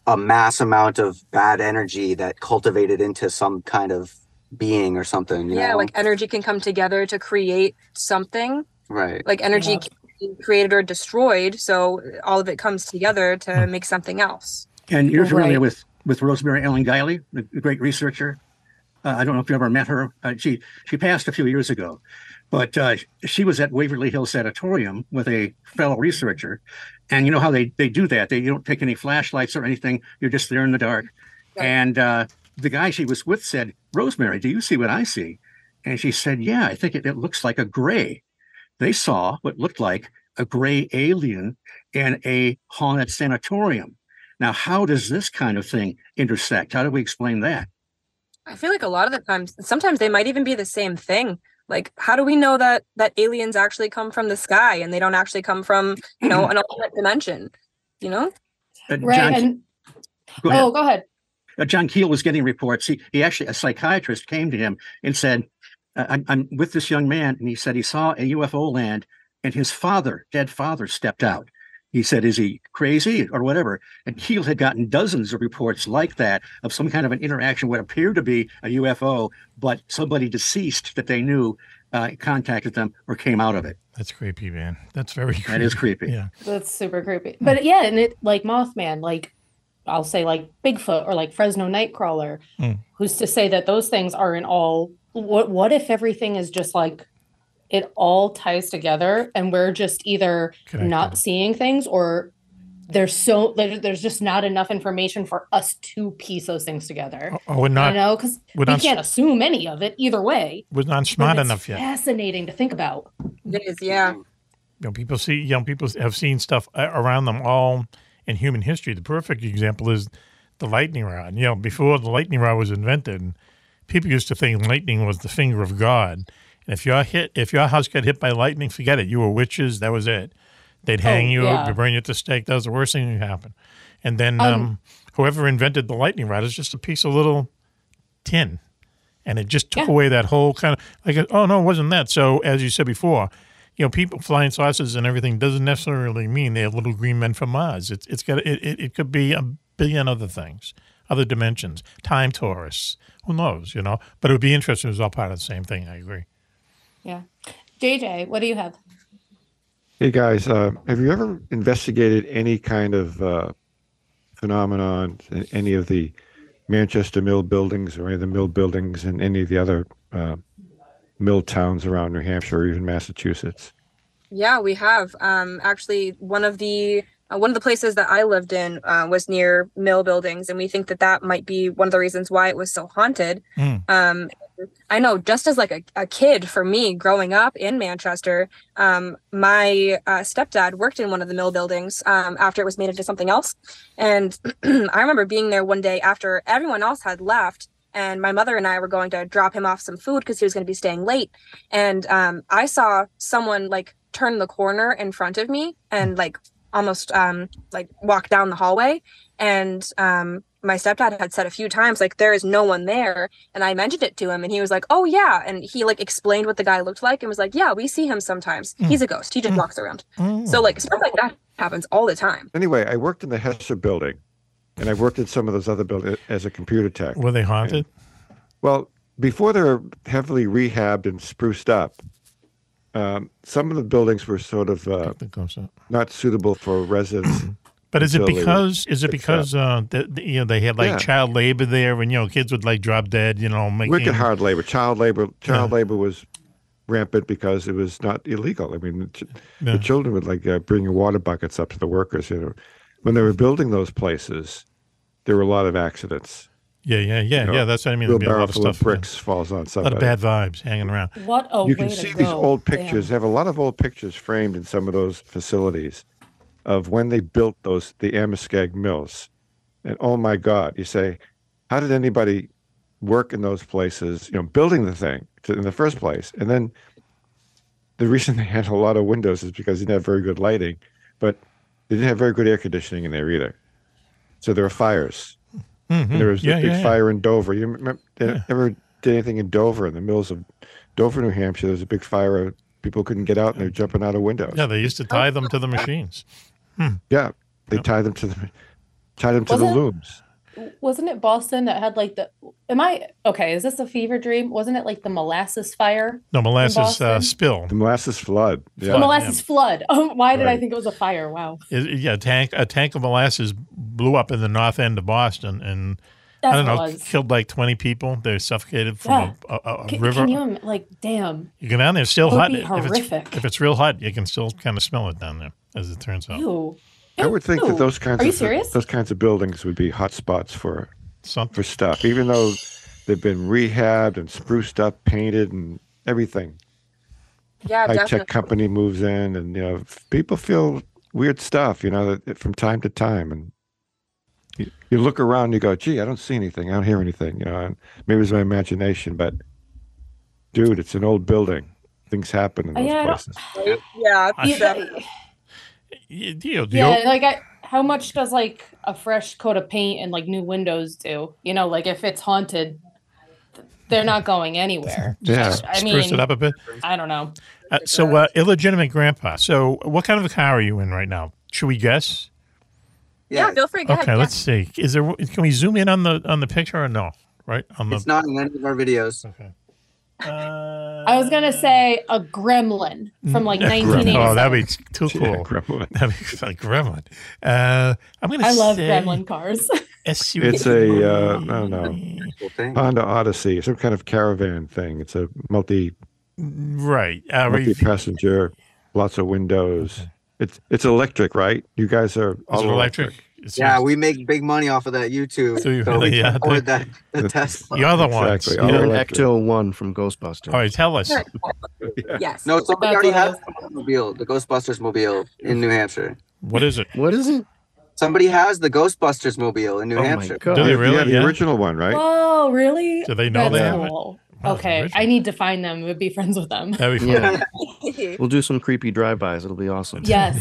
Speaker 10: a mass amount of bad energy that cultivated into some kind of being or something. You
Speaker 9: yeah,
Speaker 10: know?
Speaker 9: like energy can come together to create something.
Speaker 10: right.
Speaker 9: Like energy
Speaker 6: Yeah.
Speaker 9: can be created or destroyed, so all of it comes together to make something else.
Speaker 4: And you're familiar
Speaker 6: Right.
Speaker 4: with with Rosemary Ellen Guiley, the the great researcher. Uh, I don't know if you ever met her. Uh, she she passed a few years ago, but uh, she was at Waverly Hills Sanatorium with a fellow researcher. And you know how they they do that? They you don't take any flashlights or anything. You're just there in the dark. And uh, the guy she was with said, "Rosemary, do you see what I see?" And she said, "Yeah, I think it, it looks like a gray." They saw what looked like a gray alien in a haunted sanatorium. Now, how does this kind of thing intersect? How do we explain that?
Speaker 9: I feel like a lot of the times, sometimes they might even be the same thing. Like, how do we know that that aliens actually come from the sky and they don't actually come from, you know, an alternate dimension? You know?
Speaker 4: Uh,
Speaker 6: Right.
Speaker 4: John,
Speaker 6: and
Speaker 4: go
Speaker 6: oh, go ahead.
Speaker 4: Uh, John Keel was getting reports. He, he actually, a psychiatrist came to him and said, I'm, I'm with this young man. And he said he saw a UFO land and his father, dead father, stepped out. He said, Is he crazy or whatever? And Keel had gotten dozens of reports like that of some kind of an interaction, what appeared to be a UFO, but somebody deceased that they knew uh, contacted them or came out of it.
Speaker 2: That's creepy, man. That's very creepy.
Speaker 4: That is creepy.
Speaker 2: Yeah.
Speaker 6: That's super creepy. But yeah, and it like Mothman, like I'll say like Bigfoot or like Fresno Nightcrawler,
Speaker 2: Mm.
Speaker 6: who's to say that those things aren't all what what if everything is just like it all ties together and we're just either not seeing things or there's so there's just not enough information for us to piece those things together.
Speaker 2: Or we're not-
Speaker 6: you know, because
Speaker 2: we're
Speaker 6: we
Speaker 2: not-
Speaker 6: can't assume any of it either way.
Speaker 2: We're not smart
Speaker 6: it's
Speaker 2: enough yet.
Speaker 6: Fascinating to think about.
Speaker 9: It is, yeah.
Speaker 2: You know, people see young people have seen stuff around them all in human history. The perfect example is the lightning rod. You know, before the lightning rod was invented, people used to think lightning was the finger of God. And if your hit, if your house got hit by lightning, forget it. You were witches. That was it. They'd hang
Speaker 6: Oh,
Speaker 2: you,
Speaker 6: yeah.
Speaker 2: burn you the stake. That was the worst thing that could happen. And then
Speaker 6: Um,
Speaker 2: um, whoever invented the lightning rod is just a piece of little tin, and it just took
Speaker 6: Yeah.
Speaker 2: away that whole kind of like, oh no, it wasn't that. So as you said before, you know, people flying saucers and everything doesn't necessarily mean they have little green men from Mars. It's it's got it, it, it could be a billion other things, other dimensions, time tourists. Who knows? You know, but it would be interesting. It was all part of the same thing. I agree.
Speaker 6: Yeah. JJ, what do you have?
Speaker 3: Hey guys, uh, have you ever investigated any kind of uh, phenomenon in any of the Manchester mill buildings or any of the mill buildings and any of the other uh, mill towns around New Hampshire or even Massachusetts?
Speaker 9: Yeah, we have. Um, actually, one of the uh, one of the places that I lived in uh, was near mill buildings, and we think that that might be one of the reasons why it was so haunted.
Speaker 2: Mm.
Speaker 9: Um, I know, just as like a, a kid for me growing up in Manchester, um, my uh, stepdad worked in one of the mill buildings um, after it was made into something else, and I remember being there one day after everyone else had left, and my mother and I were going to drop him off some food because he was going to be staying late, and um, I saw someone like turn the corner in front of me and like almost um like walk down the hallway. And um my stepdad had said a few times like there is no one there. And i mentioned it to him and he was like oh yeah. And he like explained what the guy looked like and was like yeah we see him sometimes.
Speaker 3: Mm.
Speaker 9: he's a ghost. He just walks around.
Speaker 3: Mm.
Speaker 9: so like stuff like that happens all the time.
Speaker 3: Anyway, I worked in the Hesser building, and I've worked in some of those other buildings as a computer tech.
Speaker 2: Were they haunted?
Speaker 3: Well, before they were heavily rehabbed and spruced up, um, some of the buildings were sort of uh, not suitable for residents.
Speaker 2: But is it
Speaker 3: until they were
Speaker 2: because is it because uh, the, the- you know they had like
Speaker 3: Yeah.
Speaker 2: child labor there and you know kids would like drop dead you know making
Speaker 3: wicked hard labor, child labor, child
Speaker 2: Yeah.
Speaker 3: labor was rampant because it was not illegal. I mean, the, ch-
Speaker 2: Yeah.
Speaker 3: the children would like uh, bring water buckets up to the workers. You know, when they were building those places, there were a lot of accidents.
Speaker 2: Yeah, yeah, yeah,
Speaker 3: You know,
Speaker 2: yeah. That's what I mean. There'd be a
Speaker 3: wheelbarrow
Speaker 2: lot of
Speaker 3: full
Speaker 2: stuff.
Speaker 3: bricks falls on somebody.
Speaker 2: A lot of bad vibes hanging around.
Speaker 6: What a
Speaker 3: you
Speaker 6: way
Speaker 3: can
Speaker 6: to
Speaker 3: see
Speaker 6: go.
Speaker 3: these old
Speaker 6: Damn.
Speaker 3: pictures. They have a lot of old pictures framed in some of those facilities of when they built those the Amoskeag mills. And oh my God, you say, how did anybody work in those places? You know, building the thing to, in the first place, and then the reason they had a lot of windows is because they didn't have very good lighting, but they didn't have very good air conditioning in there either. So there were fires.
Speaker 2: Mhm.
Speaker 3: And there was
Speaker 2: Yeah,
Speaker 3: a big
Speaker 2: yeah, yeah.
Speaker 3: fire in Dover. You remember, they ever did anything in Dover, in the mills of Dover, New Hampshire? There was a big fire. People couldn't get out and they're jumping out of windows.
Speaker 2: Yeah, they used to tie them to the machines.
Speaker 3: Yeah, they tie them to the tie them to the
Speaker 6: Wasn't-
Speaker 3: looms.
Speaker 6: Wasn't it Boston that had like the? Am I okay? Is this a fever dream? Wasn't it like the molasses fire?
Speaker 2: No molasses uh, spill.
Speaker 3: The molasses flood. Yeah.
Speaker 6: The
Speaker 3: Yeah.
Speaker 6: molasses flood. Oh, why did I think it was a fire? Wow.
Speaker 2: It- yeah, a tank a tank of molasses blew up in the north end of Boston and
Speaker 6: That's
Speaker 2: I don't know
Speaker 6: what it was.
Speaker 2: killed like twenty people. They were suffocated from
Speaker 6: Yeah.
Speaker 2: a, a, a
Speaker 6: Can,
Speaker 2: river.
Speaker 6: can you im- like? Damn.
Speaker 2: You go down there, it's still hot.
Speaker 6: be
Speaker 2: If
Speaker 6: horrific.
Speaker 2: it's, if it's real hot, you can still kind of smell it down there, as it turns out.
Speaker 6: Ew.
Speaker 3: I would think that those kinds
Speaker 6: Are you
Speaker 3: of
Speaker 6: serious?
Speaker 3: those kinds of buildings would be hot spots for
Speaker 2: Something.
Speaker 3: for stuff, even though they've been rehabbed and spruced up, painted, and everything.
Speaker 9: yeah
Speaker 3: High
Speaker 9: definitely
Speaker 3: tech company moves in, and you know people feel weird stuff. You know that from time to time, and you, you look around, you go, "Gee, I don't see anything. I don't hear anything." You know, and maybe it's my imagination, but dude, it's an old building. Things happen in
Speaker 6: Uh,
Speaker 3: those
Speaker 6: yeah, I don't-
Speaker 3: places.
Speaker 9: yeah
Speaker 6: Yeah,
Speaker 2: You, you, you-
Speaker 6: yeah, like I, how much does like a fresh coat of paint and like new windows do? You know, like if it's haunted, they're not going anywhere.
Speaker 2: Yeah,
Speaker 6: I
Speaker 2: spruce
Speaker 6: mean,
Speaker 2: it up a bit.
Speaker 6: I don't know.
Speaker 2: Uh, so, uh, illegitimate grandpa. So, what kind of a car are you in right now? Should we guess?
Speaker 9: yeah feel free go
Speaker 2: okay,
Speaker 9: ahead
Speaker 2: let's see. Is there? Can we zoom in on the on the picture or no? Right on the.
Speaker 10: It's not in any of our videos.
Speaker 2: Okay.
Speaker 6: I was gonna say a gremlin from like
Speaker 2: Yeah,
Speaker 6: 1987.
Speaker 2: Oh, that'd be too cool.
Speaker 3: Yeah, gremlin.
Speaker 2: That'd be like gremlin. Uh, I'm gonna.
Speaker 6: I love gremlin cars.
Speaker 2: SUV.
Speaker 3: It's a uh, I don't know Honda Odyssey, some kind of caravan thing. It's a multi
Speaker 2: right. Uh,
Speaker 3: multi passenger, lots of windows. It's it's electric, right? You guys are all
Speaker 2: it electric? It's-
Speaker 10: Yeah, we make big money off of that YouTube.
Speaker 2: So you
Speaker 10: so
Speaker 2: really-
Speaker 10: we
Speaker 2: yeah,
Speaker 10: can afford
Speaker 2: they-
Speaker 10: that the Tesla.
Speaker 2: You're the ones.
Speaker 3: Exactly.
Speaker 7: You're
Speaker 3: all.
Speaker 7: Ecto One from Ghostbusters.
Speaker 2: All right, tell us.
Speaker 9: yes
Speaker 10: No, somebody already has the mobile, the Ghostbusters mobile in New Hampshire.
Speaker 2: What is it?
Speaker 7: What is it?
Speaker 10: Somebody has the Ghostbusters mobile in New
Speaker 7: Oh
Speaker 10: Hampshire.
Speaker 2: Do they really?
Speaker 3: Yeah, the
Speaker 2: Yeah.
Speaker 3: original one, right?
Speaker 6: Oh, really?
Speaker 2: Do they know
Speaker 6: That's
Speaker 2: they have it?
Speaker 6: cool.
Speaker 2: Wow,
Speaker 6: okay. I need to find them and be friends with them.
Speaker 2: That'd be fun.
Speaker 7: Yeah. We'll do some creepy drive-bys. It'll be awesome.
Speaker 6: Yes.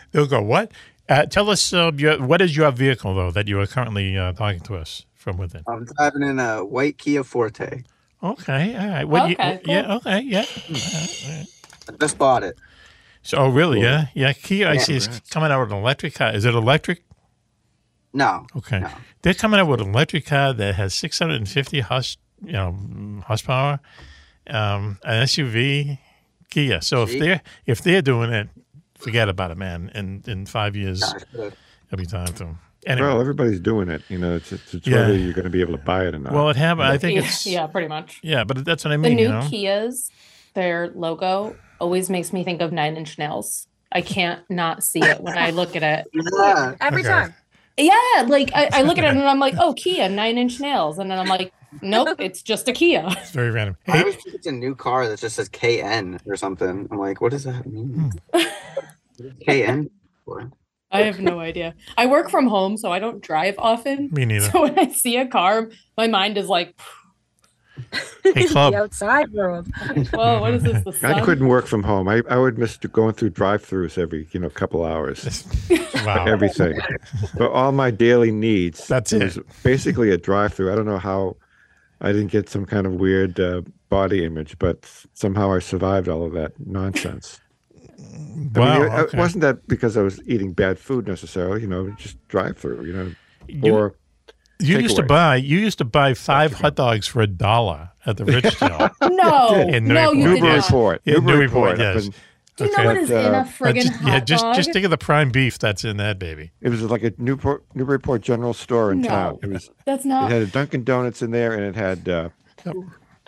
Speaker 2: They'll go, what? Uh, tell us, uh, your, what is your vehicle, though, that you are currently uh, talking to us from within?
Speaker 10: I'm driving in a white Kia Forte.
Speaker 2: Okay, all right. What you-
Speaker 6: cool.
Speaker 2: Yeah, okay, yeah. All right, all right.
Speaker 10: I just bought it.
Speaker 2: So, oh, really? Yeah, yeah. Kia, I see, is coming out with an electric car. Is it electric?
Speaker 10: No.
Speaker 2: Okay. They're coming out with an electric car that has 650 horse, you know, horsepower, um, an SUV, Kia. So if they're if they're doing it, forget about it, man. In in five years,
Speaker 10: Gosh, good.
Speaker 2: it'll be time to. Anyway,
Speaker 3: Well, everybody's doing it. You know, it's it's, it's
Speaker 2: Yeah.
Speaker 3: whether you're going to be able to buy it or not.
Speaker 2: well, it happened. I think
Speaker 6: yeah,
Speaker 2: it's
Speaker 6: yeah, pretty much.
Speaker 2: yeah, but that's what I mean.
Speaker 6: The new
Speaker 2: you know?
Speaker 6: Kias, their logo always makes me think of Nine Inch Nails. I can't not see it when I look at it.
Speaker 10: Yeah.
Speaker 9: Every
Speaker 2: Okay.
Speaker 9: time.
Speaker 6: Yeah, like I, I look at it and I'm like, oh, Kia, Nine Inch Nails, and then I'm like, nope, it's just a Kia.
Speaker 2: It's very random.
Speaker 10: I always think it's a new car that just says KN or something. I'm like, what does that mean? Hmm. KN?
Speaker 6: I have no idea. I work from home, so I don't drive often.
Speaker 2: Me neither.
Speaker 6: So when I see a car, my mind is like,
Speaker 2: Hey, Club.
Speaker 9: the outside world.
Speaker 6: whoa, what is this? The sun?
Speaker 3: I couldn't work from home. I, I would miss going through drive-throughs every you know couple hours.
Speaker 2: Wow.
Speaker 3: Everything, but all my daily needs.
Speaker 2: That's
Speaker 3: it.
Speaker 2: it.
Speaker 3: Basically a drive-through. I don't know how I didn't get some kind of weird uh, body image, but somehow I survived all of that nonsense. I
Speaker 2: Wow,
Speaker 3: mean, it-
Speaker 2: okay.
Speaker 3: it wasn't that because I was eating bad food necessarily. You know, just drive-through. You know,
Speaker 2: You-
Speaker 3: or
Speaker 2: You used to buy you used to buy five hot dogs for a dollar at the Richdale.
Speaker 6: No,
Speaker 2: In
Speaker 6: no, you did not.
Speaker 3: Newburyport.
Speaker 2: Yeah,
Speaker 3: Newburyport.
Speaker 2: Newburyport, yes.
Speaker 3: up in-
Speaker 6: Do you know what is in a
Speaker 3: Uh,
Speaker 6: friggin'
Speaker 2: just,
Speaker 6: hot
Speaker 2: yeah, just
Speaker 6: dog?
Speaker 2: just think of the prime beef that's in that baby.
Speaker 3: It was like a Newport Newburyport General Store in
Speaker 6: No.
Speaker 3: town. It was.
Speaker 6: That's not.
Speaker 3: It had a Dunkin' Donuts in there, and it had uh,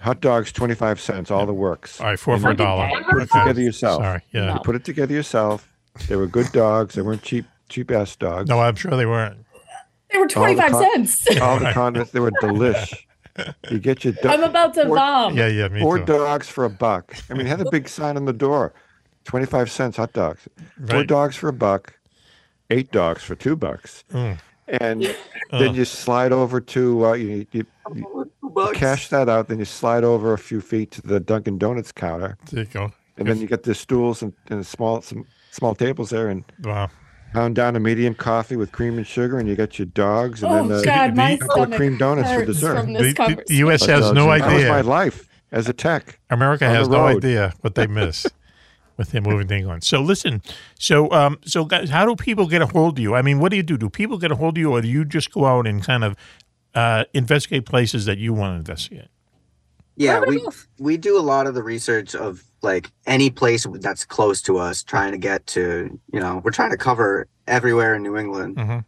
Speaker 3: hot dogs, twenty five cents, all the works.
Speaker 2: All right, four for a dollar.
Speaker 3: Put it
Speaker 2: Okay.
Speaker 3: together yourself.
Speaker 2: Sorry, yeah.
Speaker 3: You put it together yourself. They were good dogs. They weren't cheap cheap ass dogs.
Speaker 2: No, I'm sure they weren't.
Speaker 6: They were
Speaker 3: All the
Speaker 6: 25
Speaker 3: con-
Speaker 6: cents.
Speaker 3: All the condiments. They were delish. You get your. do-
Speaker 6: I'm about to
Speaker 3: four-
Speaker 6: vom.
Speaker 2: Yeah, yeah, me
Speaker 3: Four
Speaker 2: too.
Speaker 3: dogs for a buck. I mean, it had a big sign on the door, twenty five cents hot dogs. Four dogs for a buck. Eight dogs for two bucks.
Speaker 2: Mm.
Speaker 3: And
Speaker 2: Oh.
Speaker 3: then you slide over to uh, you, you, you, you cash that out. Then you slide over a few feet to the Dunkin' Donuts counter,
Speaker 2: There you go.
Speaker 3: and then you get the stools and, and small some small tables there, and
Speaker 2: Wow.
Speaker 3: pound down a medium coffee with cream and sugar, and you got your dogs, and
Speaker 6: Oh,
Speaker 3: then uh,
Speaker 6: God, my
Speaker 3: a couple of cream donuts for dessert.
Speaker 2: The, the- the U.S. has
Speaker 7: Hot
Speaker 2: no
Speaker 7: dogs and
Speaker 3: That was my life as a tech.
Speaker 2: America has no idea what they miss with them moving to England. So listen, so um, so guys, how do people get a hold of you? I mean, what do you do? Do people get a hold of you, or do you just go out and kind of uh, investigate places that you want to investigate?
Speaker 10: Yeah, we we do a lot of the research of like any place that's close to us, trying to get to you know we're trying to cover everywhere in New England.
Speaker 2: Mhm.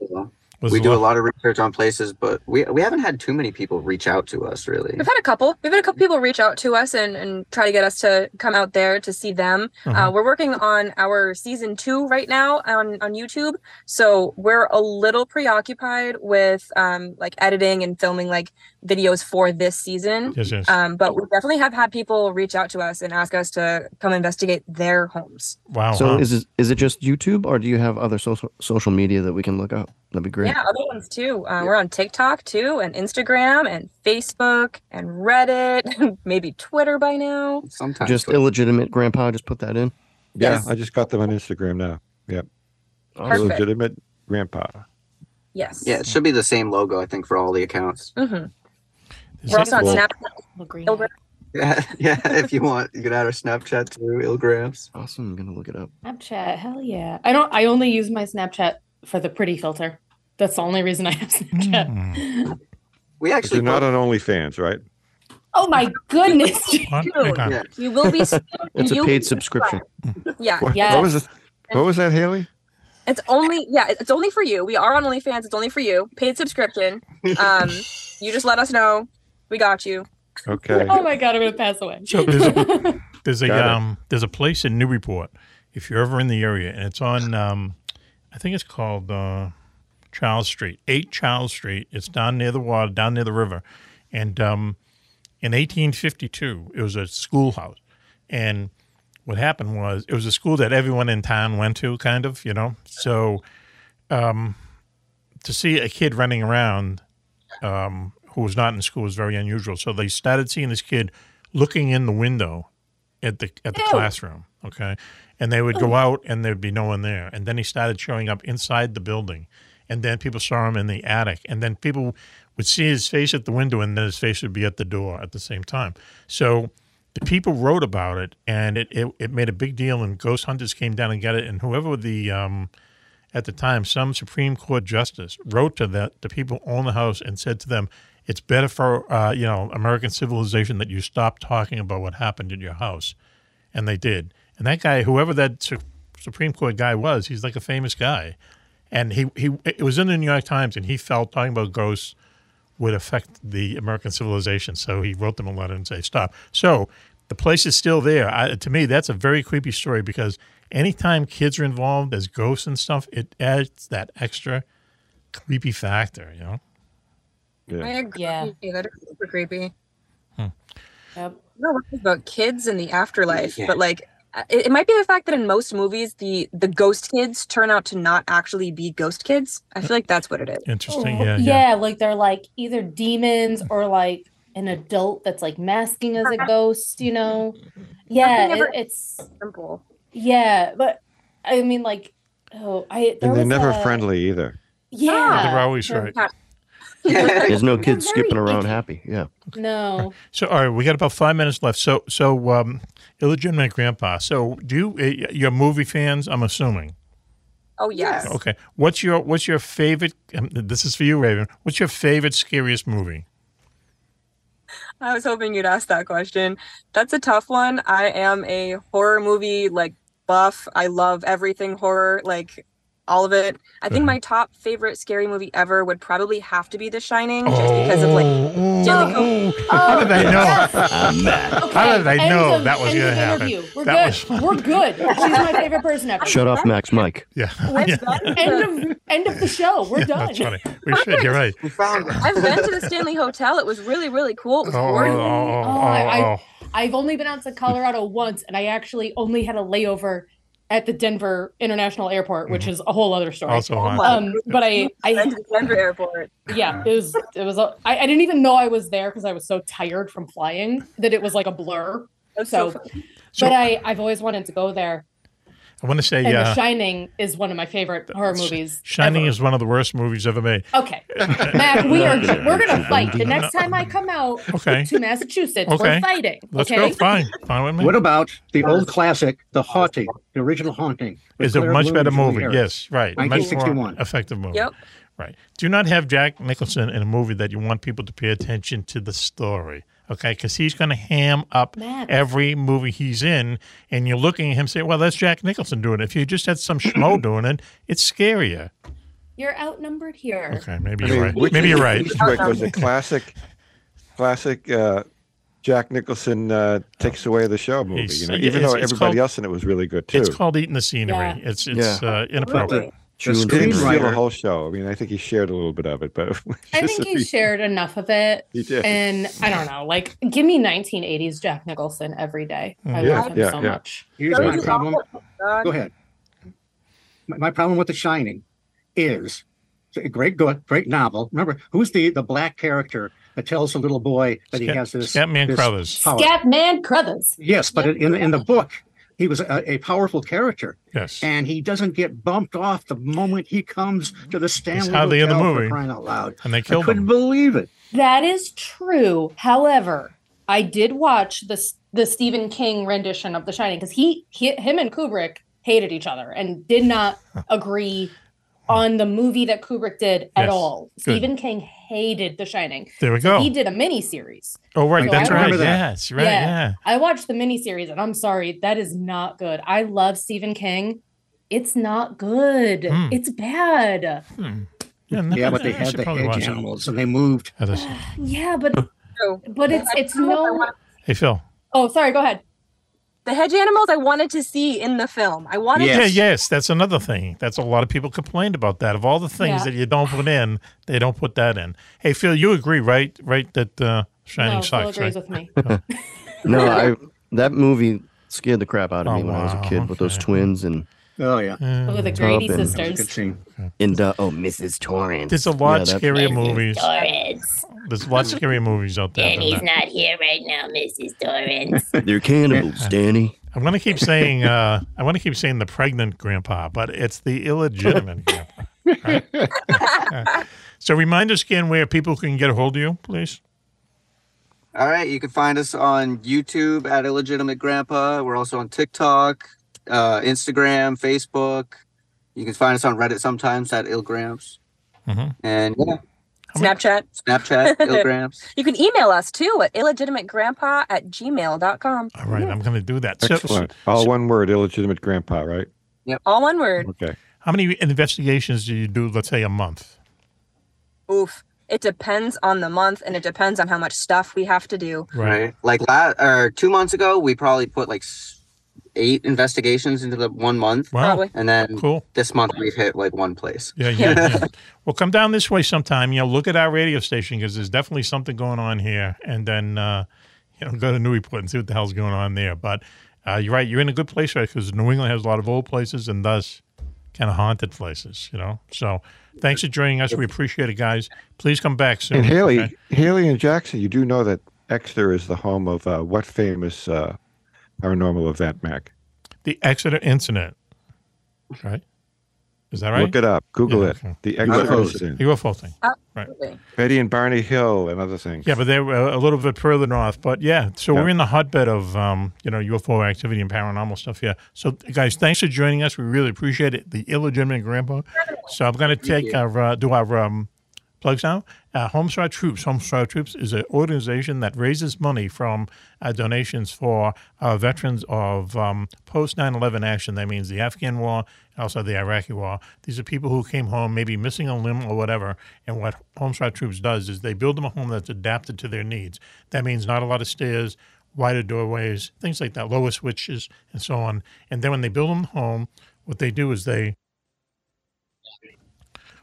Speaker 10: You know?
Speaker 2: Was
Speaker 10: we
Speaker 2: a
Speaker 10: do a
Speaker 2: lot-
Speaker 10: lot of research on places, but we we haven't had too many people reach out to us really.
Speaker 9: We've had a couple. We've had a couple people reach out to us and, and try to get us to come out there to see them.
Speaker 2: Uh-huh.
Speaker 9: Uh, we're working on our season two right now on, on YouTube. So we're a little preoccupied with um, like editing and filming like videos for this season.
Speaker 2: Yes, yes.
Speaker 9: Um, but we definitely have had people reach out to us and ask us to come investigate their homes.
Speaker 2: Wow.
Speaker 7: So
Speaker 2: wow.
Speaker 7: is it is it just YouTube or do you have other social social media that we can look up? That'd be great.
Speaker 9: Yeah, other ones too. Uh, We're on TikTok too, and Instagram, and Facebook, and Reddit, maybe Twitter by now.
Speaker 10: Sometimes
Speaker 7: Just illegitimate grandpa. Just put that in.
Speaker 3: Yeah,
Speaker 9: Yes.
Speaker 3: I just got them on Instagram now. Yep.
Speaker 9: Perfect.
Speaker 3: Illegitimate grandpa.
Speaker 9: Yes.
Speaker 10: yeah, it should be the same logo I think for all the accounts.
Speaker 2: Mm-hmm.
Speaker 9: We're
Speaker 2: it-
Speaker 9: also on
Speaker 3: Well-
Speaker 9: Snapchat. Ilgra-
Speaker 10: Yeah, yeah. If you want, you can add our Snapchat to Ilgrams.
Speaker 7: Awesome. I'm gonna look it up.
Speaker 6: Snapchat, hell yeah. I don't. I only use my Snapchat for the pretty filter. That's the only reason I have Snapchat.
Speaker 2: Hmm.
Speaker 10: We actually
Speaker 3: you're not
Speaker 10: put-
Speaker 3: on OnlyFans, right?
Speaker 6: Oh my goodness,
Speaker 2: What?
Speaker 6: dude.
Speaker 2: Hang on.
Speaker 10: yeah.
Speaker 9: You will be.
Speaker 7: It's a paid subscription.
Speaker 9: subscribed. Yeah.
Speaker 3: What,
Speaker 6: Yes.
Speaker 3: what was it? What was that, Haley?
Speaker 9: It's only yeah, it's only for you. We are on OnlyFans. It's only for you. Paid subscription. Um, you just let us know. We got you.
Speaker 3: Okay.
Speaker 6: Oh my god, I'm gonna pass away.
Speaker 2: So there's a there's a
Speaker 3: Got it.
Speaker 2: um there's a place in Newburyport if you're ever in the area and it's on um I think it's called uh, Charles Street, eight Charles Street. It's down near the water, down near the river, and um, in 1852 it was a schoolhouse, and what happened was it was a school that everyone in town went to, kind of, you know. So um, to see a kid running around um, who was not in school was very unusual. So they started seeing this kid looking in the window at the at the
Speaker 6: Ew.
Speaker 2: classroom. Okay, and they would go out and there'd be no one there. And then he started showing up inside the building, and then people saw him in the attic, and then people would see his face at the window, and then his face would be at the door at the same time. So the people wrote about it, and it, it, it made a big deal. And ghost hunters came down and got it, and whoever the um, at the time, some Supreme Court justice wrote to the the people own the house and said to them, "It's better for uh, you know American civilization that you stop talking about what happened in your house," and they did. And that guy, whoever that Su- Supreme Court guy was, he's like a famous guy, and he he it was in the New York Times, and he felt talking about ghosts would affect the American civilization. So he wrote them a letter and say, "Stop." So the place is still there. I, to me, that's a very creepy story because anytime kids are involved as ghosts and stuff, it adds that extra creepy factor. You know.
Speaker 9: I agree.
Speaker 6: Yeah.
Speaker 9: That is super creepy. Hmm.
Speaker 6: Yep.
Speaker 9: I don't about kids in the afterlife,
Speaker 6: Yeah.
Speaker 9: but like Uh, it, it might be the fact that in most movies the the ghost kids turn out to not actually be ghost kids. I feel like that's what it is.
Speaker 2: Interesting.
Speaker 6: Oh,
Speaker 2: Yeah. Yeah.
Speaker 6: like they're like either demons or like an adult that's like masking as a ghost, you know? Yeah, it, it's
Speaker 9: simple.
Speaker 6: Yeah, but I mean, like, oh, I
Speaker 3: and they're never
Speaker 6: a-
Speaker 3: friendly either.
Speaker 6: Yeah,
Speaker 2: They're always
Speaker 6: they're
Speaker 2: right.
Speaker 6: Not-
Speaker 7: There's no kids skipping around happy. Yeah.
Speaker 6: No,
Speaker 2: So, all right, we got about five minutes left. So, so um, illegitimate grandpa. So, do you uh, you're movie fans? I'm assuming.
Speaker 9: Oh yes.
Speaker 2: Okay. What's your What's your favorite? Um, this is for you, Raven. What's your favorite scariest movie?
Speaker 9: I was hoping you'd ask that question. That's a tough one. I am a horror movie like buff. I love everything horror, like all of it. I think my top favorite scary movie ever would probably have to be The Shining, just oh, because of like oh, Jellicoe. Oh.
Speaker 2: How did I know?
Speaker 6: Okay,
Speaker 2: How did I
Speaker 6: end
Speaker 2: know
Speaker 6: of-
Speaker 2: that was going to happen?
Speaker 6: interview. We're
Speaker 2: That
Speaker 6: good.
Speaker 2: was-
Speaker 6: We're good. She's my favorite person ever.
Speaker 7: Shut off Max Mike.
Speaker 2: Yeah.
Speaker 6: End of end of the show. We're done.
Speaker 2: That's funny. We should. You're right.
Speaker 10: We found it.
Speaker 9: I've been to the Stanley Hotel. It was really, really cool. It was
Speaker 2: Oh,
Speaker 9: gorgeous.
Speaker 2: oh,
Speaker 6: Oh, I, I, I've only been out to Colorado once, and I actually only had a layover at the Denver International Airport, which is a whole other story.
Speaker 2: Also haunted.
Speaker 6: um, but I, I
Speaker 9: Went to the Denver airport.
Speaker 6: yeah, it was it was. A, I, I didn't even know I was there because I was so tired from flying that it was like a blur.
Speaker 9: That's
Speaker 6: so,
Speaker 9: so funny.
Speaker 6: but I I've always wanted to go there.
Speaker 2: I want to say, yeah.
Speaker 6: The uh, Shining is one of my favorite horror movies.
Speaker 2: Shining
Speaker 6: ever.
Speaker 2: is one of the worst movies ever made.
Speaker 6: Okay, Mack, we are we're gonna fight the next time I come out
Speaker 2: Okay.
Speaker 6: to Massachusetts.
Speaker 2: Okay.
Speaker 6: We're fighting.
Speaker 2: Let's
Speaker 6: okay?
Speaker 2: go. Fine. Fine with me.
Speaker 4: What about the old classic, The Haunting, the original Haunting? with
Speaker 2: Is a much
Speaker 4: Bloom
Speaker 2: better movie.
Speaker 4: Harris?
Speaker 2: Yes, right. Much more effective movie.
Speaker 9: Yep.
Speaker 2: Right. Do not have Jack Nicholson in a movie that you want people to pay attention to the story. Okay, because he's going to ham up
Speaker 6: Man.
Speaker 2: every movie he's in, and you're looking at him saying, "Well, that's Jack Nicholson doing it." If you just had some schmo doing it, it's scarier.
Speaker 6: You're outnumbered here.
Speaker 2: Okay, maybe
Speaker 3: I
Speaker 2: you're
Speaker 3: mean,
Speaker 2: right.
Speaker 3: Witches
Speaker 2: Maybe you're right.
Speaker 3: Eastwick was a classic, classic uh, Jack Nicholson uh, takes away the show movie.
Speaker 2: He's-
Speaker 3: You know, even though everybody
Speaker 2: called-
Speaker 3: else in it was really good too.
Speaker 2: It's called eating the scenery.
Speaker 6: Yeah.
Speaker 2: It's it's
Speaker 7: Yeah.
Speaker 2: uh, inappropriate.
Speaker 4: The
Speaker 3: He didn't steal the whole show. I mean, I think he shared a little bit of it, but
Speaker 6: I think he shared enough of it.
Speaker 3: He did.
Speaker 6: And I don't know, like, give me 1980s Jack Nicholson every day. I mm-hmm.
Speaker 3: Yeah,
Speaker 6: love him
Speaker 3: yeah,
Speaker 6: so
Speaker 3: yeah.
Speaker 6: much.
Speaker 4: here's my problem. Go ahead. My, my problem with The Shining is a great, good, great novel. Remember, who's the the black character that tells the little boy that he has this
Speaker 2: Scatman
Speaker 4: this
Speaker 2: Crothers.
Speaker 4: power?
Speaker 6: Scatman Crothers.
Speaker 4: Yes, but in in the book, he was a, a powerful character,
Speaker 2: Yes.
Speaker 4: and he doesn't get bumped off the moment he comes to the Stanley
Speaker 2: hardly in the movie.
Speaker 4: crying out loud.
Speaker 2: And they killed him.
Speaker 4: I couldn't
Speaker 2: him.
Speaker 4: believe it.
Speaker 6: That is true. However, I did watch the the Stephen King rendition of The Shining because he, he him and Kubrick hated each other and did not agree on the movie that Kubrick did at
Speaker 2: Yes.
Speaker 6: all.
Speaker 2: Good.
Speaker 6: Stephen King hated The Shining.
Speaker 2: There we
Speaker 6: So
Speaker 2: go.
Speaker 6: he did a mini series.
Speaker 2: Oh, right.
Speaker 6: So
Speaker 2: That's
Speaker 6: I
Speaker 2: right.
Speaker 4: that.
Speaker 2: Yes. Right. Yeah.
Speaker 6: I watched the miniseries and I'm sorry, that is not good. I love Stephen King. It's not good.
Speaker 2: Hmm.
Speaker 6: It's bad.
Speaker 2: Hmm. Yeah, no,
Speaker 4: Yeah, but they
Speaker 2: I
Speaker 4: had
Speaker 2: should
Speaker 4: the
Speaker 2: probably
Speaker 4: hedge animals, and they moved.
Speaker 6: Yeah, but but it's it's no
Speaker 2: Hey, Phil.
Speaker 6: Oh, sorry, go ahead.
Speaker 9: The hedge animals I wanted to see in the film. I wanted
Speaker 2: Yeah,
Speaker 9: to
Speaker 2: yes, that's another thing. That's a lot of people complained about that. Of all the things
Speaker 6: Yeah.
Speaker 2: that you don't put in, they don't put that in. Hey, Phil, you agree, right? Right, that uh, Shining
Speaker 6: no, Phil agrees
Speaker 2: right?
Speaker 6: with me.
Speaker 7: No, I that movie scared the crap out of
Speaker 2: Oh,
Speaker 7: me when I was a
Speaker 2: wow,
Speaker 7: kid with those twins and
Speaker 4: Oh yeah,
Speaker 6: Oh, the
Speaker 7: Top
Speaker 6: Grady sisters.
Speaker 4: good scene.
Speaker 7: and uh, oh Mrs. Torrance.
Speaker 2: There's a lot
Speaker 7: Yeah,
Speaker 2: scarier movies.
Speaker 13: Torrance.
Speaker 2: There's lots of scarier movies out there. than
Speaker 13: Danny's not here right now, Mrs. Torrance.
Speaker 7: They're cannibals, Danny.
Speaker 2: I'm going to keep saying uh, I want to keep saying the pregnant grandpa, but it's the illegitimate grandpa. right? So remind us again where people can get a hold of you, please.
Speaker 10: All right, you can find us on YouTube at Illegitimate Grandpa. We're also on TikTok, uh, Instagram, Facebook. You can find us on Reddit sometimes at Illgrams.
Speaker 2: Mhm.
Speaker 10: And yeah,
Speaker 9: Snapchat.
Speaker 10: Snapchat, Illgrams.
Speaker 9: You can email us too at illegitimategrandpa at gmail.com.
Speaker 2: All right, I'm going to do that. So-
Speaker 3: Excellent. All one word, illegitimate grandpa, right?
Speaker 9: Yep. All one word.
Speaker 3: Okay.
Speaker 2: How many investigations do you do, let's say, a month?
Speaker 9: Oof. It depends on the month and it depends on how much stuff we have to do.
Speaker 10: Right. Like la- or two months ago, we probably put like s- eight investigations into the one month.
Speaker 2: Wow. Probably.
Speaker 10: And then
Speaker 2: Cool.
Speaker 10: this month we've hit like one place.
Speaker 2: Yeah, yeah, yeah. Well, come down this way sometime. You know, look at our radio station because there's definitely something going on here. And then, uh, you know, go to Newport and see what the hell's going on there. But uh, you're right. You're in a good place, right? Because New England has a lot of old places and thus kind of haunted places, you know? So thanks for joining us. We appreciate it, guys. Please come back soon.
Speaker 3: And Haley,
Speaker 2: okay?
Speaker 3: Haley and Jackson, you do know that Exeter is the home of uh, what famous uh, paranormal event, Mack?
Speaker 2: The Exeter incident, right? Is that right?
Speaker 3: Look it up. Google
Speaker 2: Yeah,
Speaker 3: it.
Speaker 2: okay.
Speaker 3: The Exeter
Speaker 2: UFOs.
Speaker 3: incident.
Speaker 2: UFO thing. Right.
Speaker 3: Betty and Barney Hill and other things.
Speaker 2: Yeah, but they were a little bit further north. But yeah, so
Speaker 3: Yeah.
Speaker 2: we're in the hotbed of um, you know UFO activity and paranormal stuff here. So guys, thanks for joining us. We really appreciate it. The illegitimate grandpa. So I'm going to take our uh, do our um, plugs now. Uh, Homestar Troops. Homestar Troops is an organization that raises money from uh, donations for uh, veterans of um, post 9/11 action. That means the Afghan War and also the Iraqi War. These are people who came home, maybe missing a limb or whatever. And what Homestar Troops does is they build them a home that's adapted to their needs. That means not a lot of stairs, wider doorways, things like that, lower switches, and so on. And then when they build them home, what they do is they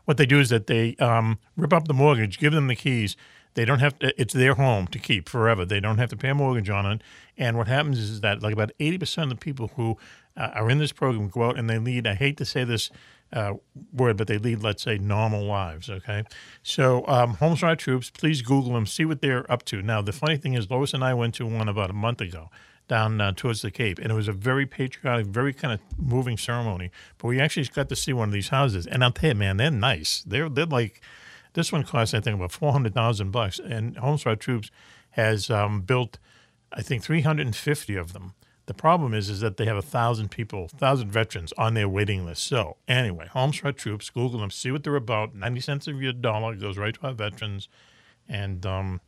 Speaker 2: what they do is that they um, rip up the mortgage, give them the keys. They don't have to, it's their home to keep forever. They don't have to pay a mortgage on it. And what happens is that like about 80% of the people who uh, are in this program go out and they lead, I hate to say this uh, word, but they lead, let's say, normal lives. Okay. So, um, Homestar Troops, please Google them, see what they're up to. Now, the funny thing is, Lois and I went to one about a month ago down uh, towards the Cape, and it was a very patriotic, very kind of moving ceremony. But we actually got to see one of these houses, and I'll tell you, man, they're nice. They're they're like this one cost I think about four hundred thousand bucks, and Homestar Troops has um, built I think three hundred and fifty of them. The problem is, is that they have a thousand people, thousand veterans on their waiting list. So anyway, Homestar Troops, Google them, see what they're about. Ninety cents of your dollar goes right to our veterans, and um,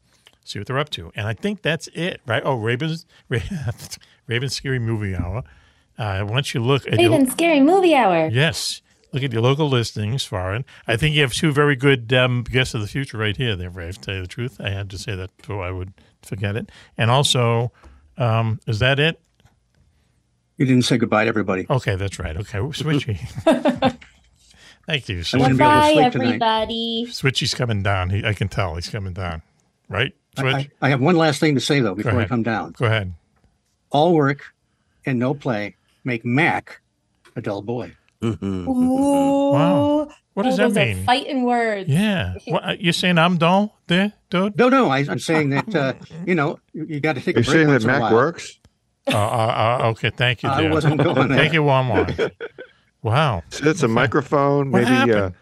Speaker 2: see what they're up to. And I think that's it, right? Oh, Ravens, Ravens Scary Movie Hour. Uh, once you look at your-
Speaker 13: Scary Movie Hour.
Speaker 2: Yes. Look at your local listings for it. I think you have two very good um, guests of the future right here, there, Rave, to tell you the truth. I had to say that so I would forget it. And also, um, is that it?
Speaker 4: You didn't say goodbye to everybody.
Speaker 2: Okay, that's right. Okay, Switchy. Thank you.
Speaker 4: I wouldn't be able to
Speaker 13: Bye,
Speaker 4: tonight.
Speaker 13: everybody.
Speaker 2: Switchy's coming down. He, I can tell he's coming down. Right?
Speaker 4: I, I, I have one last thing to say though before I come down.
Speaker 2: Go ahead.
Speaker 4: All work and no play make Mack a dull boy.
Speaker 6: Ooh.
Speaker 2: Wow. What does
Speaker 6: Oh,
Speaker 2: that
Speaker 6: those are
Speaker 2: mean?
Speaker 6: fighting words.
Speaker 2: Yeah. What, uh, you're saying I'm dull there, dude?
Speaker 4: No, no, I, I'm saying that uh, you know you, you got to take
Speaker 3: You're
Speaker 4: a break
Speaker 3: saying that
Speaker 4: Mack
Speaker 3: works?
Speaker 2: Uh, uh, uh, okay, thank you,
Speaker 4: I wasn't going there.
Speaker 2: Thank you, one more. Wow.
Speaker 3: Sits a microphone,
Speaker 2: What
Speaker 3: maybe uh,
Speaker 2: happened?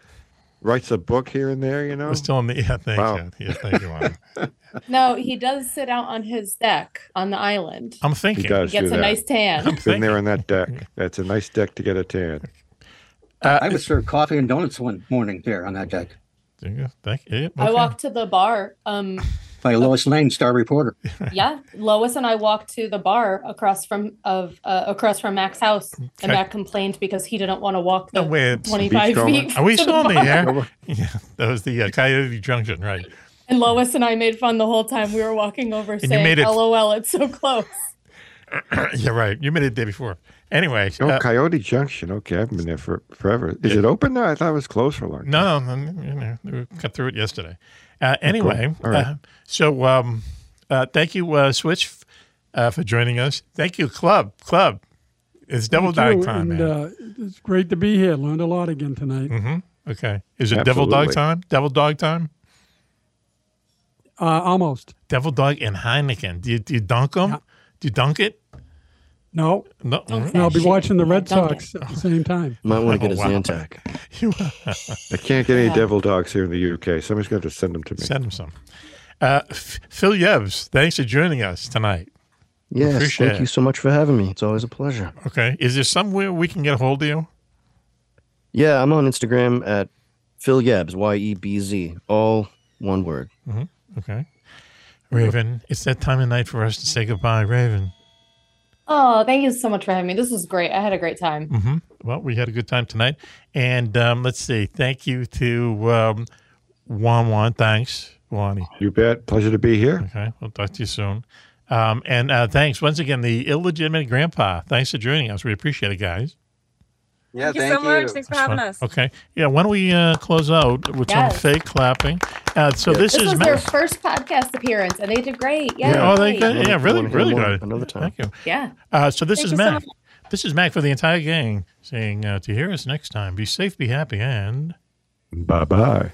Speaker 3: Writes a book here and there, you know?
Speaker 2: We're still in the yeah. Thank
Speaker 3: Wow.
Speaker 2: you. Yeah, thank you. Juan.
Speaker 6: No, he does sit out on his deck on the island.
Speaker 2: I'm
Speaker 3: He
Speaker 2: thinking.
Speaker 3: does
Speaker 6: He gets
Speaker 3: do
Speaker 6: a
Speaker 3: that.
Speaker 6: nice tan.
Speaker 3: I'm Been there on that deck. That's a nice deck to get a tan.
Speaker 2: Uh,
Speaker 4: I was served coffee and donuts one morning there on that deck
Speaker 2: Thank you. Thank you.
Speaker 6: I walked to the bar. Um,
Speaker 4: by Lois Lane, star reporter.
Speaker 6: yeah, Lois and I walked to the bar across from of uh, across from Mack's house,
Speaker 2: Okay.
Speaker 6: and Mack complained because he didn't want to walk the
Speaker 2: No, wait, it's-
Speaker 6: twenty five feet.
Speaker 2: Are we
Speaker 6: to
Speaker 2: still in the air? Yeah, that was the uh, Coyote Junction, right?
Speaker 6: And Lois and I made fun the whole time we were walking over,
Speaker 2: you
Speaker 6: saying,
Speaker 2: made it-
Speaker 6: "LOL, it's so close."
Speaker 2: yeah, right. You made it the day before. Anyway,
Speaker 3: Oh,
Speaker 2: uh,
Speaker 3: Coyote Junction. Okay, I've been there for forever. Is it open now? I thought it was closed for a long time.
Speaker 2: no, no, no, you know, we cut through it yesterday. Uh, anyway,
Speaker 3: All right.
Speaker 2: uh, so um, uh, thank you, uh, Switch, uh, for joining us. Thank you, Club. Club. It's double
Speaker 5: Thank
Speaker 2: dog
Speaker 5: you,
Speaker 2: time,
Speaker 5: and,
Speaker 2: man.
Speaker 5: Uh, it's great to be here. Learned a lot again tonight.
Speaker 2: hmm Okay. Is it devil dog time? Devil dog time?
Speaker 5: Uh, almost.
Speaker 2: Devil dog and Heineken. Do you, do you dunk them? Do you dunk it?
Speaker 5: No,
Speaker 2: No.
Speaker 6: Don't
Speaker 5: and I'll be
Speaker 6: Shit.
Speaker 5: watching the Red. Sox at the same time.
Speaker 7: Might want to get a
Speaker 2: Oh, wow.
Speaker 7: Zantac.
Speaker 2: You
Speaker 3: I can't get any
Speaker 6: Yeah.
Speaker 3: devil dogs here in the UK. Somebody's going to send them to me.
Speaker 2: send them some. Uh, F- Phil Yebz, thanks for joining us tonight.
Speaker 7: Yes,
Speaker 2: Appreciate
Speaker 7: thank
Speaker 2: it.
Speaker 7: you so much for having me. It's always a pleasure.
Speaker 2: Okay. Is there somewhere we can get a hold of you?
Speaker 7: Yeah, I'm on Instagram at Phil Yebz, Y E B Z, all one word.
Speaker 2: hmm Okay. Raven, it's that time of night for us to say goodbye, Raven.
Speaker 6: Oh, thank you so much for having me. This was great. I had a great time.
Speaker 2: hmm Well, we had a good time tonight. And um, let's see. Thank you to um, Juan Juan. Thanks, Wani.
Speaker 3: You bet. Pleasure to be here.
Speaker 2: Okay. We'll talk to you soon. Um, and uh, thanks once again, the illegitimate grandpa. Thanks for joining us. We appreciate it, guys.
Speaker 10: Yeah,
Speaker 9: Thank you so much. Thanks for having
Speaker 2: Fun.
Speaker 9: us.
Speaker 2: Okay. Yeah. Why don't we uh, close out with
Speaker 6: Yes.
Speaker 2: some fake clapping? Uh, so
Speaker 3: Yeah.
Speaker 2: this,
Speaker 6: This
Speaker 2: is
Speaker 6: was
Speaker 2: Ma-
Speaker 6: their first podcast appearance, and they did great. Yay.
Speaker 2: Yeah, oh, they
Speaker 7: Wanna-
Speaker 2: good. Yeah, really, really good.
Speaker 7: another time.
Speaker 2: Thank you.
Speaker 6: Yeah.
Speaker 2: Uh, so this
Speaker 6: Thank
Speaker 2: is
Speaker 6: you so Mack.
Speaker 2: this is Mack for the entire gang saying uh, to hear us next time. Be safe, be happy, and
Speaker 3: Bye bye.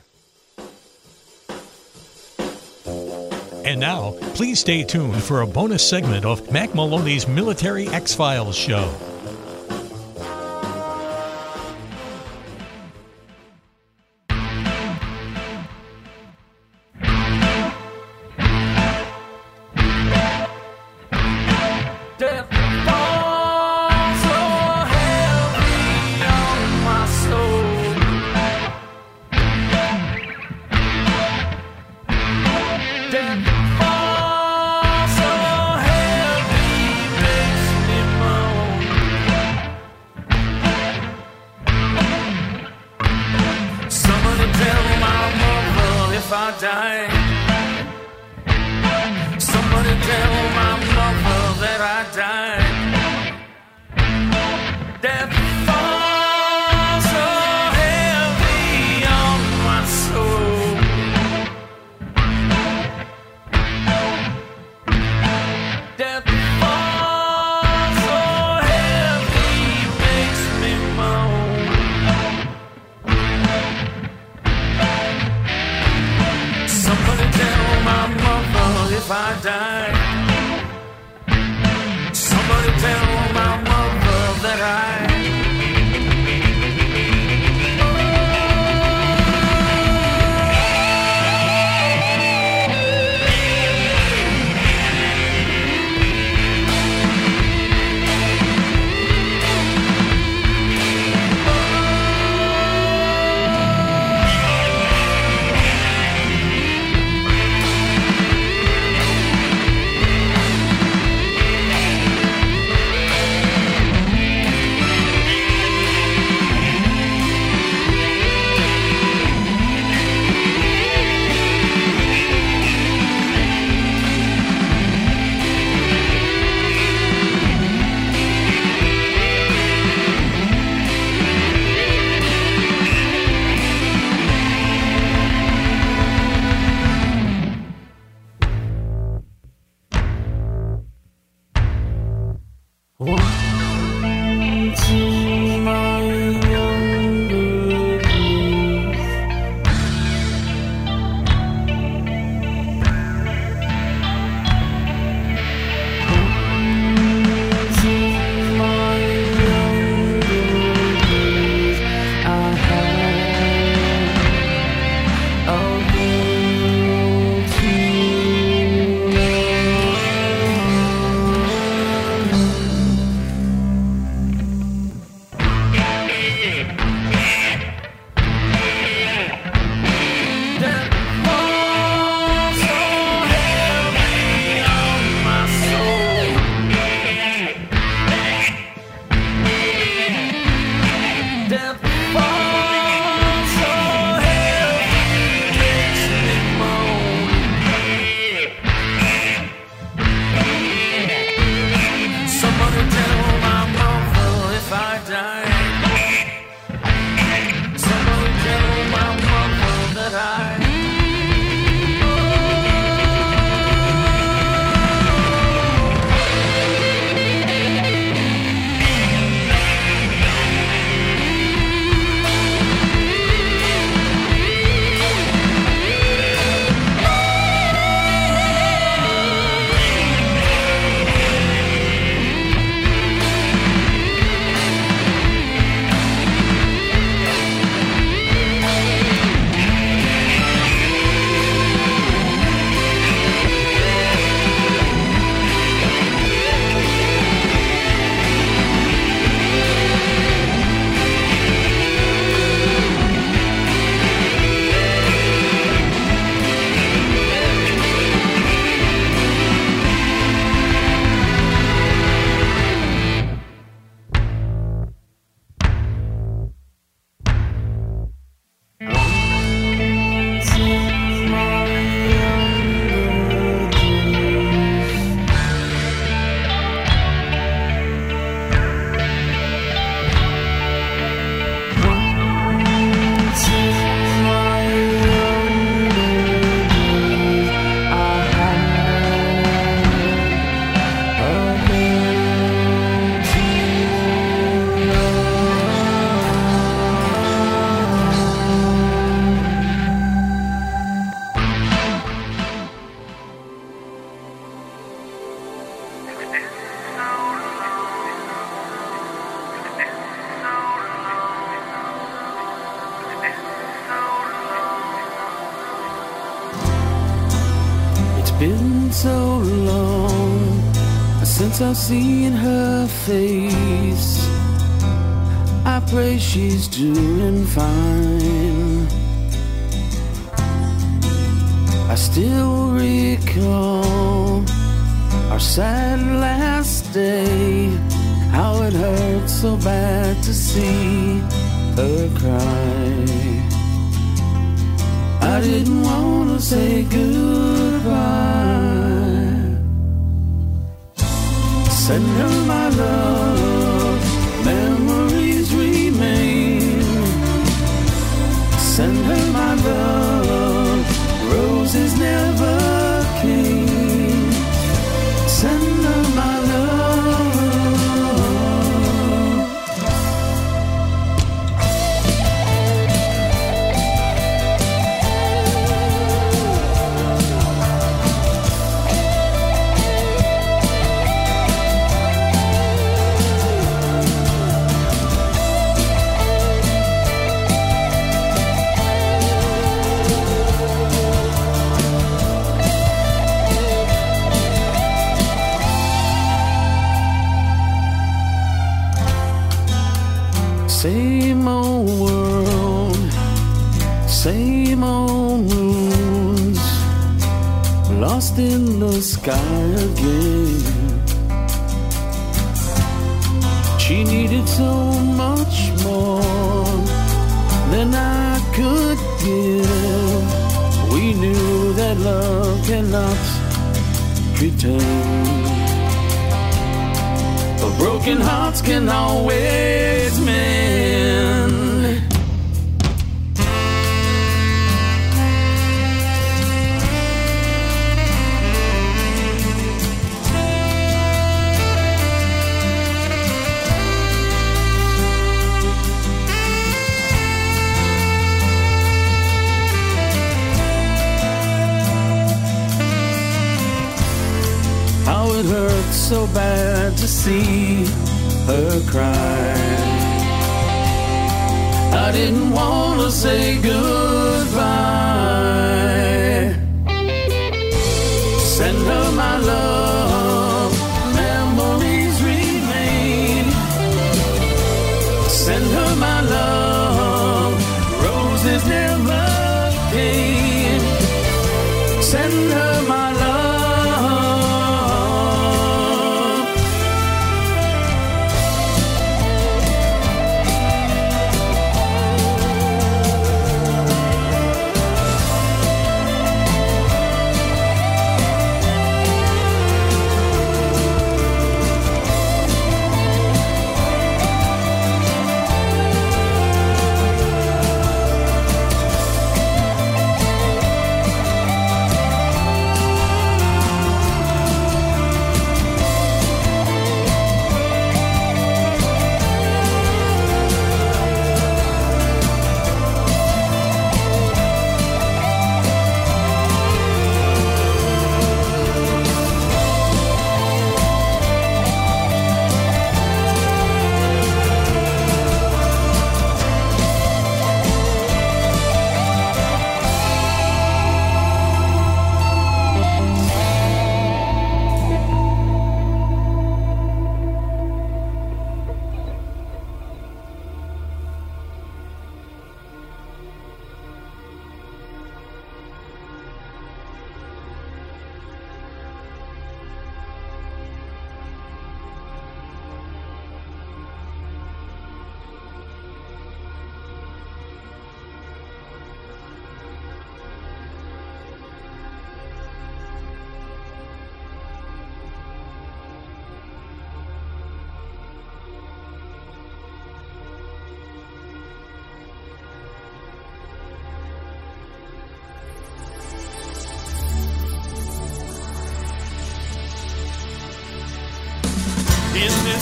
Speaker 14: And now, please stay tuned for a bonus segment of Mack Maloney's Military X Files show.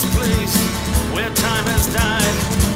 Speaker 14: This place where time has died.